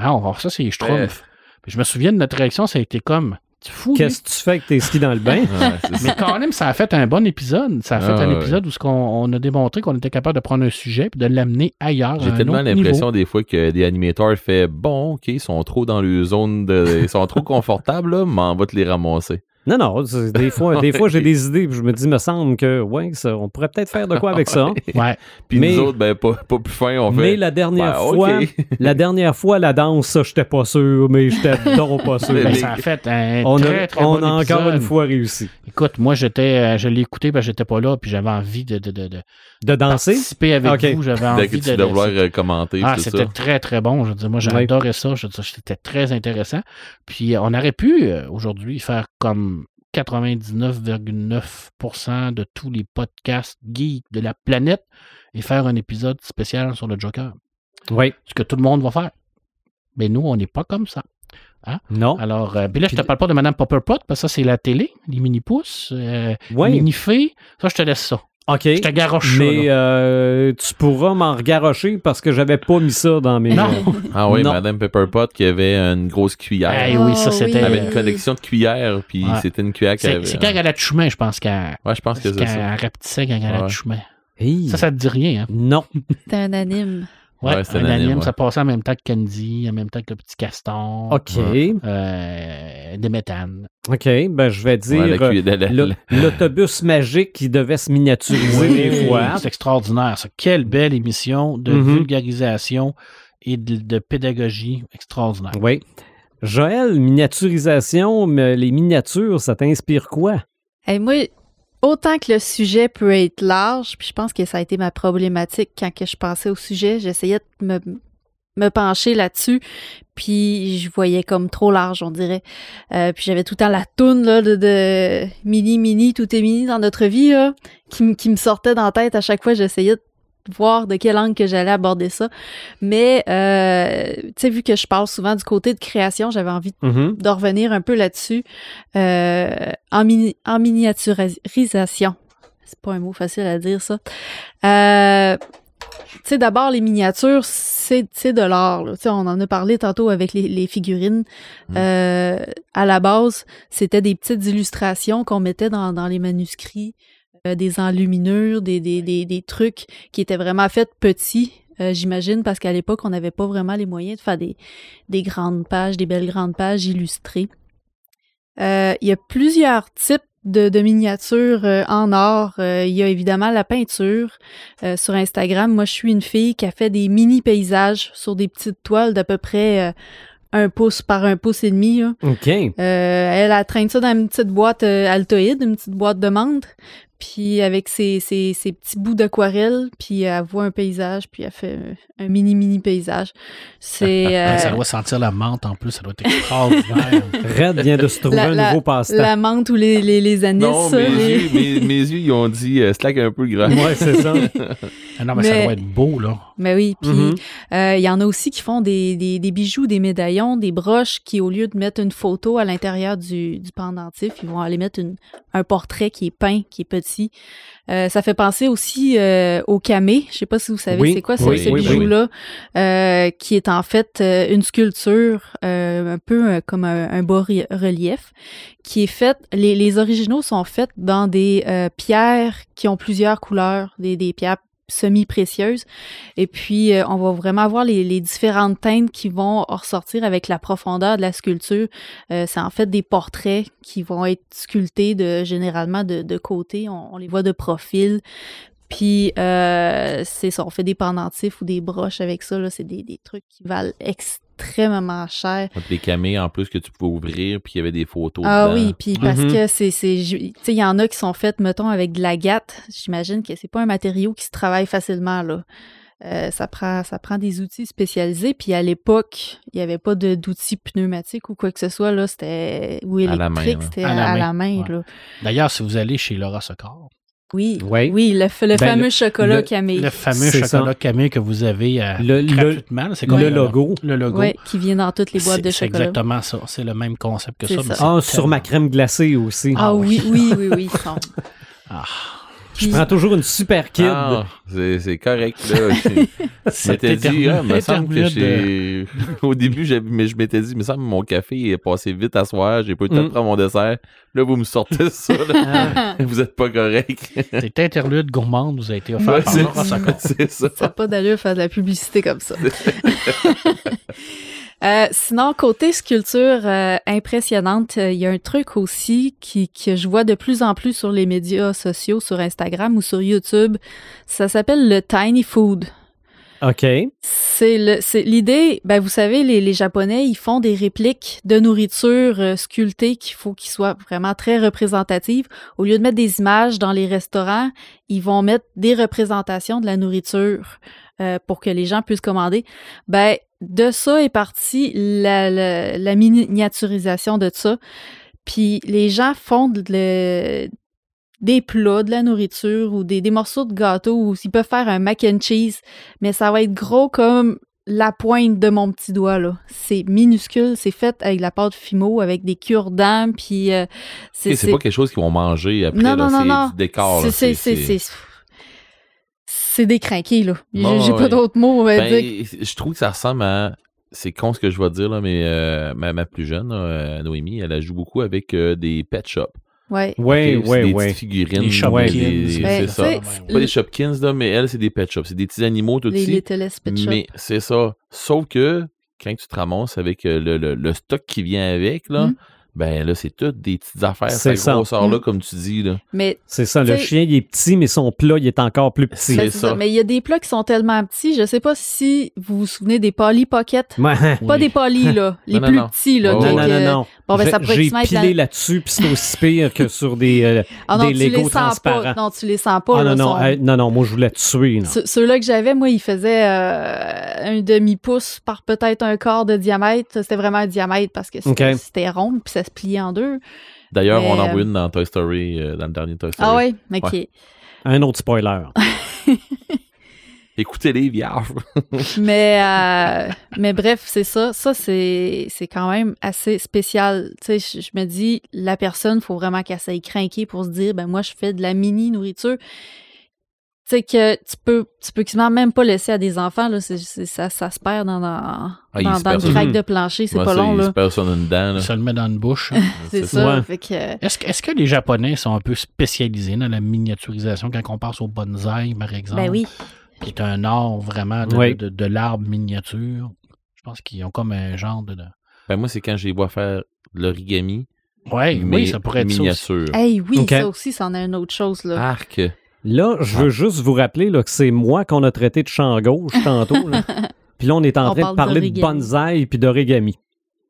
ah, on va voir ça, c'est les Schtroumpfs. Puis je me souviens de notre réaction, ça a été comme, tu fous, lui? Qu'est-ce que tu fais avec tes skis dans le bain? Ouais. Mais quand même, ça a fait un bon épisode. Ça a fait Ah, un ouais. épisode où ce qu'on- on a démontré qu'on était capable de prendre un sujet et de l'amener ailleurs. J'ai tellement l'impression des fois que des animateurs fait bon, ok, ils sont trop dans leur zone de. Ils sont trop confortables, là, mais on va te les ramasser. Non, non. Des fois, des fois j'ai des idées. puis je me dis, me semble que, ouais, ça, on pourrait peut-être faire de quoi avec ça. Ouais. Puis Mais- nous autres, ben, pas, pas plus fin, on fait. Mais la dernière Ben, fois, la dernière fois, la danse, ça, j'étais pas sûr, mais j'étais donc pas sûr. Mais- Ben, ça a fait un on très, a, très on bon a encore épisode. une fois réussi. Écoute, moi, j'étais, euh, je l'ai écouté parce que j'étais pas là, puis j'avais envie de, de, de, de De danser? participer avec vous. J'avais envie que de. tu de- vouloir euh, commenter, ah, c'était très, très bon. Je veux dire, moi, j'adorais ça. Je veux dire, c'était très intéressant. Puis, on aurait pu, euh, aujourd'hui, faire comme 99,9% de tous les podcasts geeks de la planète et faire un épisode spécial sur le Joker. Oui. Ce que tout le monde va faire. Mais nous, on n'est pas comme ça. Non. Alors, euh, puis là, je te Puis- parle pas de Madame Popperpot, parce que ça, c'est la télé, les mini-pouces, euh, Oui. mini-fées. Ça, je te laisse ça. OK. Je te garoche ça. Mais euh, tu pourras m'en regarocher parce que j'avais pas mis ça dans mes. Non. Ah oui, Non. Madame Pepperpot qui avait une grosse cuillère. Eh oui, ça, Oh, c'était. Elle avait une collection de cuillères, puis Ouais. c'était une cuillère qu'elle C'est avait. c'est quand elle a de chemin, je pense, qu'elle Ouais, je pense que c'est ça. qu'elle rapetissait quand elle a de Ouais. chemin. Hey. Ça, ça te dit rien, hein? Non. C'est un anime. Ouais, un un anime, anime, ouais. ça passait en même temps que Candy, en même temps que le petit caston. OK. Euh, des méthanes. OK. Ben, je vais dire Ouais, l'autobus magique qui devait se miniaturiser des fois. C'est extraordinaire. ça. Quelle belle émission de Mhm. vulgarisation et de, de pédagogie extraordinaire. Oui. Joël, miniaturisation, mais les miniatures, ça t'inspire quoi? Hey, moi, autant que le sujet peut être large, puis je pense que ça a été ma problématique quand que je pensais au sujet, j'essayais de me, me pencher là-dessus, puis je voyais comme trop large, on dirait. Euh, puis j'avais tout le temps la toune là, de, mini, mini, tout est mini dans notre vie, là, qui, me- qui me sortait dans la tête à chaque fois. J'essayais de voir de quel angle que j'allais aborder ça. Mais, euh, tu sais, vu que je parle souvent du côté de création, j'avais envie Mhm. de revenir un peu là-dessus euh, en, mini- en miniaturisation. C'est pas un mot facile à dire, ça. Euh, tu sais, d'abord, les miniatures, c'est de l'art. là. Tu sais, on en a parlé tantôt avec les, les figurines. Mm. Euh, à la base, c'était des petites illustrations qu'on mettait dans, dans les manuscrits, euh, des enluminures, des, des, des, des trucs qui étaient vraiment faits petits, euh, j'imagine, parce qu'à l'époque, on n'avait pas vraiment les moyens de faire des, des grandes pages, des belles grandes pages illustrées. Euh, il y a plusieurs types de, de miniatures euh, en or. Euh, il y a évidemment la peinture. Euh, sur Instagram, moi, je suis une fille qui a fait des mini paysages sur des petites toiles d'à peu près un pouce par un pouce et demi. là. OK. Elle, elle traîne ça dans une petite boîte altoïde, une petite boîte de menthe. Puis avec ses, ses, ses petits bouts d'aquarelle, puis elle voit un paysage, puis elle fait un mini mini paysage. C'est euh, Ça doit sentir la menthe en plus, ça doit être extraordinaire. Red vient de se trouver La- un la- nouveau passe-temps. la menthe ou les, les, les anis. Non, ça, mes, les- yeux, mes, mes yeux, ils ont dit euh, slack un peu grand. Ouais, c'est ça. Ah non, mais, ça doit être beau, là. Mais oui, puis Mhm. euh, il y en a aussi qui font des, des, des bijoux, des médaillons, des broches qui, au lieu de mettre une photo à l'intérieur du, du pendentif, ils vont aller mettre une, un portrait qui est peint, qui est petit. Euh, ça fait penser aussi euh, au camé. Je sais pas si vous savez Oui, c'est quoi ce, oui, ce oui, bijou-là, euh, qui est en fait euh, une sculpture euh, un peu euh, comme un, un bas ri- relief, qui est faite. Les, les originaux sont faits dans des euh, pierres qui ont plusieurs couleurs, des, des pierres semi-précieuses. Et puis, euh, on va vraiment voir les, différentes teintes qui vont ressortir avec la profondeur de la sculpture. Euh, c'est en fait des portraits qui vont être sculptés de, généralement de, de côté. On, les voit de profil. Puis, euh, c'est on fait des pendentifs ou des broches avec ça. là. C'est des, des trucs qui valent extrêmement cher. Les camés en plus que tu pouvais ouvrir, puis il y avait des photos. Ah dedans. oui, puis parce Mhm. que c'est, tu sais, il y en a qui sont faites, mettons, avec de l'agate. J'imagine que c'est pas un matériau qui se travaille facilement, là. Euh, ça prend, ça prend des outils spécialisés. Puis à l'époque, il n'y avait pas de, d'outils pneumatiques ou quoi que ce soit, là. C'était, ou À la main, électrique, là. c'était À la main, ouais. D'ailleurs, si vous allez chez Laura Secor, Oui. Oui. Oui, le, Ben, fameux le- chocolat le- Camille. le fameux C'est chocolat ça. camé que vous avez euh, Le- le- gratuitement, là, c'est quoi? Le logo. Le logo. Ouais, qui vient dans toutes les boîtes C'est- de C'est chocolat. exactement ça. C'est le même concept que C'est ça. ça. mais Ah, c'est sur ma crème glacée aussi. Ah Ah oui, oui, oui, oui. sont- Ah, Je prends toujours une super kid. Ah, c'est c'est correct, là. Je c'est m'étais dit, ah, me semble que j'ai. Au début, j'ai- mais je m'étais dit, me semble que mon café est passé vite à soir, j'ai pas eu le temps Mm. de prendre mon dessert. Là, vous me sortez ça, là. Ah. Vous êtes pas correct. Cet interlude gourmande vous a été offert Ouais, par Secor. c'est ça. Ça n'a pas d'allure de faire de la publicité comme ça. Euh, sinon, côté sculpture euh, impressionnante, euh, il y a un truc aussi qui, que je vois de plus en plus sur les médias sociaux, sur Instagram ou sur YouTube. Ça s'appelle le tiny food. OK. C'est l'idée. Ben, vous savez, les, les Japonais, ils font des répliques de nourriture euh, sculptées qu'il faut qu'ils soient vraiment très représentatives. Au lieu de mettre des images dans les restaurants, ils vont mettre des représentations de la nourriture euh, pour que les gens puissent commander. Ben, de ça est partie la, la, la miniaturisation de ça. Puis les gens font de le- des plats, de la nourriture ou des, des morceaux de gâteau ou s'ils peuvent faire un mac and cheese, mais ça va être gros comme la pointe de mon petit doigt là. C'est minuscule, c'est fait avec de la pâte Fimo, avec des cure-dents, puis euh, c'est C'est pas quelque chose qu'ils vont manger après, Non, là. non, non, non. C'est du décor, c'est c'est c'est c'est c'est décrinqué là. J'ai Bon, j'ai ouais. pas d'autres mots on va Ben, dire. je trouve que ça ressemble à. C'est con ce que je vais dire, là, mais euh, ma, ma plus jeune, là, euh, Noémie, elle, joue beaucoup avec euh, des pet shops. Ouais. C'est oui, des petites figurines. Shopkins. des- Ben, c'est ça. Pas des Shopkins, là, mais elle, c'est des pet shops. C'est des petits animaux tout Les petits. Little Pet Shop. Mais c'est ça. Sauf que quand tu te ramasses avec euh, le, le- le stock qui vient avec, là, Mm. Ben là, c'est toutes des petites affaires, ça. grosseur-là, Mm. comme tu dis. Là. Mais C'est ça, le chien, il est petit, mais son plat, il est encore plus petit. C'est Ben, ça. ça. Mais il y a des plats qui sont tellement petits. Je sais pas si vous vous souvenez des Polly Pocket. Ouais. Pas Oui. des Polly, là. Les Non, plus non. petits, là. Oh, Non, non, non, non. Bon, ben, J'ai- ça pourrait J'ai pilé là-dessus, puis c'est aussi pire que sur des, euh, Ah non, des les sens pas. transparents. Non, tu les sens pas. Ah là, non, non, sont- euh, non, non, moi, je voulais tuer. Ce- Ceux-là que j'avais, moi, ils faisaient euh, un demi-pouce par peut-être un quart de diamètre. C'était vraiment un diamètre parce que c'était rond, puis ça se pliait en deux. D'ailleurs, on en euh, voit une dans Toy Story, euh, dans le dernier Toy Story. Ah ouais? OK. Ouais. Un autre spoiler. Écoutez-les, vierges. mais, euh, mais bref, c'est ça. Ça, c'est c'est quand même assez spécial. Tu sais, je, je me dis, la personne, faut vraiment qu'elle s'aille craquer pour se dire, ben moi, je fais de la mini-nourriture. Tu sais, que tu peux, tu peux quasiment même pas laisser à des enfants, là. C'est- c'est- ça, ça se perd dans, dans, Ah, il dans, le crack de plancher. C'est pas ça, long, il là. se perd ça dans une dent. là. Ça le met dans une bouche. hein. C'est ça. ça. Ouais. Fait que, Est-ce que, est-ce que les Japonais sont un peu spécialisés dans la miniaturisation quand on pense au bonsaï, par exemple? ben oui. Qui est un art vraiment de, Oui. de, de l'arbre miniature. Je pense qu'ils ont comme un genre de. Ben, moi, c'est quand je les vois faire l'origami, Ouais, mais oui, ça pourrait être ça. aussi. miniature. Hey, oui, ça aussi, c'en est une autre chose, là. Arc. Là, je veux juste vous rappeler là, que c'est moi qu'on a traité de champ gauche tantôt. là. Puis là, on est en On train parle de parler de bonsaï puis d'origami.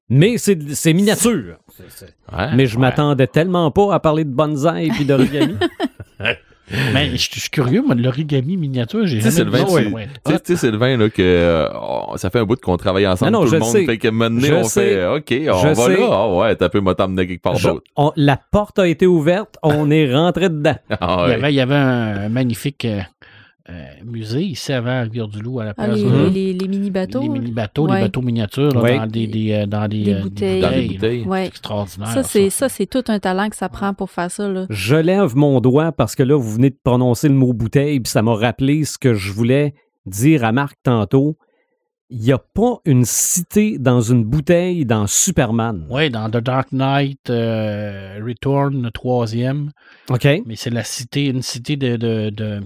Mais c'est c'est miniature. Ouais. Mais je m'attendais tellement pas à parler de bonsaï puis d'origami. Mais je suis curieux, moi, de l'origami miniature, j'ai jamais vu Sylvain, ça. tu- sais- tu sais, Sylvain, là, que euh, oh, ça fait un bout qu'on travaille ensemble, Non, non, tout je le monde. sais. Fait que maintenant, Je on sais. fait, OK, on Je va sais. là. Ah ouais, t'as pu m'emmener quelque part d'autre. la porte a été ouverte, on est rentré dedans. Ah Il, y ouais. avait, il y avait un, magnifique euh, musée ici avant à Rivière-du-Loup, à la Ah, place les, de- les, les mini-bateaux. les mini-bateaux, Ouais. les bateaux miniatures là, Ouais. dans des, des, euh, dans des, Des euh, bouteilles. Dans des là. bouteilles. Ouais. C'est extraordinaire. Ça, c'est ça, c'est tout un talent que ça prend pour faire ça, là. Je lève mon doigt parce que là, vous venez de prononcer le mot bouteille, puis ça m'a rappelé ce que je voulais dire à Marc tantôt. Il n'y a pas une cité dans une bouteille dans Superman. Oui, dans The Dark Knight euh, Return, le troisième. OK? Mais c'est la cité, une cité de, de, de-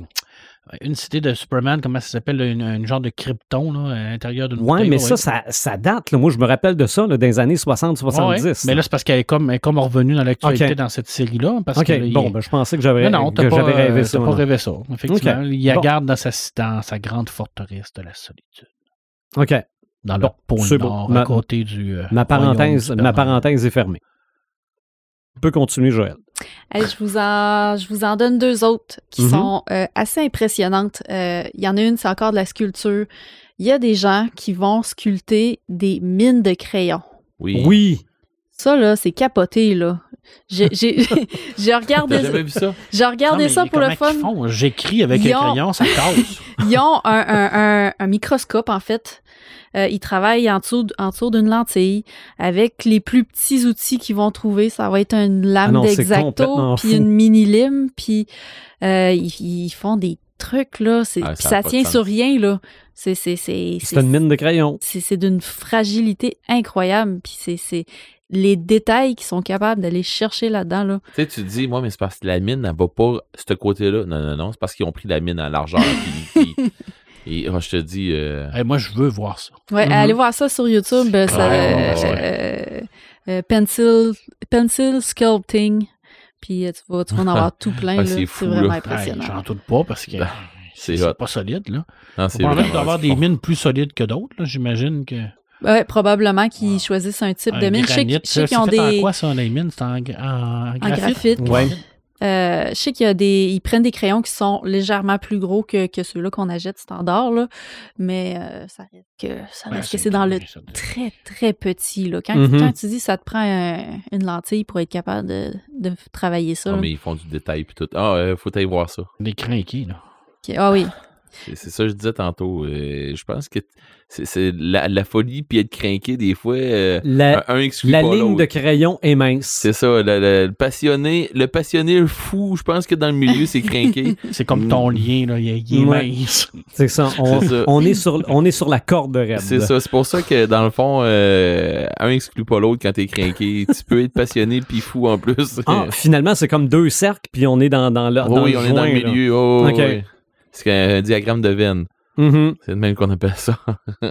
une cité de Superman, comment ça s'appelle, une, une genre de krypton là, à l'intérieur d'une Ouais, bouteille. mais ça, ça, ça date. là. Moi, je me rappelle de ça là, dans les années 60-70. Ouais, ouais. Mais là, c'est parce qu'elle est comme, elle est comme revenue dans l'actualité dans cette série-là. Parce que, il- bon, ben, je pensais que j'avais non, non, que pas, rêvé euh, ça. pas rêvé ça. Effectivement, il Bon. garde dans sa, dans sa grande forteresse de la solitude. OK. Dans Bon, le pôle nord, Ma- à côté du. euh, Ma parenthèse, ma parenthèse est fermée. Tu peux continuer, Joël. Hey, je, vous en, je vous en donne deux autres qui Mhm. sont euh, assez impressionnantes. Euh, Il y en a une, c'est encore de la sculpture. Il y a des gens qui vont sculpter des mines de crayons. Oui. Oui. Ça, là, c'est capoté, là. J'ai j'ai- j'ai regardé, ça? j'ai regardé ça pour le fun. J'écris avec Ils un ont- crayon, ça casse. Ils ont un, un- un- un microscope, en fait. Euh, ils travaillent en dessous, en dessous d'une lentille avec les plus petits outils qu'ils vont trouver. Ça va être une lame Ah d'exacto, puis une mini lime, puis euh, ils, ils font des trucs, là. C'est, Ah, ça tient sur rien, là. C'est, c'est, c'est, C'est une mine de crayon. c'est, c'est d'une fragilité incroyable. Puis c'est, c'est les détails qu'ils sont capables d'aller chercher là-dedans, là. Tu sais, tu te dis, moi, mais c'est parce que la mine, elle va pas ce côté-là. Non, non, non, c'est parce qu'ils ont pris la mine à largeur. puis- puis- et oh, je te dis, euh, Hey, moi, je veux voir ça. Ouais, Mhm. allez voir ça sur YouTube. euh, ça, Ouais, euh, ouais, euh, euh, pencil, pencil sculpting. Puis tu vas, tu vas en avoir tout plein. Ah, c'est vraiment là. Hey, impressionnant. J'en doute pas parce que c'est c'est pas solide. Là. Non, On c'est d'avoir des mines plus solides que d'autres. là. J'imagine que. Ouais, probablement qu'ils Wow. choisissent un type un de mine. Je sais granit, je sais qu'ils c'est ont fait en des. quoi ça, les mines? C'est en, en, en En graphite? graphite. Ouais. Euh, je sais qu'il y a des. Ils prennent des crayons qui sont légèrement plus gros que, que ceux-là qu'on achète standard, là. Mais euh, ça reste que, ça reste que c'est dans le ça. très, très petit. Là. Quand, quand tu dis ça te prend un- une lentille pour être capable de, de travailler ça. Ah, là. mais ils font du détail puis tout. Ah, euh, faut aller voir ça. Des crinqués, là. Ah oui. C'est ça que je disais tantôt. euh, je pense que c'est la, la folie puis être craqué des fois. euh, La, un, la pas ligne de crayon est mince. C'est ça, le, passionné, le passionné le fou, je pense que dans le milieu, c'est craqué. C'est comme ton lien, là, il est, il est Ouais. mince. C'est ça. On, C'est ça. on est sur, on est sur la corde raide. C'est ça, c'est pour ça que dans le fond, euh, un exclut pas l'autre quand t'es craqué. tu peux être passionné puis fou en plus. Ah, finalement, c'est comme deux cercles, puis on est dans, dans, le, Oh dans oui, le on est dans le milieu. Oh, oui. C'est un diagramme de veine. Mhm. C'est le même qu'on appelle ça.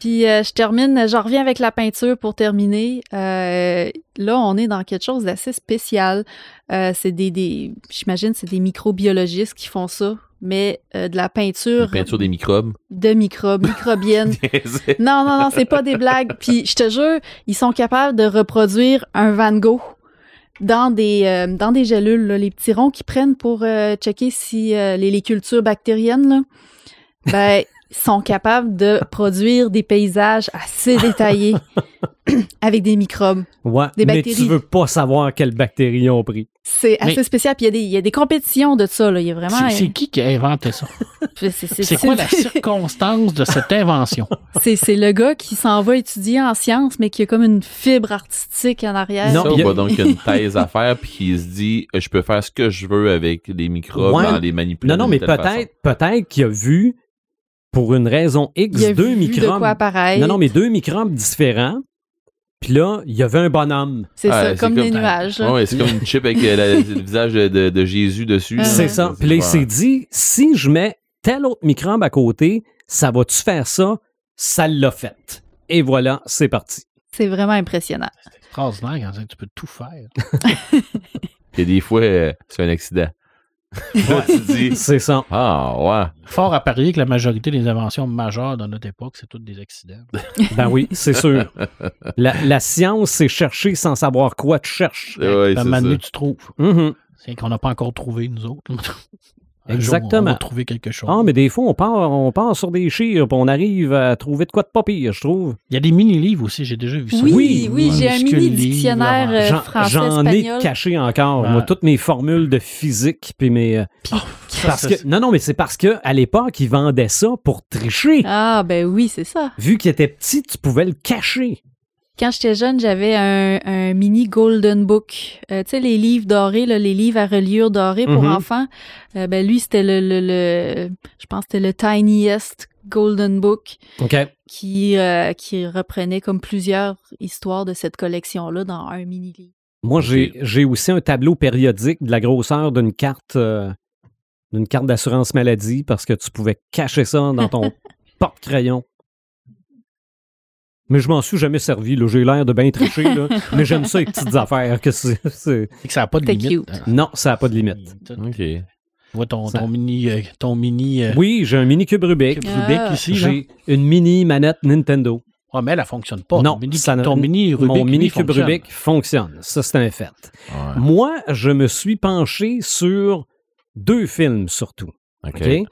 Puis euh, je termine, je reviens avec la peinture pour terminer. Euh, là, on est dans quelque chose d'assez spécial. Euh, c'est des, des j'imagine, c'est des microbiologistes qui font ça, mais euh, de la Une peinture, peinture des microbes. de microbes, microbienne. non, non, non, c'est pas des blagues. Puis je te jure, ils sont capables de reproduire un Van Gogh dans des, euh, dans des gélules, là, les petits ronds qu'ils prennent pour euh, checker si euh, les, les cultures bactériennes, là, ben, sont capables de produire des paysages assez détaillés avec des microbes. Ouais, Des mais bactéries. tu veux pas savoir quelles bactéries ils ont pris. C'est assez Mais- spécial. Puis il y, a des- il y a des compétitions de ça. Là. Il y a vraiment. C'est c'est qui qui a inventé ça? c'est- quoi la circonstance de cette invention? C'est c'est le gars qui s'en va étudier en sciences, mais qui a comme une fibre artistique en arrière. Non, ça, il y a- donc une thèse à faire puis qui se dit je peux faire ce que je veux avec les microbes Ouais. en les manipulant. Non, non, mais peut-être peut-être qu'il a vu, pour une raison X, Il a deux vu microbes. de quoi apparaître. Non, non, mais deux microbes différents. Puis là, il y avait un bonhomme. C'est Ah, ça, c'est comme comme- des nuages. Ouais, c'est comme une chip avec euh, la- le visage de, Jésus dessus. Là. C'est ça. Puis là, il s'est dit, si je mets tel autre microbe à côté, ça va-tu faire ça? Ça l'a fait. Et voilà, c'est parti. C'est vraiment impressionnant. C'est extraordinaire quand tu peux tout faire. Et des fois, euh, c'est un accident. Là, tu dis C'est ça. Ah, ouais. Fort à parier que la majorité des inventions majeures dans notre époque, c'est toutes des accidents. Ben oui, c'est sûr. La, la science, c'est chercher sans savoir quoi tu cherches. C'est ça. tu trouves. Mhm. C'est qu'on n'a pas encore trouvé, nous autres. Un jour, Exactement. on va trouver quelque chose. Ah, mais des fois, on part, on part sur des chires, puis on arrive à trouver de quoi de pas pire, je trouve. Il y a des mini-livres aussi, j'ai déjà vu ça. Oui, Oui, oui, j'ai un minuscule mini livre, dictionnaire là. euh, J'en- français J'en ai espagnol. caché encore. Moi, toutes mes formules de physique, puis mes. Ça, parce que, non, non, mais c'est parce que à l'époque, ils vendaient ça pour tricher. Ah, ben oui, c'est ça. Vu qu'il était petit, tu pouvais le cacher. Quand j'étais jeune, j'avais un, un mini Golden Book. Euh, tu sais, les livres dorés, là, les livres à reliure dorée pour Mhm. enfants. Euh, ben lui, c'était le, le, le- je pense que c'était le Tiniest Golden Book OK. qui, euh, qui reprenait comme plusieurs histoires de cette collection-là dans un mini-livre. Moi, j'ai j'ai aussi un tableau périodique de la grosseur d'une carte euh, d'une carte d'assurance maladie parce que tu pouvais cacher ça dans ton porte-crayon. Mais je m'en suis jamais servi. là. J'ai l'air de bien tricher, là. mais j'aime ça, les petites affaires. Que c'est- c'est- C'est que ça n'a pas de limite. cute. Non, ça n'a pas de limite. Tu OK. vois ton, Ça- ton mini, euh, ton mini euh, Oui, j'ai un mini cube Rubik. cube Ah. Rubik ici. J'ai une mini manette Nintendo. Ah, mais elle, elle fonctionne pas. Non, ton mini, ça ne- ton mini Rubik, Mon mini cube fonctionne. Rubik fonctionne. Ça, c'est un fait. Ouais. Moi, je me suis penché sur deux films surtout. OK. OK?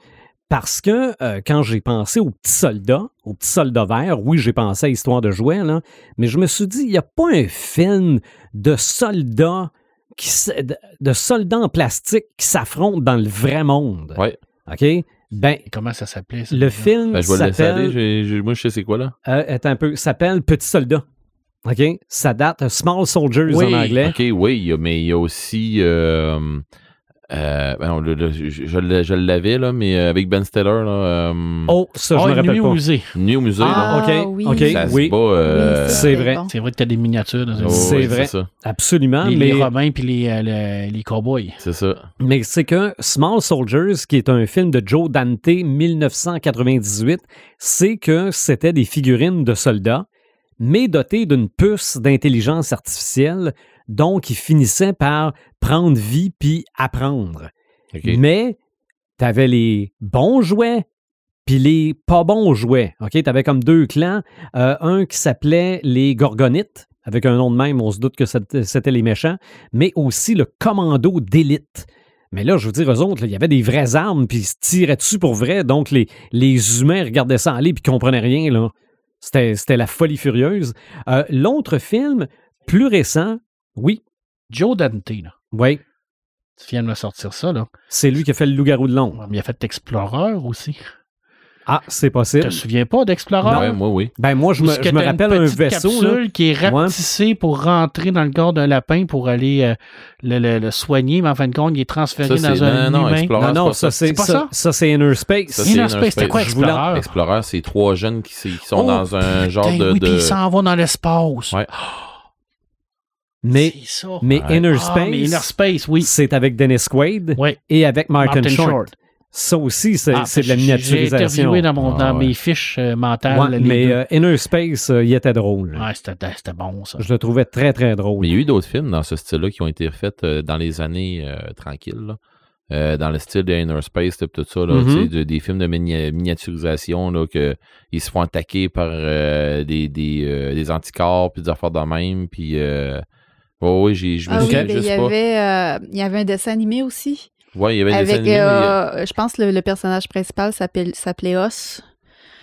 Parce que euh, quand j'ai pensé au petit soldat, au petit soldat vert, oui, j'ai pensé à Histoire de jouets, là, mais je me suis dit, il n'y a pas un film de soldats qui s- de, de soldats en plastique qui s'affrontent dans le vrai monde? Ouais. OK? Ben, Comment ça s'appelait? ça, le film Ben, je vais le laisser aller. s'appelle j'ai- Moi, je sais c'est quoi, là. euh, attends un peu, s'appelle Petit soldat. OK? Ça date euh, Small Soldiers Oui. en anglais. OK, oui, mais il y a aussi. Euh, euh, ben non, le- le- je, je l'ai- je l'avais, là, mais euh, avec Ben Stiller, là. euh, Oh, ça, je Ah, me rappelle nuit pas. au musée. Nuit au musée, Ah, là. ok, oui. Ça euh, c'est vrai. bon. C'est vrai que tu as des miniatures dans un oh, C'est oui, vrai. ça. Absolument, les, mais... les Romains puis les, euh, le- les cowboys. C'est ça. Mais c'est que Small Soldiers, qui est un film de Joe Dante 1998, c'est que c'était des figurines de soldats, mais dotées d'une puce d'intelligence artificielle, donc ils finissaient par prendre vie puis apprendre. Mais tu avais les bons jouets puis les pas bons jouets. OK? Tu avais comme deux clans. Euh, un qui s'appelait les Gorgonites, avec un nom de même, on se doute que c'était les méchants, mais aussi le commando d'élite. Mais là, je veux dire, eux autres, il y avait des vraies armes, puis ils se tiraient dessus pour vrai. Donc, les, les humains regardaient ça aller, puis comprenaient rien. là. C'était la folie furieuse. Euh, L'autre film, plus récent, oui, Joe Dante, là. oui, Tu viens de me sortir ça, là. C'est lui qui a fait le loup-garou de Londres. Il a fait Explorer aussi. Ah, c'est Tu possible. te souviens pas d'Explorer? Ouais, moi, oui. Ben moi, je me, je t'as une rappelle un vaisseau. là. capsule qui est rapetissée pour rentrer dans le corps d'un lapin pour aller euh, le, le- le soigner, mais en fin de compte, il est transféré Ça, dans un non, non, humain. Explorer, Non, non, c'est pas ça, c'est pas ça, ça? ça, c'est Inner Space. Ça, Inner Space, c'était quoi Je voulais- Explorer? Explorer, c'est trois jeunes qui, sont Oh, dans un genre de. oui, de- puis il s'en va dans l'espace. Ouais. Mais C'est ça. mais Ouais. Inner Ah, Space, mais Inner Space, oui. c'est avec Dennis Quaid Oui. et avec Martin, Martin Short. Short. Ça aussi, c'est Ah, c'est de la miniaturisation. J'ai interviewé dans, mon, Ah, dans ouais. mes fiches euh, mentales. Ouais, mais euh, Inner Space, euh, il était drôle. Ouais, c'était bon, ça. Je le trouvais très, très drôle. Mais il y a eu d'autres films dans ce style-là qui ont été faits euh, dans les années euh, tranquilles, là. Euh, dans le style de Inner Space, tout ça, là, Mhm. de- des films de mini- miniaturisation, là, que ils se font attaquer par euh, des, des, euh, des anticorps, puis des affaires de même, puis... Euh, ouais, ouais, j'ai- je me Ah oui, souviens ben, il juste y pas. avait, euh, il y avait un dessin animé aussi. Ouais, il y avait des Avec, animés, mais il y a- euh, je pense que le, le personnage principal s'appelle- s'appelait Os.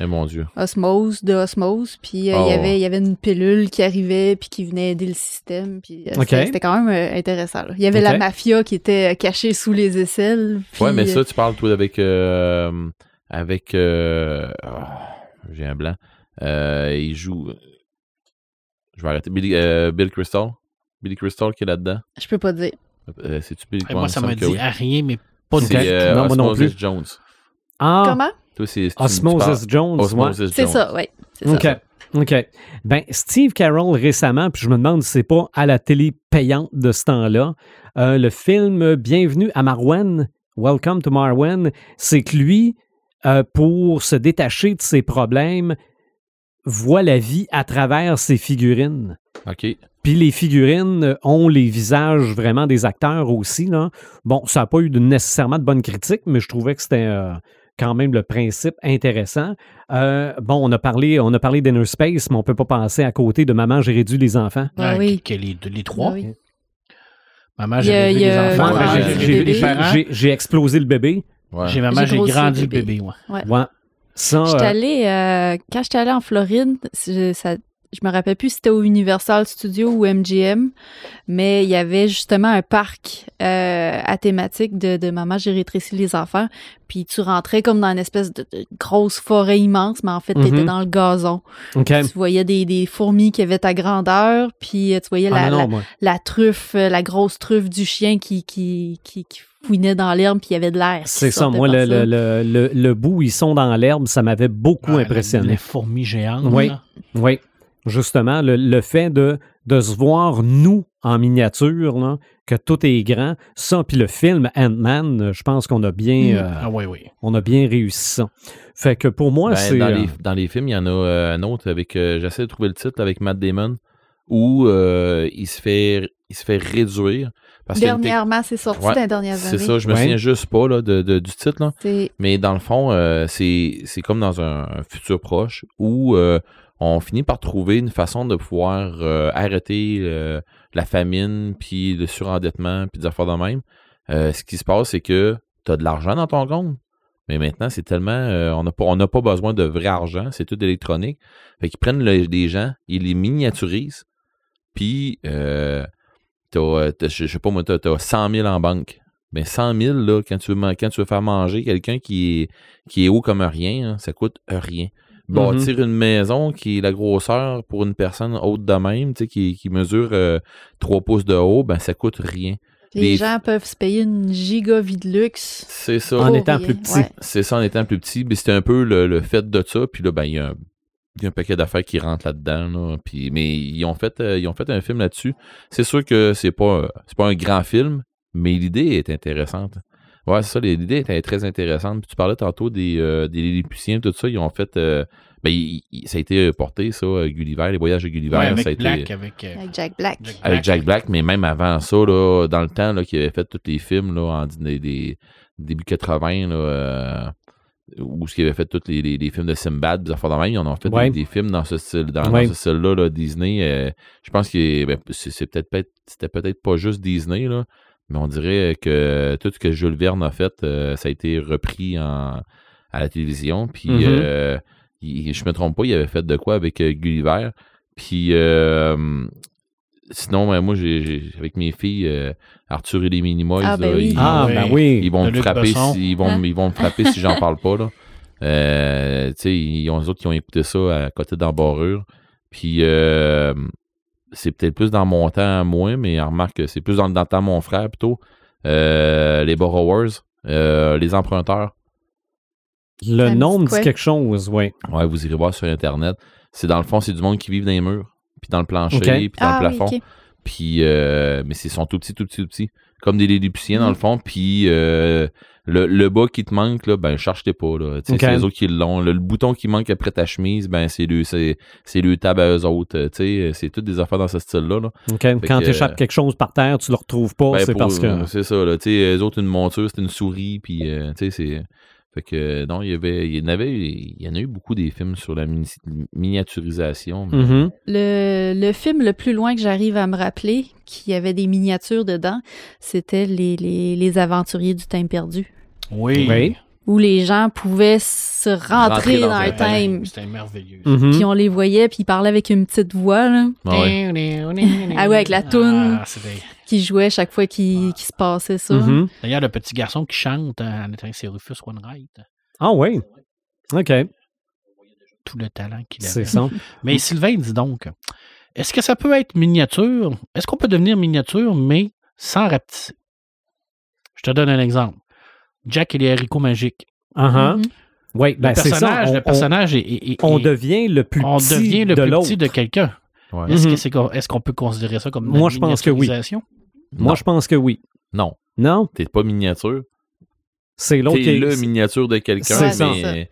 Eh, mon Dieu. Osmose de Osmose. Puis euh, Oh. il, y avait, il y avait une pilule qui arrivait puis qui venait aider le système. Puis euh, c'était- quand même euh, intéressant. là. Il y avait la mafia qui était euh, cachée sous les aisselles. puis, Ouais, mais euh, ça, tu parles, toi, avec... euh, avec... euh, ah, j'ai un blanc. Euh, il joue... Je vais arrêter. Billy, euh, Bill Crystal? Billy Crystal qui est là-dedans. je peux pas dire. Euh, C'est-tu Billy Et moi, ça m'a dit oui. à rien, mais pas de euh, Non, moi non Osmosis plus. Jones. Ah, Comment? Toi, c'est... Osmosis Jones. Osmosis C'est ça, oui. OK. ça. OK. Ben, Steve Carroll récemment, puis je me demande si c'est pas à la télé payante de ce temps-là, euh, le film Bienvenue à Marwen, Welcome to Marwen, c'est que lui, euh, pour se détacher de ses problèmes, voit la vie à travers ses figurines. OK. Puis les figurines ont les visages vraiment des acteurs aussi. Là. Bon, ça n'a pas eu de- nécessairement de bonnes critiques, mais je trouvais que c'était euh, quand même le principe intéressant. Euh, bon, on a parlé, on a parlé d'Inner Space, mais on peut pas penser à côté de Maman, j'ai réduit les enfants. Ah oui. les, les trois. Ah oui. Maman, j'ai y les enfants. J'ai explosé le bébé. Ouais. J'ai maman, J'ai grandi le le bébé. bébé. ouais. Ouais. Ça, J'étais euh, allée, euh, quand j'étais allée en Floride, je, ça, je me rappelle plus si c'était au Universal Studios ou MGM, mais il y avait justement un parc euh, à thématique de, de Maman, j'ai rétréci les enfants. Puis tu rentrais comme dans une espèce de, de grosse forêt immense, mais en fait, t'étais Mhm. dans le gazon. Tu voyais des, des fourmis qui avaient ta grandeur, puis euh, tu voyais la, Ah, non, la, la truffe, euh, la grosse truffe du chien qui, qui, qui, qui fouinait dans l'herbe, puis il y avait de l'air. C'est ça, moi, le, le, le, le, le bout où ils sont dans l'herbe, ça m'avait beaucoup Ah, impressionné. Les fourmis géantes. Oui. là. Oui, justement, le, le fait de, de se voir, nous, en miniature, là, que tout est grand, ça, puis le film Ant-Man, je pense qu'on a bien, Mm. euh, Ah oui, oui. on a bien réussi ça. Fait que pour moi, Ben, c'est... dans, euh, les, dans les films, il y en a euh, un autre avec. euh, J'essaie de trouver le titre avec Matt Damon où euh, il, se fait, il se fait réduire. Parce Dernièrement, c'est sorti Ouais, dans les dernières C'est années. ça, je me Ouais. souviens juste pas là, de, de- du titre. Là. C'est Mais dans le fond, euh, c'est c'est comme dans un, un futur proche où euh, on finit par trouver une façon de pouvoir euh, arrêter euh, la famine, puis le surendettement, puis des affaires de même. Euh, ce qui se passe, c'est que tu as de l'argent dans ton compte. Mais maintenant, c'est tellement. on n'a pas, besoin de vrai argent, c'est tout électronique. Fait qu'ils prennent le- gens, ils les miniaturisent, puis t'as, je sais pas moi, t'as, t'as 100 000 en banque. Mais 100 000, là, quand tu veux, quand tu veux faire manger quelqu'un qui est, qui est haut comme rien, hein, ça coûte rien. Bâtir une maison qui est la grosseur pour une personne haute de même, tu sais, qui, qui mesure euh, 3 pouces de haut, ben ça coûte rien. les Les- gens peuvent se payer une giga vie de luxe. C'est ça. En étant rien. plus petit. Ouais. C'est ça en étant plus petit. Mais c'était un peu le, le fait de ça. Puis là, ben, il y a un, il y a un paquet d'affaires qui rentrent là-dedans. là. Puis, mais ils ont, fait, euh, ils ont fait un film là-dessus. C'est sûr que c'est pas, c'est pas un grand film, mais l'idée est intéressante. Ouais, c'est ça, l'idée était très intéressante. Puis tu parlais tantôt des, euh, des Lilliputiens, tout ça. Ils ont fait. euh, ben, il- il- ça a été porté, ça, euh, Gulliver, les voyages de Gulliver. Ouais, avec ça a été, avec, euh, Avec Jack Black. Jack avec Jack Black, mais même avant ça, là, dans le temps, là, qu'il avait fait tous les films, là, en des, des- début 80, là, euh, où il avait fait tous les, les- les films de Simbad, des affaires de même, ils en ont fait des- Ouais. des, films dans ce style, dans, Ouais. dans ce style-là, là, Disney. euh, je pense que ben, c'est peut-être peut c'était peut-être pas juste Disney, là, mais on dirait que tout ce que Jules Verne a fait, euh, ça a été repris en, à la télévision. Puis, Mhm. euh, il- je me trompe pas, il avait fait de quoi avec euh, Gulliver. Puis, euh, sinon, ben, moi, j'ai, avec mes filles, euh, Arthur et les Minimoys, Ah, ben oui. ils, Ah, ouais. ben oui. ils vont me frapper si, ils vont, Hein? ils vont me frapper si j'en parle pas, là. Euh, tu sais, ils ont eux autres qui ont écouté ça à côté d'embarrure. Puis, euh, c'est peut-être plus dans mon temps, moi, mais remarque que c'est plus dans, dans le temps de mon frère, plutôt. Euh, les borrowers, euh, les emprunteurs. Le Ça nom dit me dit quoi? quelque chose, oui. Ouais, vous irez voir sur Internet. C'est dans le fond, c'est du monde qui vit dans les murs, puis dans le plancher, puis dans Ah le oui, plafond. Puis, euh, mais c'est sont tout petits, tout petits, tout petits. Comme des Lilliputiens, dans le fond. Puis, euh, le, le bas qui te manque, là, ben, cherche-les pas, là. C'est les autres qui l'ont. Le, le bouton qui manque après ta chemise, ben, c'est le, c'est, c'est le tab à eux autres. euh, sais, c'est toutes des affaires dans ce style-là, là. Quand que, tu échappes quelque chose par terre, tu le retrouves pas, Ben, c'est pour- parce que. C'est ça, là. Tu sais, eux autres, une monture, c'était une souris, puis, euh, c'est. Fait que, non, il y avait, il y en avait, il y en a eu beaucoup des films sur la mini- miniaturisation. mais- Mhm. Le, le film le plus loin que j'arrive à me rappeler, qui avait des miniatures dedans, c'était les, les, les aventuriers du thème perdu. Oui. Oui. Où les gens pouvaient se rentrer, Rentrer dans dans, un thème. C'était merveilleux. Puis on les voyait, puis ils parlaient avec une petite voix là, Ah ouais. Ah ouais, avec la toune. Ah, qui jouait chaque fois qu'il se passait ça. Mhm. D'ailleurs, le petit garçon qui chante en étant c'est Rufus Wainwright. Ah oui. OK. Tout le talent qu'il C'est avait. ça. Mais Sylvain, dis donc, est-ce que ça peut être miniature? Est-ce qu'on peut devenir miniature, mais sans rapetisser? Je te donne un exemple. Jack et les haricots magiques. Uh-huh. Mhm. Oui, ben le c'est ça. personnage, On, le personnage est, est- est- on- devient le plus on petit devient le de plus petit de quelqu'un. Ouais. Est-ce que c'est co- est-ce qu'on peut considérer ça comme la Moi, je pense que oui. Moi, Non. je pense que oui. Non, Non? t'es pas miniature. C'est l'autre T'es qui le miniature de quelqu'un, C'est ça. mais,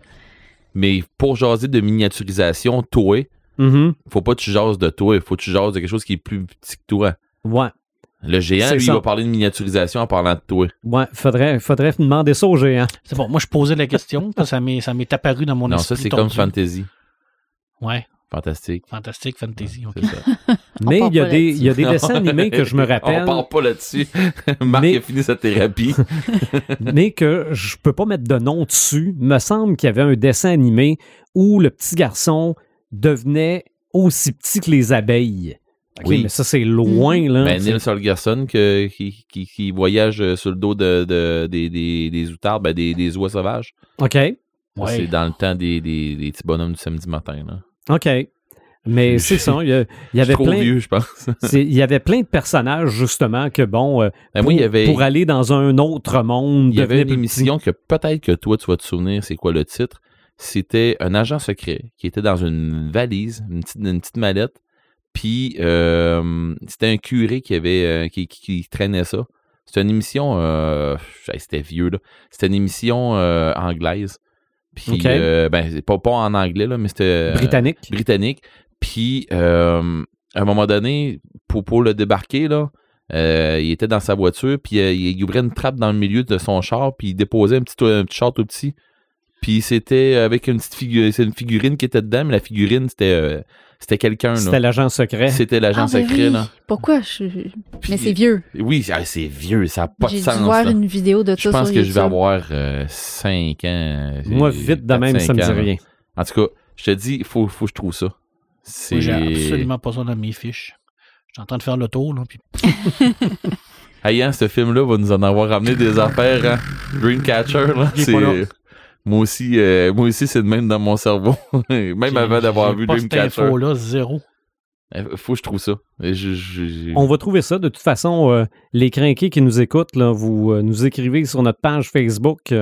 mais pour jaser de miniaturisation, toi, Mhm. faut pas que tu jases de toi, il faut que tu jases de quelque chose qui est plus petit que toi. Ouais. Le géant, C'est lui, ça. il va parler de miniaturisation en parlant de toi. Ouais. Faudrait, faudrait demander ça au géant. C'est bon, moi je posais la question, parce que ça m'est ça m'est apparu dans mon non, esprit. ça, c'est comme fantasy. Ouais, Fantastique. fantastique, fantasy. ok. C'est ça. Mais il y, a des, là-dessus. il y a des dessins animés que je me On rappelle, part pas là-dessus. Marc Mais- a fini sa thérapie. mais que je peux pas mettre de nom dessus. Me semble qu'il y avait un dessin animé où le petit garçon devenait aussi petit que les abeilles. Oui. mais ça, c'est loin, là. Ben, C'est- Neil Solgerson que- qui, qui, qui voyage euh, sur le dos de, de- des, des, des outards, ben, des, des oies sauvages. OK. Ouais. C'est dans le temps des, des, des petits bonhommes du samedi matin. Là. OK. Mais c'est ça. Il y, avait trop plein. vieux, je pense. Il y avait plein de personnages, justement, que bon, euh, Ben, pour, moi, y avait, pour aller dans un autre monde, il y avait une plus émission que peut-être que toi, tu vas te souvenir, c'est quoi le titre? C'était un agent secret qui était dans une valise, une petite, une petite mallette. Puis, euh, c'était un curé qui avait euh, qui, qui- qui traînait ça. C'était une émission, hey, c'était vieux, là. C'était une émission anglaise. Puis, euh, ben, pas, pas en anglais, là, mais c'était. euh, britannique. britannique. Puis, euh, à un moment donné, pour, pour le débarquer, là, euh, il était dans sa voiture, puis euh, il ouvrait une trappe dans le milieu de son char, puis il déposait un petit, un petit char tout petit. Puis c'était avec une petite figurine, c'est une figurine qui était dedans, mais la figurine, c'était euh, c'était quelqu'un, C'était l'agent secret. C'était l'agent Ah, ben secret, oui. là. Pourquoi? Je... Puis- Mais c'est vieux. Oui, ah, c'est vieux, ça n'a pas de J'ai dû sens. voir là. une vidéo de Je ça pense sur que je vais avoir 5 ans. Moi, J'ai vite de même, ça me 4-5 dit rien. En tout cas, je te dis, il faut, faut que je trouve ça. J'ai absolument pas ça dans mes fiches. Je suis en train de faire le tour, là, puis Hey, hein, ce film-là va nous en avoir ramené des affaires, hein? Dreamcatcher, là. C'est... Moi aussi, euh, moi aussi, c'est de même dans mon cerveau. même avant d'avoir j'ai vu pas cette Dreamcatcher. info-là, zéro. Euh, Faut que je trouve ça. Et je- je- je- On va trouver ça. De toute façon, euh, les crinqués qui nous écoutent, là, vous euh, nous écrivez sur notre page Facebook.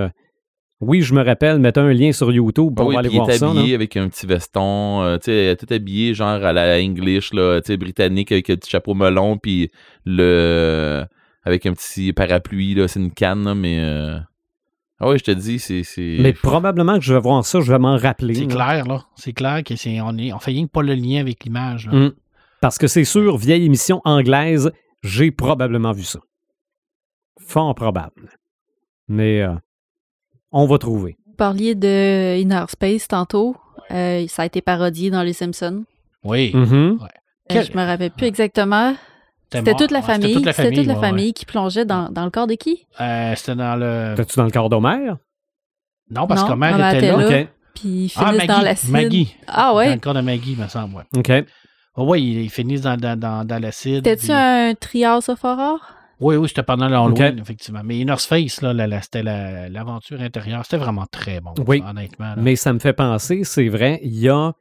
Oui, je me rappelle, mettez un lien sur YouTube Ah pour oui, aller puis il voir est ça. habillé avec un petit veston, euh, tu sais, tout habillé genre à la English, là, tu sais, britannique avec un petit chapeau melon, puis le avec un petit parapluie, là, c'est une canne, là, mais euh, ah oui, je te dis, c'est c'est Mais probablement que je vais voir ça, je vais m'en rappeler. C'est clair, là. C'est clair que c'est on est on fait rien que pas le lien avec l'image. Mm. Parce que c'est sûr, vieille émission anglaise, j'ai probablement vu ça. Fort probable. Mais euh, on va trouver. Vous parliez de Inner Space tantôt. Euh, ça a été parodié dans Les Simpsons. Oui. Euh, Quel- Je me rappelle plus exactement. C'était toute la c'était famille. toute la C'était toute la ouais, famille qui plongeait dans, dans le corps de qui? Euh, c'était dans le. T'es-tu dans le corps d'Homère? Non, parce Non, que mère maman était était là. Puis ils Ah, finissent Maggie. dans l'acide. Maggie. Ah Dans ouais? le corps de Maggie, me semble, ouais. OK. Ah oui, ils, finissent dans, dans, dans, dans l'acide. T'es-tu puis- un Horror? Oui, oui, c'était pendant l'Halloween, effectivement. Mais Inner Space, là, c'était la- l'aventure intérieure. C'était vraiment très bon, Oui. ça, honnêtement. là. Mais ça me fait penser, c'est vrai, il y a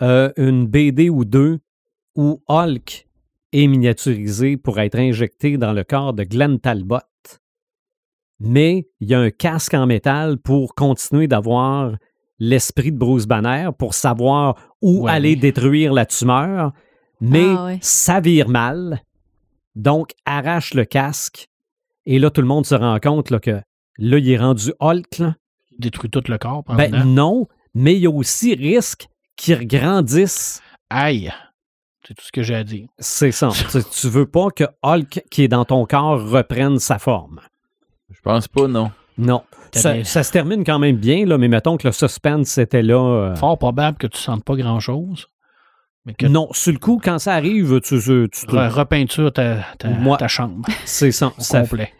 euh, une BD ou deux où Hulk est miniaturisé pour être injecté dans le corps de Glenn Talbot. Mais il y a un casque en métal pour continuer d'avoir l'esprit de Bruce Banner, pour savoir où Ouais. aller détruire la tumeur. Mais Ah ouais. ça vire mal. Donc, arrache le casque. Et là, tout le monde se rend compte là, que là, il est rendu Hulk. là. Il détruit tout le corps. Ben non, mais il y a aussi risque qu'il regrandisse. Aïe! C'est tout ce que j'ai à dire. C'est ça. tu, tu veux pas que Hulk qui est dans ton corps reprenne sa forme. Je pense pas, non. Non. Ça, se termine quand même bien, là, mais mettons que le suspense était là. euh, Fort probable que tu sentes pas grand-chose. Mais que non, sur le coup, quand ça arrive, tu, tu, tu- tu re- repeinture ta, ta, Moi- ta chambre c'est ça.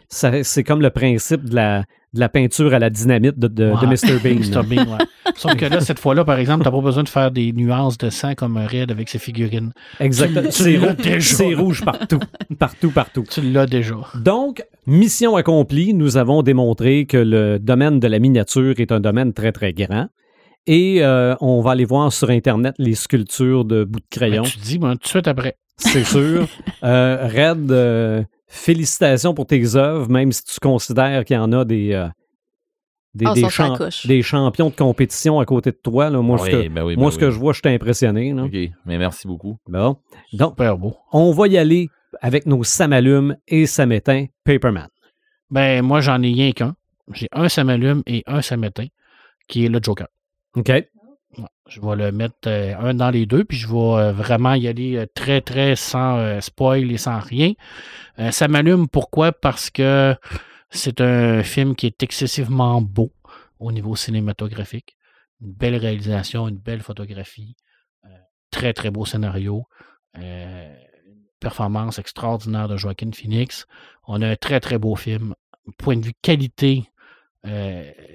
Ça- c'est comme le principe de la, de la peinture à la dynamite de, de. Mr. Bean. Mr. Bean, ouais. Sauf que là, cette fois-là, par exemple, t'as pas besoin de faire des nuances de sang comme Red avec ses figurines. Exactement. Tu- tu c'est rouge partout. Partout, partout. Tu l'as déjà. Donc, mission accomplie, nous avons démontré que le domaine de la miniature est un domaine très, très grand. Et euh, on va aller voir sur Internet les sculptures de bout de crayon, Ben, tu dis, ben, tout de suite après. c'est sûr. Euh, Red, euh, félicitations pour tes œuvres, même si tu considères qu'il y en a des, euh, des, Ah, des champ- champions de compétition à côté de toi. là. Moi, Ah ce que, oui, ben oui, ben moi ce oui. que je vois, je suis impressionné. là. OK, mais merci beaucoup. Bon. Donc, Super beau. on va y aller avec nos Samalumes et Samétain Paperman. Ben, moi, j'en ai rien qu'un. J'ai un Samalume et un Samétain, qui est le Joker. OK? Je vais le mettre euh, un dans les deux, puis je vais euh, vraiment y aller euh, très, très sans spoil et sans rien. Ça m'allume pourquoi? Parce que c'est un film qui est excessivement beau au niveau cinématographique. Une belle réalisation, une belle photographie, très, très beau scénario, une performance extraordinaire de Joaquin Phoenix. On a un très, très beau film. Point de vue qualité,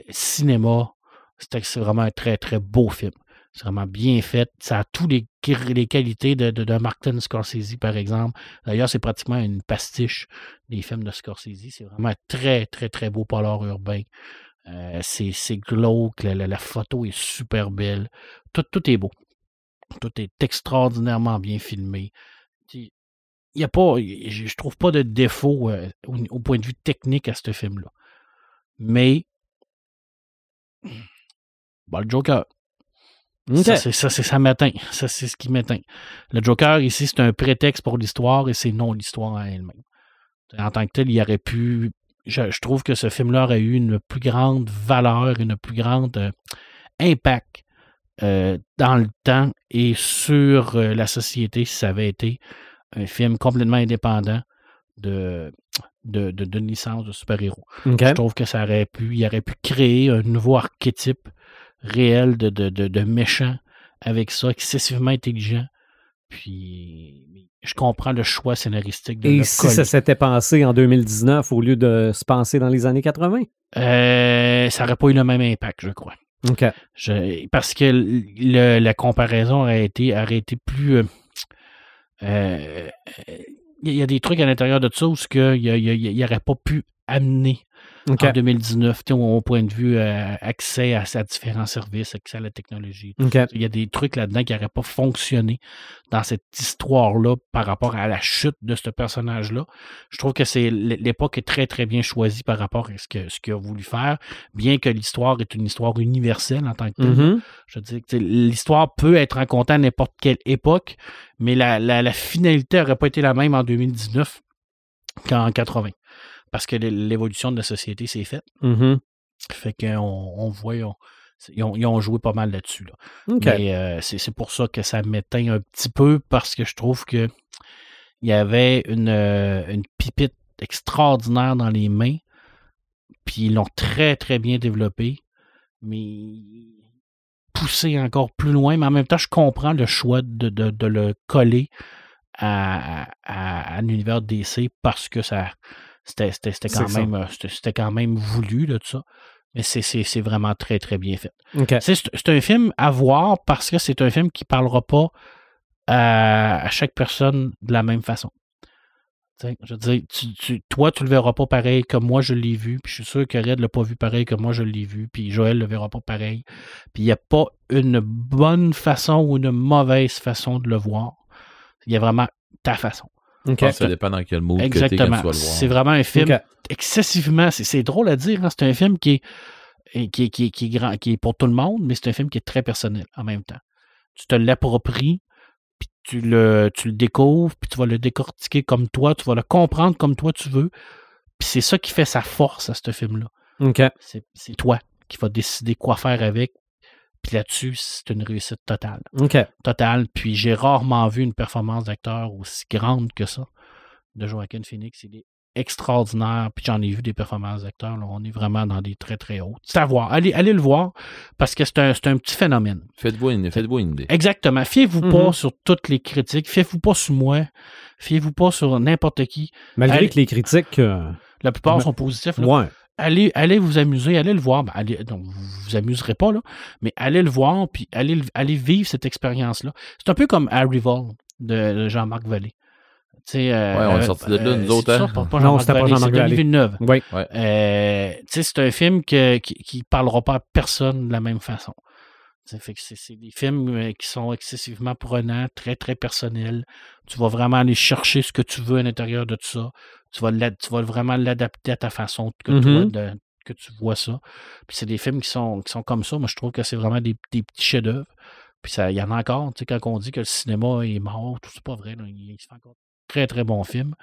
cinéma, c'est vraiment un très, très beau film. C'est vraiment bien fait. Ça a tous les, les qualités de, Martin Scorsese, par exemple. D'ailleurs, c'est pratiquement une pastiche des films de Scorsese. C'est vraiment un très, très, très beau polar urbain. Euh, c'est glauque. La, la- photo est super belle. Tout, tout est beau. Tout est extraordinairement bien filmé. Il y a pas, je trouve pas de défaut euh, au point de vue technique à ce film-là. Mais, bon, le Joker, OK. ça, c'est ça, c'est ça m'atteint. Ça, c'est ce qui m'atteint. Le Joker, ici, c'est un prétexte pour l'histoire et c'est non l'histoire en elle-même. En tant que tel, il aurait pu. Je, je trouve que ce film-là aurait eu une plus grande valeur, une plus grande euh, impact euh, dans le temps et sur euh, la société si ça avait été un film complètement indépendant de, de, licence de super-héros. Je trouve que ça aurait pu, il aurait pu créer un nouveau archétype réel de, de, de, de méchant avec ça, excessivement intelligent. Puis, je comprends le choix scénaristique de Et si ça s'était passé en 2019 au lieu de se passer dans les années 80? Euh, ça n'aurait pas eu le même impact, je crois. OK. Je- parce que le- la comparaison aurait été, aurait été plus. euh, euh, Il y a des trucs à l'intérieur de ça où il n'aurait pas pu amener En 2019, tu sais, au, point de vue euh, accès à, à différents services, accès à la technologie. Il y a des trucs là-dedans qui n'auraient pas fonctionné dans cette histoire-là par rapport à la chute de ce personnage-là. Je trouve que c'est l'époque est très, très bien choisie par rapport à ce que ce qu'il a voulu faire, bien que l'histoire est une histoire universelle en tant que telle. Mhm. Je veux dire, sais, l'histoire peut être racontée à n'importe quelle époque, mais la, la, la finalité n'aurait pas été la même en 2019 qu'en 80. Parce que l'évolution de la société s'est faite. Mhm. Fait qu'on on voit, on- ils, ont, ils ont joué pas mal là-dessus. Là. Mais euh, c'est pour ça que ça m'éteint un petit peu parce que je trouve que il y avait une, euh, une pipite extraordinaire dans les mains. Puis ils l'ont très, très bien développé. Mais poussé encore plus loin. Mais en même temps, je comprends le choix de, de- de le coller à, à, à l'univers DC parce que ça c'était c'était- quand, même, euh, quand même voulu, là, tout ça. Mais c'est- vraiment très, très bien fait. C'est un film à voir parce que c'est un film qui parlera pas à, à chaque personne de la même façon. T'sais, je veux dire, tu- tu- toi, tu le verras pas pareil comme moi, je l'ai vu. Puis je suis sûr que Red l'a pas vu pareil comme moi, je l'ai vu. Puis Joël le verra pas pareil. Puis il n'y a pas une bonne façon ou une mauvaise façon de le voir. Il y a vraiment ta façon. Ça dépend dans quel mood que t'es quand tu vas Exactement. le voir. C'est vraiment un film excessivement. C'est, c'est drôle à dire. hein, C'est un film qui est, et qui, est- qui, est- qui est grand, qui est pour tout le monde, mais c'est un film qui est très personnel en même temps. Tu te l'appropries, puis tu le, tu le découvres, puis tu vas le décortiquer comme toi, tu vas le comprendre comme toi tu veux. Puis c'est ça qui fait sa force à ce film-là. C'est toi qui vas décider quoi faire avec. Puis là-dessus, c'est une réussite totale OK. total. Puis j'ai rarement vu une performance d'acteur aussi grande que ça de Joaquin Phoenix. Il est extraordinaire. Puis j'en ai vu des performances d'acteurs. là. On est vraiment dans des très très hautes. C'est à voir. Allez, allez le voir parce que c'est un, c'est un petit phénomène. Faites-vous une, faites-vous une idée. Exactement. Fiez-vous pas sur toutes les critiques. Fiez-vous pas sur moi. Fiez-vous pas sur n'importe qui. Malgré Allez. que les critiques. euh, La plupart sont positifs. là. ouais. Allez, allez vous amuser, allez le voir. Ben, allez, vous vous amuserez pas, là, mais allez le voir, puis allez, le- allez vivre cette expérience-là. C'est un peu comme Arrival de, de Jean-Marc Vallée. Euh, Ouais, on est sortis de là, nous c'est autres, ça, hein? pas- pas Non, Jean-Marc c'était pas Vallée, Jean-Marc c'est Denis Vallée. Villeneuve. Oui. Euh, tu sais, c'est un film que- qui, qui parlera pas à personne de la même façon. C'est des films euh, qui sont excessivement prenants, très, très personnels. Tu vas vraiment aller chercher ce que tu veux à l'intérieur de tout ça. Tu vas, l'ad- tu vas vraiment l'adapter à ta façon que, toi, Mhm. de- que tu vois ça. Puis c'est des films qui sont, qui sont comme ça. Moi, je trouve que c'est vraiment des, des petits chefs-d'œuvre. Puis il y en a encore. Tu sais, quand on dit que le cinéma est mort, tout c'est pas vrai. là. il, se fait encore très, très bons films.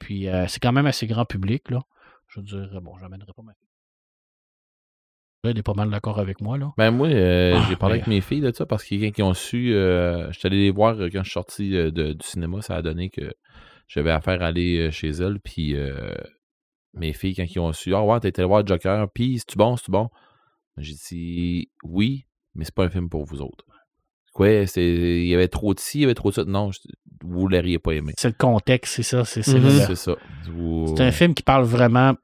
Puis euh, c'est quand même assez grand public. Là. Je veux dire, bon, j'amènerai pas ma fille. Elle est pas mal d'accord avec moi. là. Ben moi, euh, Ah, j'ai parlé mais- avec mes filles de ça parce que quand ils ont su, euh, je suis allé les voir quand je suis sorti de- du cinéma, ça a donné que j'avais affaire à aller chez elles, puis euh, mes filles, quand ils ont su, ah ouais, t'as été voir Joker, puis c'est-tu bon, c'est-tu bon? J'ai dit, oui, mais c'est pas un film pour vous autres. Quoi, c'est, il y avait trop de ci, il y avait trop de ça. Non, je- vous l'auriez pas aimé. C'est le contexte, c'est ça. C'est c'est Mhm. le- C'est ça. Vous- c'est un film qui parle vraiment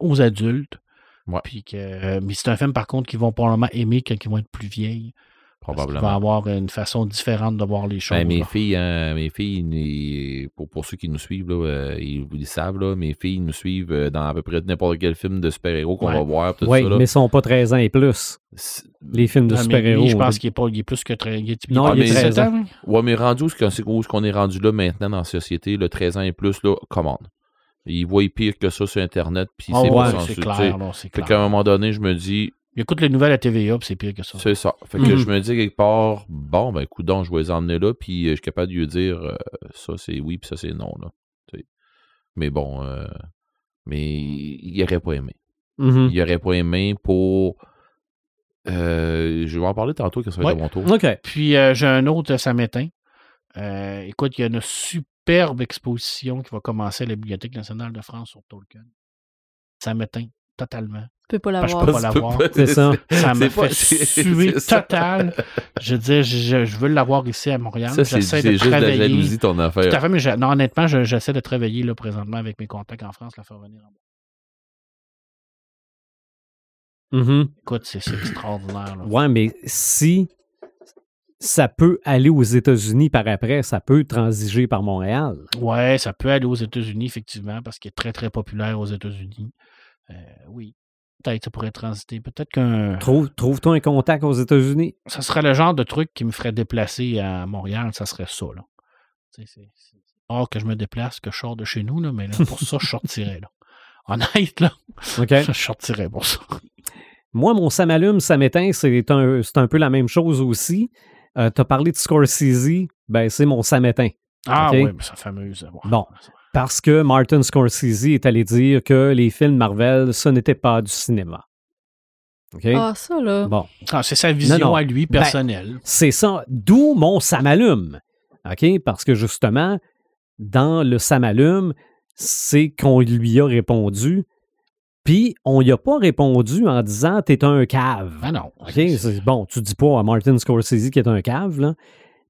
aux adultes. Ouais. Puis que, euh, mais c'est un film, par contre, qu'ils vont probablement aimer quand ils vont être plus vieilles. Probablement. avoir une façon différente de voir les choses. Ben, mes là. filles, hein, mes filles, pour, pour ceux qui nous suivent, là, euh, ils, savent, là, mes filles nous suivent euh, dans à peu près n'importe quel film de super-héros qu'on Ouais. va voir. Oui, mais ils sont pas 13 ans et plus. Les films de Ah, super-héros. je pense qu'il est, est plus que très. Il est, Non, pas il est 17 13 ans. Ouais, mais rendu où est-ce qu'on- est rendu là maintenant dans la société, le 13 ans et plus, là, commande. Ils voient pire que ça sur Internet, puis Ah c'est ouais, clair. Fait clair. qu'à un moment donné, je me dis, Il écoute les nouvelles à TVA, puis c'est pire que ça. c'est ça. Fait que Mhm. je me dis quelque part, bon, ben, coudonc, je vais les emmener là, puis euh, je suis capable de lui dire, euh, ça c'est oui, puis ça c'est non, là. Mais bon, euh, mais il aurait pas aimé. Mhm. Il aurait pas aimé pour. Euh, je vais en parler tantôt quand ça va être Ouais. à mon tour. OK. Puis euh, j'ai un autre, ça m'éteint. Euh, écoute, il y a une superbe exposition qui va commencer à la Bibliothèque nationale de France sur Tolkien. Ça m'éteint totalement. Tu peux pas l'avoir. je peux pas l'avoir. C'est ça. Ça pas- fait suer total. Je veux dire, je, je veux l'avoir ici à Montréal. Ça, c'est J'essaie c'est de juste de la travailler. jalousie, ton Tout à affaire. fait, mais je- non, honnêtement, je- j'essaie de travailler là, présentement avec mes contacts en France, la faire venir en Mhm. Écoute, c'est c'est extraordinaire. là. Ouais, mais si ça peut aller aux États-Unis par après, ça peut transiger par Montréal. Ouais, ça peut aller aux États-Unis, effectivement, parce qu'il est très, très populaire aux États-Unis. Euh, oui. Peut-être ça pourrait transiter. Peut-être qu'un. Trouve, trouve-toi un contact aux États-Unis. Ça serait le genre de truc qui me ferait déplacer à Montréal, ça serait ça, là. C'est c'est rare que je me déplace, que je sors de chez nous, là, mais là, pour ça, je sortirais, là. Honnête, là, OK? je sortirais pour ça. Moi, mon ça m'allume, ça m'éteint, c'est un, c'est un peu la même chose aussi. Euh, tu as parlé de Scorsese, ben c'est mon ça m'éteint. Ah oui, mais ça fameuse. ouais. Bon. Parce que Martin Scorsese est allé dire que les films Marvel, ce n'était pas du cinéma. OK? Ah, ça, là. Bon. Ah, c'est sa vision Non, non. à lui, Ben, personnelle. C'est ça. D'où mon ça m'allume. OK? Parce que justement, dans le ça m'allume, c'est qu'on lui a répondu. Puis, on n'y a pas répondu en disant T'es un cave. ah non. OK? Bon, tu dis pas à Martin Scorsese qui est un cave, là.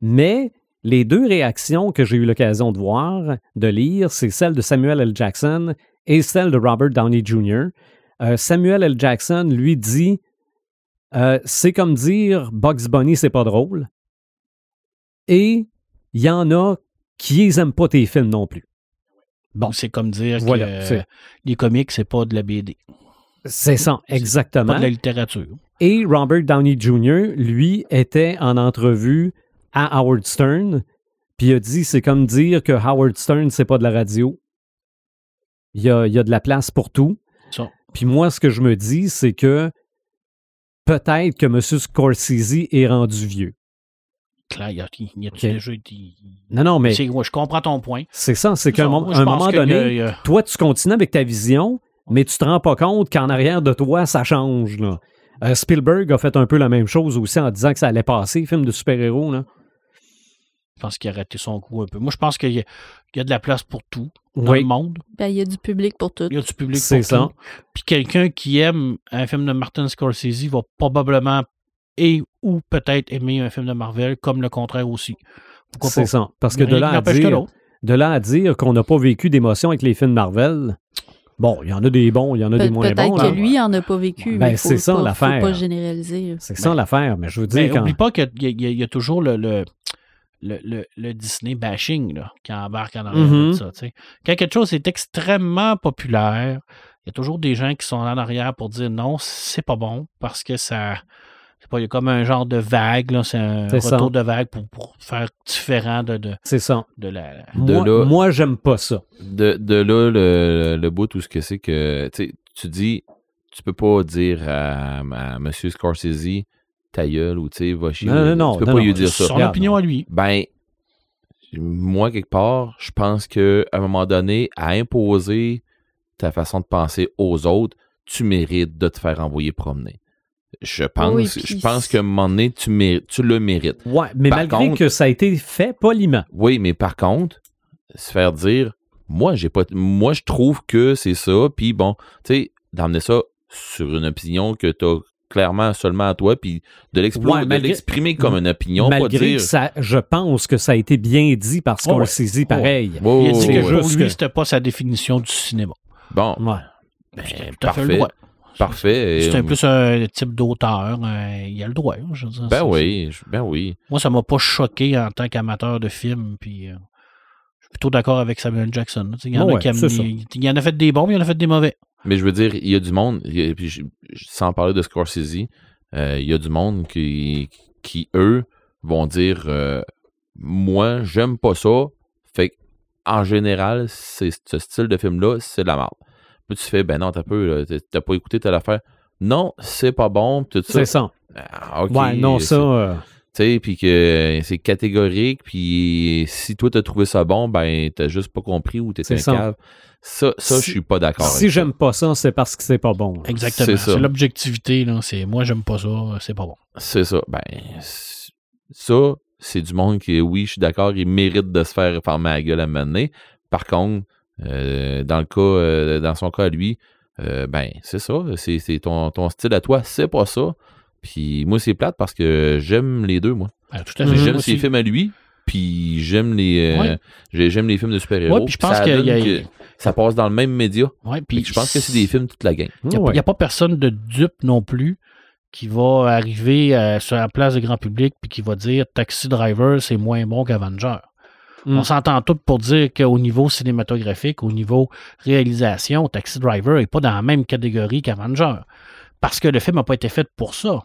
Mais les deux réactions que j'ai eu l'occasion de voir, de lire, c'est celle de Samuel L. Jackson et celle de Robert Downey Jr. Euh, Samuel L. Jackson lui dit euh, c'est comme dire Bugs Bunny, c'est pas drôle. Et il y en a qui les aiment pas tes films non plus. Bon, c'est comme dire Voilà, que c'est- les comics, c'est pas de la BD, C'est ça, pas exactement. de la littérature. Et Robert Downey Jr., lui, était en entrevue à Howard Stern, puis il a dit c'est comme dire que Howard Stern, c'est pas de la radio. Il y a, il y a de la place pour tout. Puis moi, ce que je me dis, c'est que peut-être que M. Scorsese est rendu vieux. Claire, il y a, il a Ok. déjà été. Non, non, mais ouais, je comprends ton point. c'est ça, c'est qu'à un, moment- un donné, y a- toi, tu continues avec ta vision, mais tu te rends pas compte qu'en arrière de toi, ça change. Là. Euh, Spielberg a fait un peu la même chose aussi en disant que ça allait passer, film de super-héros. Je pense qu'il a raté son coup un peu. Moi, je pense qu'il y, a- il y a de la place pour tout dans Oui, le monde. Ben, il y a du public pour tout. Il y a du public C'est pour ça. tout. Puis quelqu'un qui aime un film de Martin Scorsese va probablement et ou peut-être aimer un film de Marvel, comme le contraire aussi. Pourquoi c'est ça. Parce que de là, à que dire, de là à dire qu'on n'a pas vécu d'émotion avec les films Marvel, bon, il y en a des bons, il y en a des moins Peut-être bons. que là. lui en a pas vécu. Ben, c'est ça, l'affaire. Faut pas généraliser. C'est ça l'affaire, mais je veux dire, Mais quand... oublie pas qu'il y, a- il il y toujours le, le, le, le- le Disney bashing là, qui embarque en arrière de ça. tu sais. Quand quelque chose est extrêmement populaire, il y a toujours des gens qui sont en arrière pour dire non, c'est pas bon parce que ça. c'est Pas, il y a comme un genre de vague, là, c'est un ça. retour de vague pour, pour faire différent de, de, c'est ça. de la. De Moi, là- moi, j'aime pas ça. De, de là, le, le bout, tout ce que c'est que, tu dis, tu peux pas dire à, à M. Scorsese, ta gueule, ou tu sais, va chier. Non, non, non, Tu peux non, pas non, lui dire ça. Son Regarde, opinion à lui. Ben, moi, quelque part, je pense qu'à un moment donné, à imposer ta façon de penser aux autres, tu mérites de te faire envoyer promener. Je pense, Oui, je pense qu'à un moment donné, tu, méri- tu le mérites. Ouais, mais Par malgré contre- que ça a été fait poliment. Oui, mais par contre, se faire dire, moi, j'ai pas, moi, je trouve que c'est ça, puis bon, tu sais, d'emmener ça sur une opinion que tu as clairement seulement à toi, puis de Ouais, l'exprimer comme une opinion, pas malgré dire. que ça, je pense que ça a été bien dit par Oh, ouais. Scorsese, pareil. Oh, Il a dit que oh, pour juste lui, que- c'était pas sa définition du cinéma. Bon, Ouais. ben, le parfait, parfait. C'est un plus un type d'auteur. euh, il a le droit. Je veux dire, Ben oui, ben oui. Moi, ça m'a pas choqué en tant qu'amateur de film. Puis, euh, je suis plutôt d'accord avec Samuel Jackson. Il y en, Ouais, a qui il, il y en a fait des bons, mais il y en a fait des mauvais. Mais je veux dire, il y a du monde, a- puis je- sans parler de Scorsese, euh, il y a du monde qui, qui eux, vont dire euh, Moi, j'aime pas ça. Fait en général, c'est ce style de film-là, c'est de la merde. Puis tu fais Ben non, t'as peu, t'as- pas écouté telle affaire. Non, c'est pas bon, tout ça. C'est ça. Ah, ok, ouais, non, ça. Sais, puis que c'est catégorique, puis si toi t'as trouvé ça bon, ben t'as juste pas compris ou t'es C'est un ça. cave. Ça, ça, Si- je suis pas d'accord. si j'aime pas ça, c'est parce que c'est pas bon. Exactement. C'est ça. C'est l'objectivité. là. C'est moi, j'aime pas ça. C'est pas bon. C'est ça. Ben, ça, c'est du monde qui, oui, je suis d'accord, il mérite de se faire fermer la gueule à un moment donné. Par contre, euh, dans le cas, euh, dans son cas à lui, euh, ben, c'est ça. C'est c'est ton, ton style à toi, c'est pas ça. Puis moi, c'est plate parce que j'aime les deux, moi. Ben, tout à fait. Mhm. J'aime ses films à lui, puis j'aime les, euh, Ouais. j'aime les films de super-héros. Ouais, je pense Ça y a- que ça passe dans le même média. Ouais, Puis je pense que c'est des films toute la gang. Il n'y a, Ouais. y a pas personne de dupe non plus qui va arriver euh, sur la place de grand public puis qui va dire Taxi Driver, c'est moins bon qu'Avenger. Mm. On s'entend tous pour dire qu'au niveau cinématographique, au niveau réalisation, Taxi Driver n'est pas dans la même catégorie qu'Avenger. Parce que le film n'a pas été fait pour ça.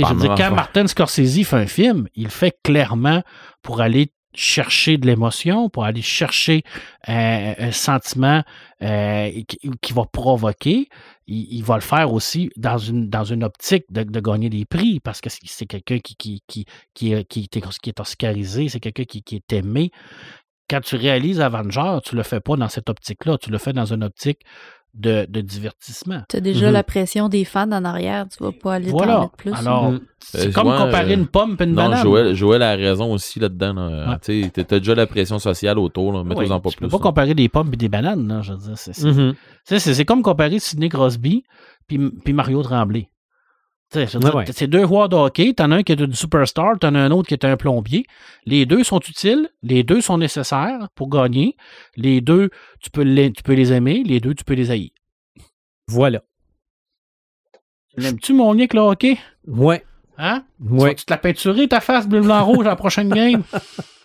Je veux dire, quand. Martin Scorsese fait un film, il le fait clairement pour aller chercher de l'émotion, pour aller chercher euh, un sentiment euh, qui, qui va provoquer. Il, il va le faire aussi dans une, dans une optique de, de gagner des prix parce que c'est- quelqu'un qui, qui, qui, qui, est, qui, est, qui est oscarisé, c'est quelqu'un qui, qui est aimé. Quand tu réalises Avenger, tu le fais pas dans cette optique-là, tu le fais dans une optique de, de divertissement. Tu as déjà Mhm. la pression des fans en arrière. Tu vas pas aller t'en Voilà. mettre plus. Alors, Mm. c'est Euh, comme comparer euh, une pomme et une Non, banane. Joël, Joël a raison aussi là-dedans. là. Ouais. Tu t'as déjà la pression sociale autour. Oui, pas tu plus. peux pas là. comparer des pommes et des bananes. là, je veux dire, c'est, Mhm. Tu c'est, c'est comme comparer Sidney Crosby puis, puis Mario Tremblay. Ouais, ouais. C'est deux joueurs de hockey. T'en as un qui est une superstar, t'en as un autre qui est un plombier. Les deux sont utiles, les deux sont nécessaires pour gagner. Les deux, tu peux les, tu peux les aimer, les deux, tu peux les haïr. Voilà. L'aimes-tu, mon Nick, le hockey? Ouais. Hein? Tu Ouais. vas-tu te la peinturer, ta face bleu, blanc, rouge, à la prochaine game?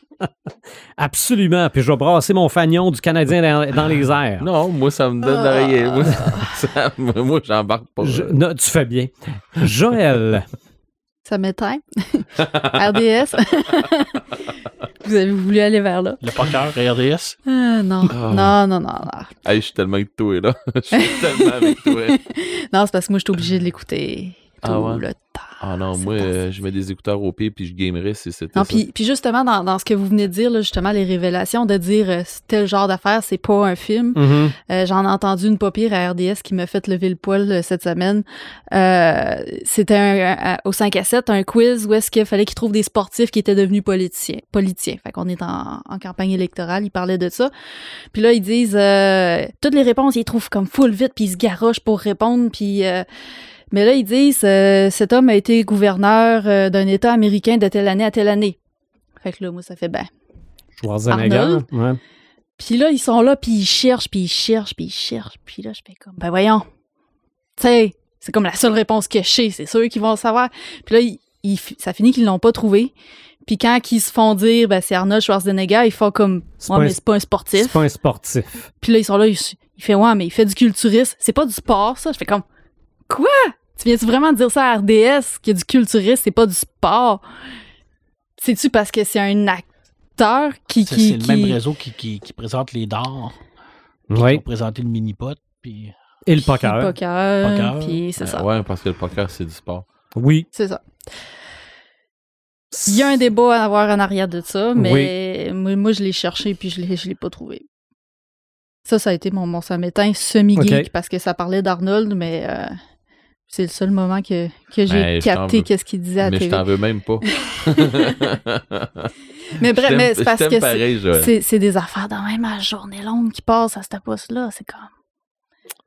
Absolument. Puis je vais brasser mon fanion du Canadien dans, dans les airs. Non, moi, ça me donne rien. Moi, ça- moi, j'embarque pas. Je- non, tu fais bien. Joël. Ça m'éteint. RDS. vous avez voulu aller vers là? Le poker, RDS. Ah, non. Ah. non, non, non, non. Hey, je suis tellement avec toi, là. Je suis tellement avec toi. Non, c'est parce que moi, je suis obligée de l'écouter tout Ah ouais? le temps. Ah non, moi, euh, je mets des écouteurs au pied puis je gamerais si c'était Non, ça. puis, puis justement, dans, dans ce que vous venez de dire, là, justement, les révélations de dire euh, tel genre d'affaires, c'est pas un film. Mhm. Euh, J'en ai entendu une pas pire à RDS qui m'a fait lever le poil euh, cette semaine. Euh, C'était un- un- au 5 à 7, un quiz où est-ce qu'il fallait qu'ils trouvent des sportifs qui étaient devenus politiciens. politiciens. Fait qu'on est en, en campagne électorale, ils parlaient de ça. Puis là, ils disent euh, toutes les réponses, ils trouvent comme full vite, puis ils se garochent pour répondre, puis... mais là, ils disent euh, cet homme a été gouverneur euh, d'un État américain de telle année à telle année. Fait que là, moi, ça fait ben. Schwarzenegger. Ouais. Puis là, ils sont là, puis ils cherchent, puis ils cherchent, puis ils cherchent. Puis là, je fais comme, ben voyons. Tu sais, c'est comme la seule réponse que je sais, c'est sûr qu'ils vont le savoir. Puis là, ils- ils fi- ça finit qu'ils l'ont pas trouvé. Puis quand ils se font dire, ben c'est Arnold Schwarzenegger, ils font comme, ouais, mais c'est pas un sportif. C'est pas un sportif. Puis là, ils sont là, ils, ils font, ouais, mais il fait du culturisme. C'est pas du sport, ça. Je fais comme, quoi? Tu viens-tu vraiment de dire ça à RDS, que du culturisme, c'est pas du sport? C'est-tu parce que c'est un acteur qui... C'est qui, le même réseau qui, qui, qui présente les dards. Qui Oui. ont présenté le mini-pot. Puis... Et le poker. poker, Poker. puis c'est Euh, ça. Ouais, parce que le poker, c'est du sport. Oui. C'est ça. Il y a un débat à avoir en arrière de ça, mais moi, moi, je l'ai cherché puis je l'ai, je l'ai pas trouvé. Ça, ça a été mon, mon samétain semi-geek parce que ça parlait d'Arnold, mais euh, c'est le seul moment que, que j'ai Ben, capté qu'est-ce qu'il disait à la Mais je TV. t'en veux même pas. Mais bref, mais c'est parce que c'est, des affaires dans même à journée longue qui passent à ce poste-là. C'est comme...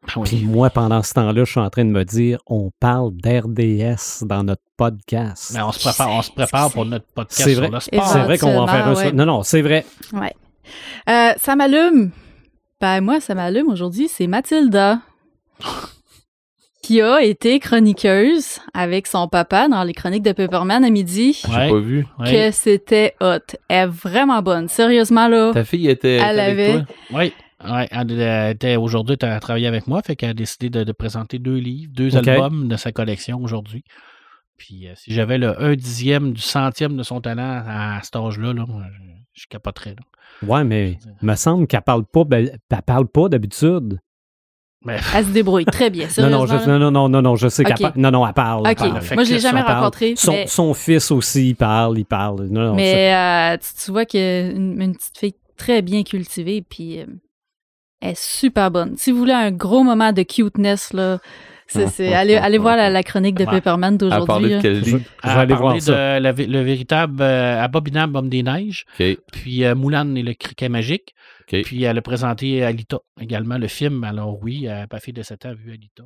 Ben oui. Puis moi, pendant ce temps-là, je suis en train de me dire, on parle d'RDS dans notre podcast. Mais on se prépare, on se prépare pour notre podcast C'est vrai. sur le sport. C'est vrai qu'on va en faire un. Non, non, c'est vrai. Ouais. Euh, ça m'allume. Ben, moi, ça m'allume aujourd'hui, c'est Mathilda. qui a été chroniqueuse avec son papa dans les chroniques de Pepperman à midi. J'ai Ouais. pas vu. Ouais. Que c'était hot. Elle est vraiment bonne. Sérieusement, là. Ta fille était, Elle avec avait- toi? Oui. Ouais, elle était aujourd'hui, elle a travaillé avec moi, fait qu'elle a décidé de, de présenter deux livres, deux albums de sa collection aujourd'hui. Puis euh, si j'avais le un dixième du centième de son talent à cet âge-là, là, je, je capoterais. Là. Ouais, mais il me semble qu'elle parle pas, ben, elle parle pas d'habitude. Mais Elle se débrouille très bien. Non, non, je, non, non, non, non, je sais qu'elle parle. Non, non, elle parle. elle Ok. parle. Fait Moi, je l'ai jamais Elle parle. rencontré. Son, mais son fils aussi, il parle, il parle. Non, mais euh, tu, tu vois qu'il y a une, une petite fille très bien cultivée, puis euh, elle est super bonne. Si vous voulez un gros moment de cuteness, là, c'est, c'est- allez, allez voir la, la chronique de Ouais. Pepperman d'aujourd'hui. Je, livre? je elle vais voir parlé ça. de la le véritable euh, abominable homme des neiges, puis euh, Moulin et le criquet magique. Puis elle a présenté Alita également, le film. Alors oui, euh, ma fille de 7 ans a vu Alita.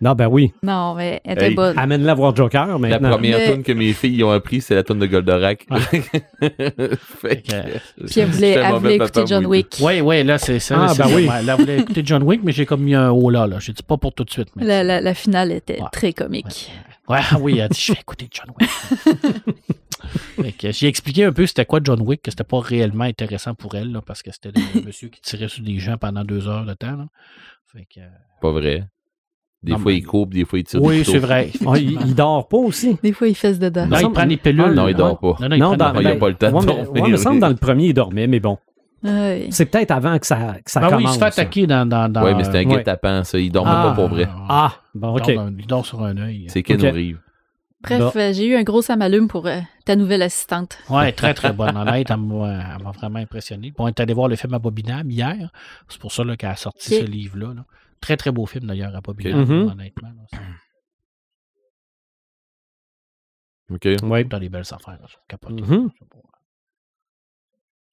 Non, ben oui. Non, mais elle était Hey. bonne. Amène-la voir Joker La maintenant. première Mais- tune que mes filles ont appris, c'est la tune de Goldorak. Fait que- Puis elle voulait, elle voulait écouter John Wick. Oui, oui, là, c'est ça. Ah, ben oui. Elle voulait écouter John Wick, mais j'ai comme mis un haut là. là. J'ai dit pas pour tout de suite. Mais La, la, la finale était Ouais. très comique. Ouais, ah oui, elle a dit Je vais écouter John Wick. Fait que J'ai expliqué un peu c'était quoi John Wick, que c'était pas réellement intéressant pour elle, là, parce que c'était le monsieur qui tirait sur des gens pendant deux heures de temps. là. Fait que, euh, Pas vrai. Des Non, fois, mais- il coupe, des fois, il tire Oui, c'est vrai. Il, il dort pas aussi. Des fois, il fesse dedans. Non, il prend des pilules. Non, il dort Ouais. pas. Non, non, il Non, dans, il a ben, pas le temps de ouais, dormir. ouais, me semble dans le premier, il dormait, mais bon. Ouais. C'est peut-être avant que ça, que ça Ben oui, il se fait attaquer dans. dans, dans Oui, mais c'était un Ouais. guet-apens, ça. Il dormait Ah. pas pour vrai. Ah, bon, Il OK. dort Il dort sur un œil. C'est Ken Ok. Reeves. Bref, Bon. euh, j'ai eu un gros samalume pour euh, ta nouvelle assistante. Ouais, très, très bonne. Honnête, elle m'a elle m'a vraiment impressionné. On est allé voir le film Abominable hier. C'est pour ça là, qu'elle a sorti ce livre-là. là. Très, très beau film d'ailleurs, Abominable, Ok. Mhm. honnêtement. là. C'est OK. Oui. dans les belles affaires. là. Capote. Mhm.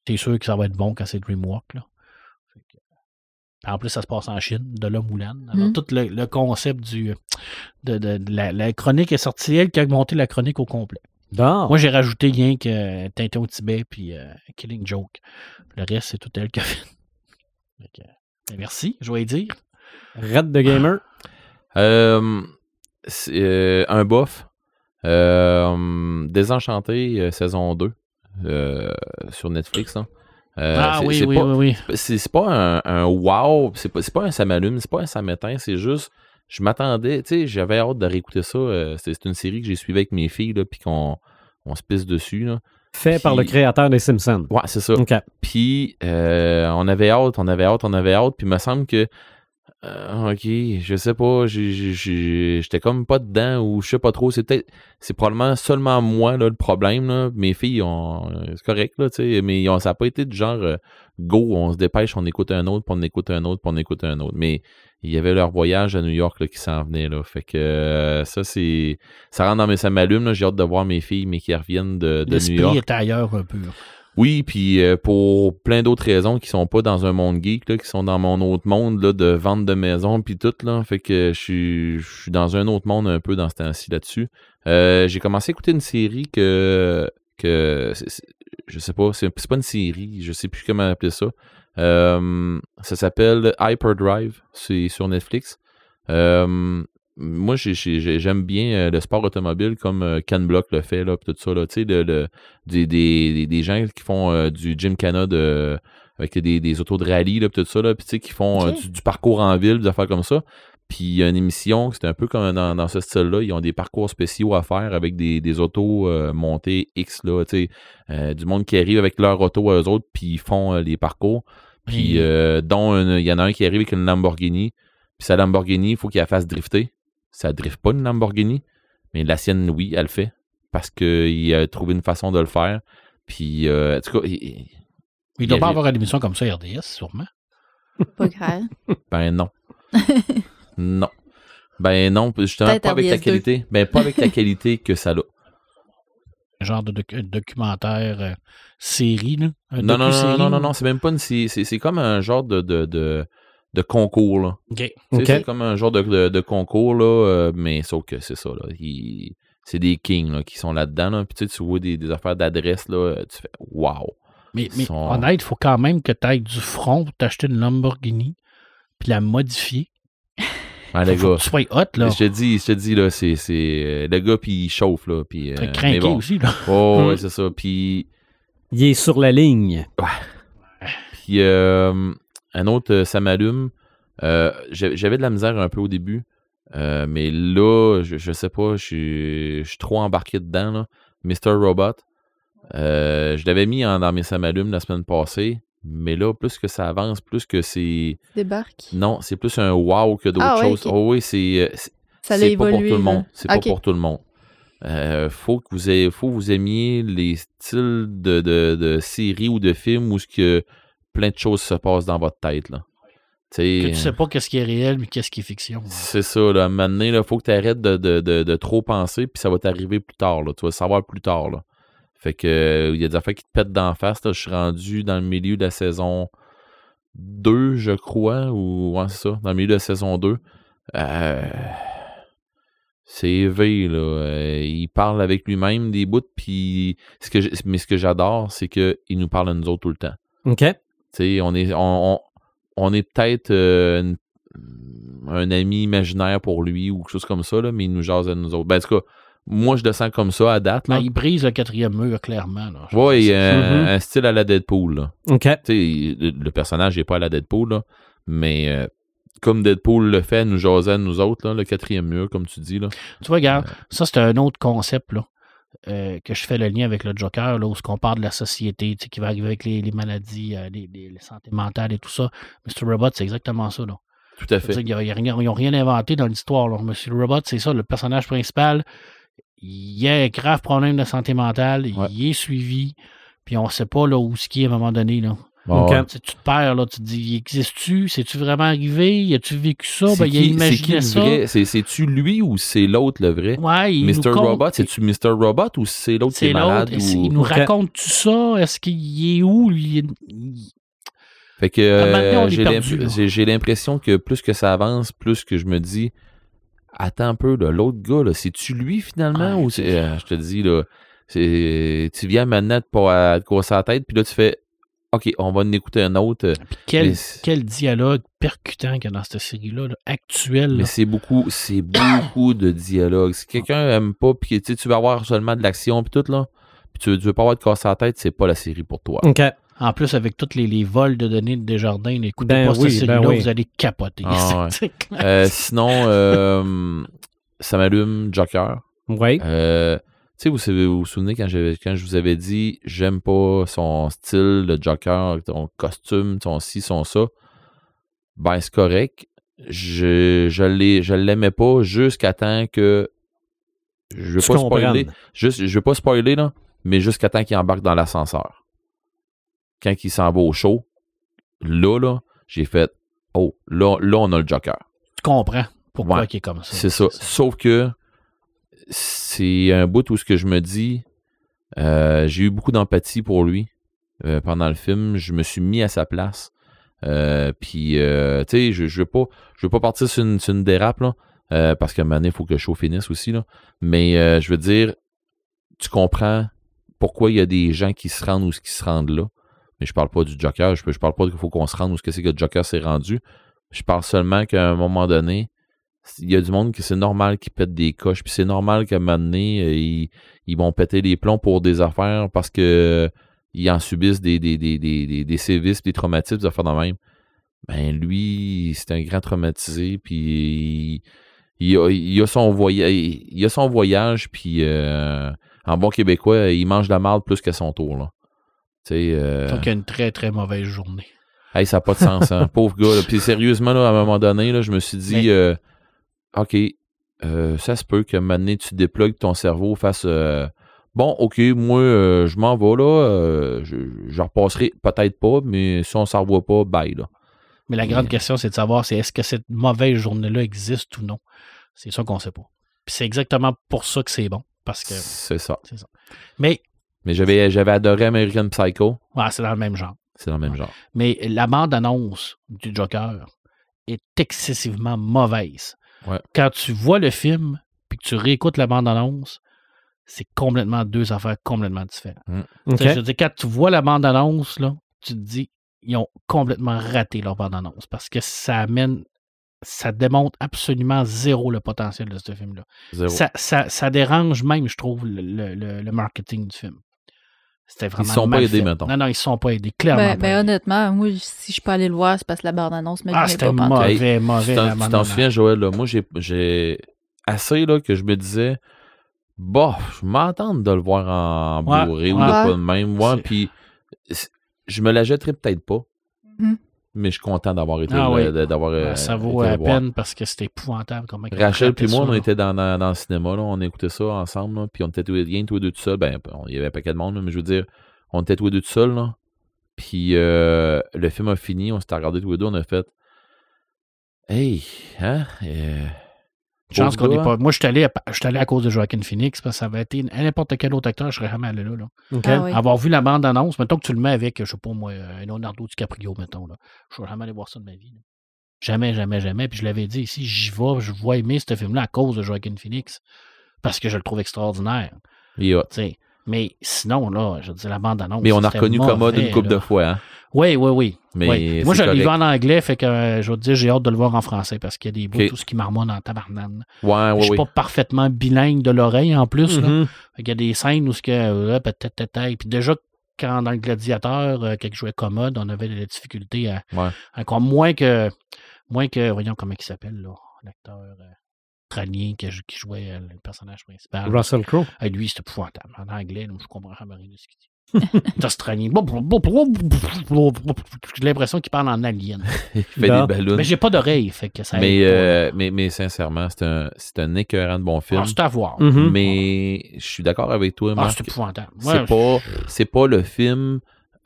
C'est sûr que ça va être bon quand c'est DreamWorks. Là. Que- En plus, ça se passe en Chine, de là Moulin. Alors, Mhm. tout le, le concept du. De, de- de la, la chronique est sortie, elle qui a monté la chronique au complet. Bon. Moi, j'ai rajouté rien que euh, Tintin au Tibet puis euh, Killing Joke. Le reste, c'est tout elle qui a fait. Ben, merci, je vais dire. Red de Gamer. Euh, euh, un bof. Euh, Désenchanté, saison 2. euh, sur Netflix. Euh, ah oui, oui, pas, oui, oui. c'est pas un, un wow, c'est pas, pas un ça m'allume, c'est pas un ça m'éteint, c'est juste, je m'attendais, tu sais, j'avais hâte de réécouter ça. c'est une série que j'ai suivie avec mes filles, puis qu'on on se pisse dessus. Là. Fait par le créateur des Simpsons. Ouais, c'est ça. Puis euh, on avait hâte, on avait hâte, on avait hâte, puis il me semble que euh, ok, je sais pas, j'étais comme pas dedans ou je sais pas trop. C'est peut-être, c'est probablement seulement moi là, le problème. Là. Mes filles, ont, euh, c'est correct là, tu sais, mais ils ont- ça n'a pas été du genre euh, go, on se dépêche, on écoute un autre, puis on écoute un autre, puis on écoute un autre. Mais il y avait leur voyage à New York là, qui s'en venait là, fait que euh, ça c'est, ça rentre dans mes, ça m'allume là. J'ai hâte de voir mes filles, mais qui reviennent de, de New L'esprit York. est ailleurs un peu. Oui, puis euh, pour plein d'autres raisons qui sont pas dans un monde geek, là, qui sont dans mon autre monde là, de vente de maison puis tout là, fait que je suis dans un autre monde un peu dans ce temps-ci là-dessus. Euh, j'ai commencé à écouter une série que que je sais pas, c'est pas une série, je sais plus comment appeler ça. Euh, ça s'appelle Hyperdrive, c'est sur Netflix. Moi, j'ai- j'ai- j'aime bien euh, le sport automobile comme euh, Ken Block le fait, là, tout ça. Là, tu sais, le, le- des, des, des- des gens qui font euh, du Gymkhana de, avec des, des autos de rallye, là, tout ça, là, sais, qui font euh, du, du parcours en ville, des affaires comme ça. Puis il y a une émission, c'est un peu comme dans, dans ce style-là, ils ont des parcours spéciaux à faire avec des, des autos euh, montées X, là, tu sais, du monde qui arrive avec leur auto à eux autres, puis ils font les parcours. Puis dont il y en a un qui arrive avec une Lamborghini, puis sa Lamborghini, il faut qu'il la fasse drifter. Ça drift pas une Lamborghini, mais la sienne, oui, elle le fait. Parce qu'il a trouvé une façon de le faire. Puis, euh, en tout cas, il- il- Il doit pas avait- avoir une émission comme ça, RDS, sûrement. Pas grave. ben non. non. Ben non, justement, pas avec la RDS2. qualité. Ben pas avec la qualité que ça a. Un genre de doc- documentaire euh, série, là. Un Non, non, non, non, non, non, c'est même pas une. C'est- c'est comme un genre de, de, de, de concours, là. C'est comme un genre de, de, de concours, là, euh, mais sauf que c'est ça, là. Il- c'est des kings là, qui sont là-dedans, là. Puis tu sais, tu vois des, des affaires d'adresse, là, euh, tu fais wow. Mais, mais sont- honnête, il faut quand même que tu ailles du front pour t'acheter une Lamborghini puis la modifier. Ah, les faut gars. que tu sois hot, là. Je te dis, je te dis, là, c'est, c'est, euh, le gars, puis il chauffe, là, puis... euh, Très mais craqué bon. aussi, là. Oh, ouais, Hmm. c'est ça, puis... Il est sur la ligne. Puis, euh, un autre, euh, ça m'allume. Euh, j'a- j'avais de la misère un peu au début, euh, mais là, je, je sais pas, je suis- je suis trop embarqué dedans, là. Mr. Robot. Euh, je l'avais mis en- dans mes ça m'allume la semaine passée, mais là, plus que ça avance, plus que c'est... Débarque. Non, c'est plus un wow que d'autres Ah ouais, choses. Oh oui, c'est... euh, Ça c'est pas pour tout le monde. C'est pas pour tout le monde. Euh, faut que vous ayez, faut que vous aimiez les styles de, de, de séries ou de films où ce que plein de choses se passent dans votre tête là. Tu sais, Que tu sais pas qu'est-ce qui est réel mais qu'est-ce qui est fiction. là. c'est ça là. Maintenant là, faut que tu arrêtes de, de, de, de trop penser puis ça va t'arriver plus tard là. Tu vas le savoir plus tard là. Fait que il y a des affaires qui te pètent d'en face là. Je suis rendu dans le milieu de la saison 2, je crois, ou ouais, c'est ça, dans le milieu de la saison 2. Euh, c'est élevé, là. Euh, il parle avec lui-même des bouts, puis ce que mais ce que j'adore, c'est qu'il nous parle à nous autres tout le temps. OK? Tu sais, on est, on, on, on est peut-être euh, un ami imaginaire pour lui ou quelque chose comme ça, là, mais il nous jase à nous autres. Ben, en tout cas, moi, je le sens comme ça à date. Là. Ben, il brise le quatrième mur, clairement. Un, Mhm. un style à la Deadpool, là. OK. Tu sais, le, le personnage n'est pas à la Deadpool, là, mais euh, comme Deadpool le fait, nous jaser à nous autres, là, le quatrième mur, comme tu dis. Là. Tu vois, regarde, ça, c'est un autre concept, là. Euh, que je fais le lien avec le Joker, là, où on parle de la société, tu sais, qui va arriver avec les, les maladies, euh, les, les, les santé mentale et tout ça. Mr. Robot, c'est exactement ça. Là. Tout à fait. y y ils n'ont rien inventé dans l'histoire. Mr. Robot, c'est ça, le personnage principal. Il a un grave problème de santé mentale, Ouais. il est suivi, puis on ne sait pas là, où ce qui est à un moment donné. Là. Bon, Ok. ouais. Tu te perds, là, tu te dis, existe-tu? C'est-tu vraiment arrivé? As-tu vécu ça? Ben, il a qui- c'est qui imaginé le ça. vrai? C'est- C'est-tu lui ou c'est l'autre le vrai? Ouais, il Mr. Robot, c'est-tu Mr. Robot ou c'est l'autre qui C'est est malade? Il Ou... nous raconte-tu ça? Est-ce qu'il est où? Il- Fait que maintenant, on euh, est j'ai l'impression que plus que ça avance, plus que je me dis Attends un peu, l'autre gars, là, c'est-tu lui finalement? Ou euh, je te dis, là, c'est. Tu viens maintenant de pas te casser la tête, puis là tu fais OK, on va en écouter un autre. euh, Puis quel, Mais quel dialogue percutant qu'il y a dans cette série-là, là, actuelle. Mais c'est beaucoup, c'est beaucoup de dialogue. Si quelqu'un aime pas, puis tu vas avoir seulement de l'action puis tout là, puis tu, tu veux pas avoir de casse à la tête, c'est pas la série pour toi. OK. En plus, avec tous les, les vols de données de Desjardins, écoutez Ben pas oui, cette série-là, ben oui. vous allez capoter. Ah ouais. Euh, sinon, euh, ça m'allume Joker. Oui. Euh, tu sais, vous, savez- vous vous souvenez quand, quand je vous avais dit j'aime pas son style, le Joker, son costume, son ci, son ça. Ben, c'est correct. Je, je l'ai- je l'aimais pas jusqu'à temps que. Je veux Tu pas spoiler. Juste, je veux pas spoiler, là, mais jusqu'à temps qu'il embarque dans l'ascenseur. Quand il s'en va au show, là, là, j'ai fait Oh, là, là, on a le Joker. Tu comprends pourquoi Ouais. il est comme ça. C'est ça. Sauf que c'est un bout où ce que je me dis, euh, j'ai eu beaucoup d'empathie pour lui euh, pendant le film. Je me suis mis à sa place. Euh, puis, tu sais, je, je veux pas, partir sur une, sur dérape parce qu'à un moment donné, il faut que le show finisse aussi. Mais je veux dire, tu comprends pourquoi il y a des gens qui se rendent où qui se rendent là. Mais je parle pas du Joker. Je, je parle pas qu'il faut qu'on se rende où ce que c'est que le Joker s'est rendu. Je parle seulement qu'à un moment donné, il y a du monde qui c'est normal qu'ils pètent des coches, puis c'est normal qu'à un moment donné, euh, ils, ils vont péter les plombs pour des affaires parce que euh, ils en subissent des, des, des, des, des, des sévices, des traumatismes, des affaires de même. Ben lui, c'est un grand traumatisé, puis il, il a, il a son voyage, il a son voyage, puis euh, en bon québécois, il mange de la marde plus qu'à son tour. Là. Tu sais, euh, Donc, il y a une très, très mauvaise journée. Hey, ça n'a pas de sens, hein. Pauvre gars. là. Puis sérieusement, là, à un moment donné, là, je me suis dit, Mais- euh, OK, euh, ça se peut moment donné, tu déplugues ton cerveau, fasse euh, Bon, OK, moi, euh, je m'en vais, là. je, je repasserai peut-être pas, mais si on s'en revoit pas, bye, là. Mais la grande Mais- question, c'est de savoir c'est est-ce que cette mauvaise journée-là existe ou non? C'est ça qu'on sait pas. Puis c'est exactement pour ça que c'est bon. Parce que. C'est ça. Mais Mais j'avais, j'avais adoré American Psycho. ouais, c'est dans le même genre. C'est dans le même genre. Mais la bande-annonce du Joker est excessivement mauvaise. Ouais. Quand tu vois le film puis que tu réécoutes la bande-annonce, c'est complètement deux affaires complètement différentes. Sais, Je veux dire, quand tu vois la bande-annonce, là, tu te dis, ils ont complètement raté leur bande-annonce parce que ça amène, ça démontre absolument zéro le potentiel de ce film-là. Zéro. Ça, ça, ça dérange même, je trouve, le, le- le- le marketing du film. C'était vraiment. se sont pas aidés, fait. mettons. Non, non, ils se sont pas aidés, clairement. Ben, pas ben, aidés. honnêtement, moi, si je peux aller le voir, c'est parce que la bande-annonce me Ah, c'était pas mauvais, mauvais. Tu t'en- souviens, Joël, là, moi, j'ai, j'ai assez là, que je me disais, bah, je m'entends de le voir en Ouais, Blu-ray ou ouais. de pas de même. C'est- puis je me la jetterais peut-être pas, Mhm. Mais je suis content d'avoir été Ah oui. d'avoir. euh, Ouais, ça vaut voir. peine parce que c'était épouvantable. Ont Rachel puis moi, on là. était dans, dans, dans le cinéma, là, on écoutait ça ensemble, là, puis on était tous les rien tous les deux tout seuls. Ben, il y avait un paquet de monde, mais je veux dire, on était tous les deux tout seuls, là. Puis euh, le film a fini, on s'était regardé tous les deux, on a fait Hey, hein? euh, Chance pauvre qu'on n'est gars. pas. Moi, je suis allé, à- je suis allé à cause de Joaquin Phoenix parce que ça avait été n'importe quel autre acteur, je serais jamais allé là. là. Ah oui. Avoir vu la bande-annonce, mettons que tu le mets avec, je sais pas moi, euh, Leonardo DiCaprio, mettons, là. Je serais jamais allé voir ça de ma vie. là. Jamais, jamais, jamais. Puis je l'avais dit ici, j'y vais, je vois aimer ce film-là à cause de Joaquin Phoenix. Parce que je le trouve extraordinaire. Mais sinon, là, je veux dire, la bande-annonce. Mais on a reconnu Commode une couple de fois, hein? Oui, oui, oui. Mais oui. Moi, je l'ai vu en anglais, fait que euh, je vais te dire, j'ai hâte de le voir en français parce qu'il y a des bouts, tout ce qui marmonne en tabarnane. Ouais, je ouais, suis oui. pas parfaitement bilingue de l'oreille en plus. là. Mhm. Fait qu'il y a des scènes où ce que peut-être peut-être puis déjà quand dans le gladiateur euh, quand il jouait commode on avait des difficultés à, Ouais. encore moins que moins que voyons comment il s'appelle là l'acteur euh, australien qui, jouait euh, le personnage principal Russell Crowe. Ah, lui c'est épouvantable en anglais là, je comprends rien de ce qu'il dit australien j'ai l'impression qu'il parle en alien Il fait Bon. des ballons. mais j'ai pas d'oreille fait que ça Mais, euh, mais, mais sincèrement, c'est un, c'est un écœurant de bon film. Ah, c'est à voir Mhm. Mais je suis d'accord avec toi, Ah, Marc. c'est épouvantable c'est pas, c'est pas le film.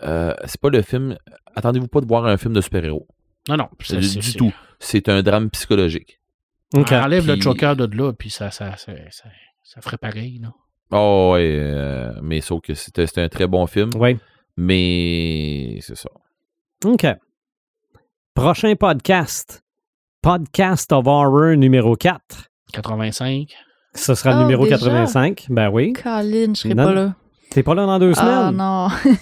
euh, c'est pas le film. Attendez-vous pas de voir un film de super-héros. non non c'est- Du c'est- tout. C'est un drame psychologique. OK. Enlève le choker de là, puis ça, ça, ça, ça, ça ferait pareil. Là. Oh, ouais. euh, mais sauf que c'était, un très bon film. Oui. Mais c'est ça. OK. Prochain podcast. Podcast of Horror numéro 4. 85. Ce sera le Oh, numéro déjà? 85. Ben oui. Colin, je serai Non, pas non. là. T'es pas là dans deux Ah semaines? non,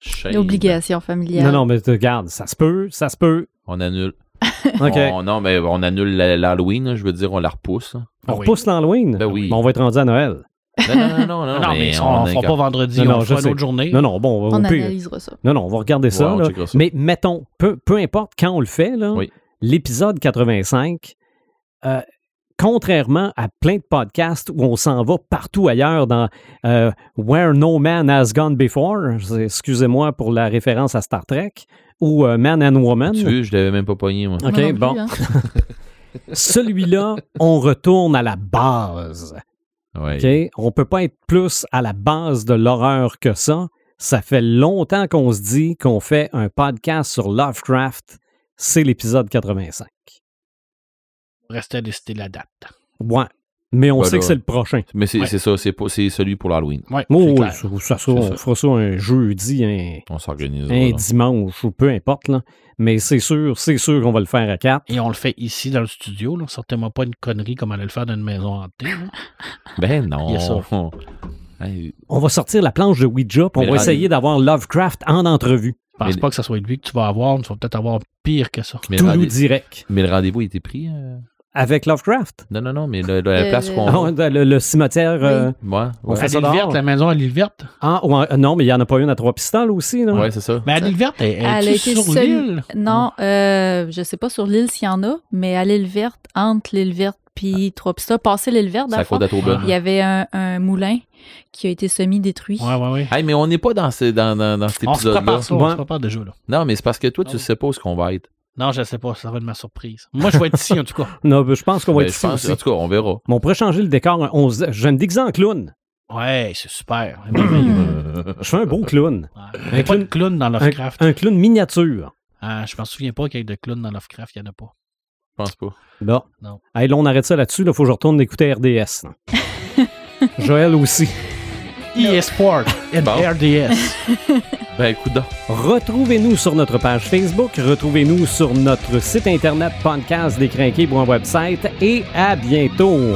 Shame. l'obligation familiale. non, non, mais regarde, ça se peut, ça se peut. On annule. On- non, mais on annule l'Halloween. Je veux dire, on la repousse. On Ah oui. repousse l'Halloween? Ben oui. Mais on va être rendu à Noël. Non, non, non, non, Non, mais, mais on on ne fera pas vendredi, Non, non, on je fera une sais. autre journée. Non, non, bon, On pire- analysera ça. Non, non, on va regarder ça. Ouais, on là. checkera ça. Mais mettons, peu, peu importe quand on le fait, Oui. l'épisode 85, euh, contrairement à plein de podcasts où on s'en va partout ailleurs dans euh, Where No Man Has Gone Before, excusez-moi pour la référence à Star Trek, ou euh, Man and Woman, Tu veux, je l'avais même pas pogné, moi. OK, Moi non plus, bon. hein. celui-là, on retourne à la base. Ouais. OK? On peut pas être plus à la base de l'horreur que ça. Ça fait longtemps qu'on se dit qu'on fait un podcast sur Lovecraft. C'est l'épisode 85. Reste à décider la date. Ouais. Mais on Ben sait là. que c'est le prochain. Mais c'est Ouais. c'est ça, c'est pas- c'est celui pour l'Halloween. Ouais, Oh, c'est oui, clair. ça, ça, on ça. fera ça un jeudi, un, On s'organise. un dimanche ou peu importe. Là. Mais c'est sûr, c'est sûr qu'on va le faire à quatre. Et on le fait ici dans le studio. Là. Certainement pas une connerie comme on allait le faire dans une maison hantée. là. Ben non. On va sortir la planche de Ouija, puis on Mais va essayer d'avoir Lovecraft en entrevue. Je pense Mais- pas que ça soit lui que tu vas avoir. Tu vas peut-être avoir pire que ça. mais, rendez- direct. mais le rendez-vous, était pris. euh? Avec Lovecraft. Non, non, non, mais le- le- la place qu'on Ah, le, le cimetière. euh, Ouais, On ouais. fait À ça l'île verte, la maison à l'île verte. Ah, ouais, non, mais il n'y en a pas une à Trois-Pistoles aussi. Là. Ouais, c'est ça. Mais à l'île verte, elle, Elle a est sur l'île? Non, euh, je sais pas sur l'île s'il y en a, mais à l'île verte, entre l'île verte puis Trois-Pistoles, passer l'île verte, il y avait un, un moulin qui a été semi-détruit. Ouais, ouais, ouais. Hey, mais on n'est pas dans, ce, dans, dans, dans cet On se épisode-là. prépare ça, on se prépare déjà. Là. Non, mais c'est parce que toi, tu Ah oui. sais pas où ce qu'on va être. Non, je sais pas, ça va être ma surprise. Moi, je vais être ici en tout cas. Non, ben, je pense qu'on va Ben, être ici pense, aussi. en tout cas, on verra. Mais on pourrait changer le décor. On, je vais me déguiser en clown. Ouais, c'est super. Je fais un beau clown. Ouais. Pas de clown dans Un, Lovecraft. un clown miniature. Ah, je m'en souviens pas qu'il y ait de clown dans Lovecraft, il n'y en a pas. Je pense pas. Non. Hey, là, on arrête ça là-dessus. Il faut que je retourne écouter RDS. Joël aussi. eSport and Bon. RDS. Ben, écoute donc. Retrouvez-nous sur notre page Facebook. Retrouvez-nous sur notre site internet podcast décrinqué pour un website. Et à bientôt.